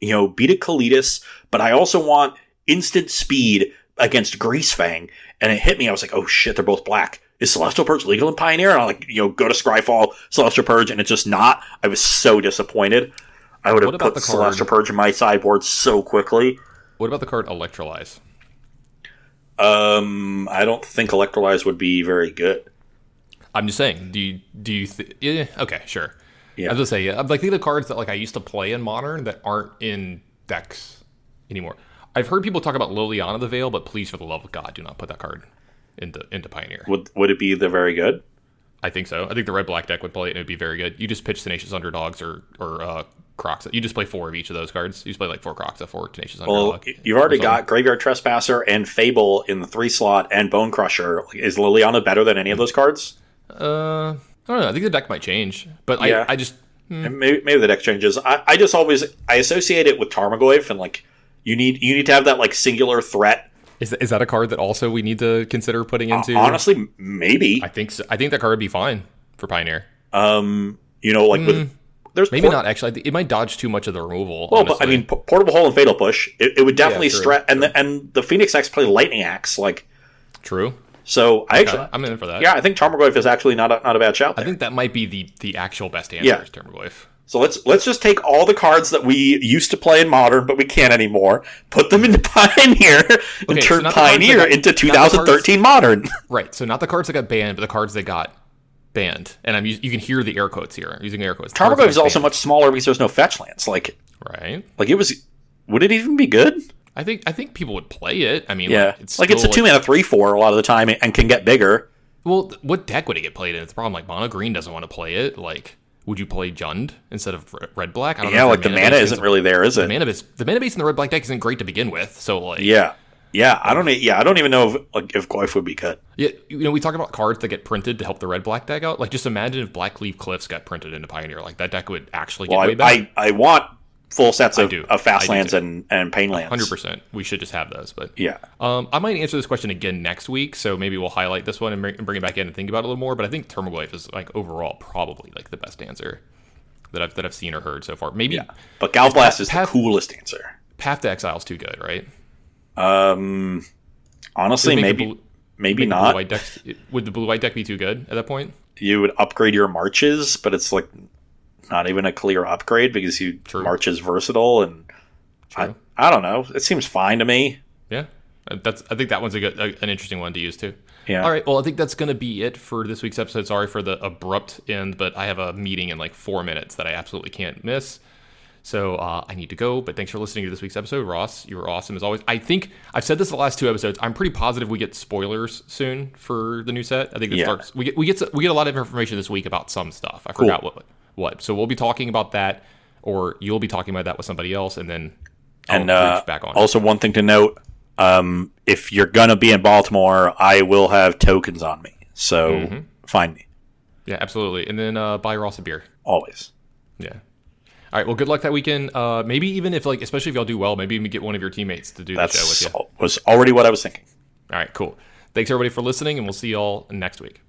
you know, beat a Kalitas, but I also want instant speed against Greasefang, and it hit me. I was like, oh shit, they're both black. Is Celestial Purge legal in Pioneer? And I'm like, you know, go to Scryfall, Celestial Purge, and it's just not. I was so disappointed. I would have put Celestial Purge in my sideboard so quickly. What about the card Electrolyze? Um, I don't think Electrolyze would be very good. I'm just saying. Do you do you? Th- yeah. Okay. Sure. Yeah. I was gonna say. Yeah. I'm like think of the cards that like I used to play in Modern that aren't in decks anymore. I've heard people talk about Liliana the Veil, but please, for the love of God, do not put that card into into Pioneer. Would would it be the very good? I think so. I think the red black deck would play it and it'd be very good. You just pitch Tenacious Underdogs or or uh, Kroxa. You just play four of each of those cards. You just play like four Kroxa, four Tenacious Well, Underdog. you've already got Graveyard Trespasser and Fable in the three slot and Bone Crusher. Is Liliana better than any of those cards? Uh, I don't know. I think the deck might change, but Yeah. I I just And Maybe, maybe the deck changes. I, I just always I associate it with Tarmogoyf and like you need you need to have that like singular threat. is is that a card that also we need to consider putting into? Honestly, maybe. I think so. I think that card would be fine for Pioneer. Um, you know, like with there's Hmm. Maybe por- not actually. It might dodge too much of the removal. Well, but I mean, P- Portable Hole and Fatal Push, it, it would definitely true, stretch. And the and the Phoenix X play Lightning Axe, like true. So. I actually, I'm in for that. yeah, I think Tarmogoyf is actually not a, not a bad shout. I think that might be the the actual best answer. Yeah. is Tarmogoyf. So let's let's just take all the cards that we used to play in Modern, but we can't anymore. Put them into Pioneer and Okay, turn cards Pioneer got- into not the cards- 2013 Modern. Right. So not the cards that got banned, but the cards that got banned. And I'm you can hear the air quotes here. I'm using air quotes. The cards that Tarmogoyf is also much smaller because there's no fetch lands. Like right. like it was. Would it even be good? I think I think people would play it. I mean, Yeah, like, it's like it's a two mana three four a lot of the time and can get bigger. Well, what deck would it get played in? It's the problem. Like mono green doesn't want to play it. Like, would you play Jund instead of red black? I don't Yeah, know. like the mana base isn't really there, is The it? mana base, the mana base in the red black deck isn't great to begin with. So like, Yeah, yeah. I don't. Yeah, I don't even know if like if Goyf would be good. Yeah, you know, we talk about cards that get printed to help the red black deck out. Like, just imagine if Blackcleave Cliffs got printed into Pioneer. Like, that deck would actually get Well, way I, better. I I want full sets of, of fast lands and and pain lands. Hundred percent. We should just have those. But Yeah. um, I might answer this question again next week. So maybe we'll highlight this one and bring, it back in and think about it a little more. But I think Tarmogoyf is like overall probably like the best answer that I've that I've seen or heard so far. Maybe Yeah. But Galblast is the coolest answer. Path to Exile is too good, right? Um, honestly, maybe maybe the not. Blue white decks, would the blue white deck be too good at that point? You would upgrade your marches, but it's like not even a clear upgrade because you True. march is versatile and I, True. I don't know. It seems fine to me. Yeah, Uh, that's. I think that one's a good, a, an interesting one to use too. Yeah. All right. Well, I think that's going to be it for this week's episode. Sorry for the abrupt end, but I have a meeting in like four minutes that I absolutely can't miss. So uh, I need to go. But thanks for listening to this week's episode, Ross. You were awesome as always. I think I've said this the last two episodes. I'm pretty positive we get spoilers soon for the new set. I think it Yeah. starts. We get we get we get a lot of information this week about some stuff. I forgot what what. So we'll be talking about that, or you'll be talking about that with somebody else, and then I'll And uh, back on. also, one thing to note: um, if you're gonna be in Baltimore, I will have tokens on me, so Mm-hmm. find me yeah, absolutely. And then uh, buy Ross a beer. always. Yeah. All right. Well, good luck that weekend. Uh, maybe even if like, especially if y'all do well, maybe even get one of your teammates to do the show with you. was already what I was thinking. All right. Cool. Thanks everybody for listening, and we'll see y'all next week.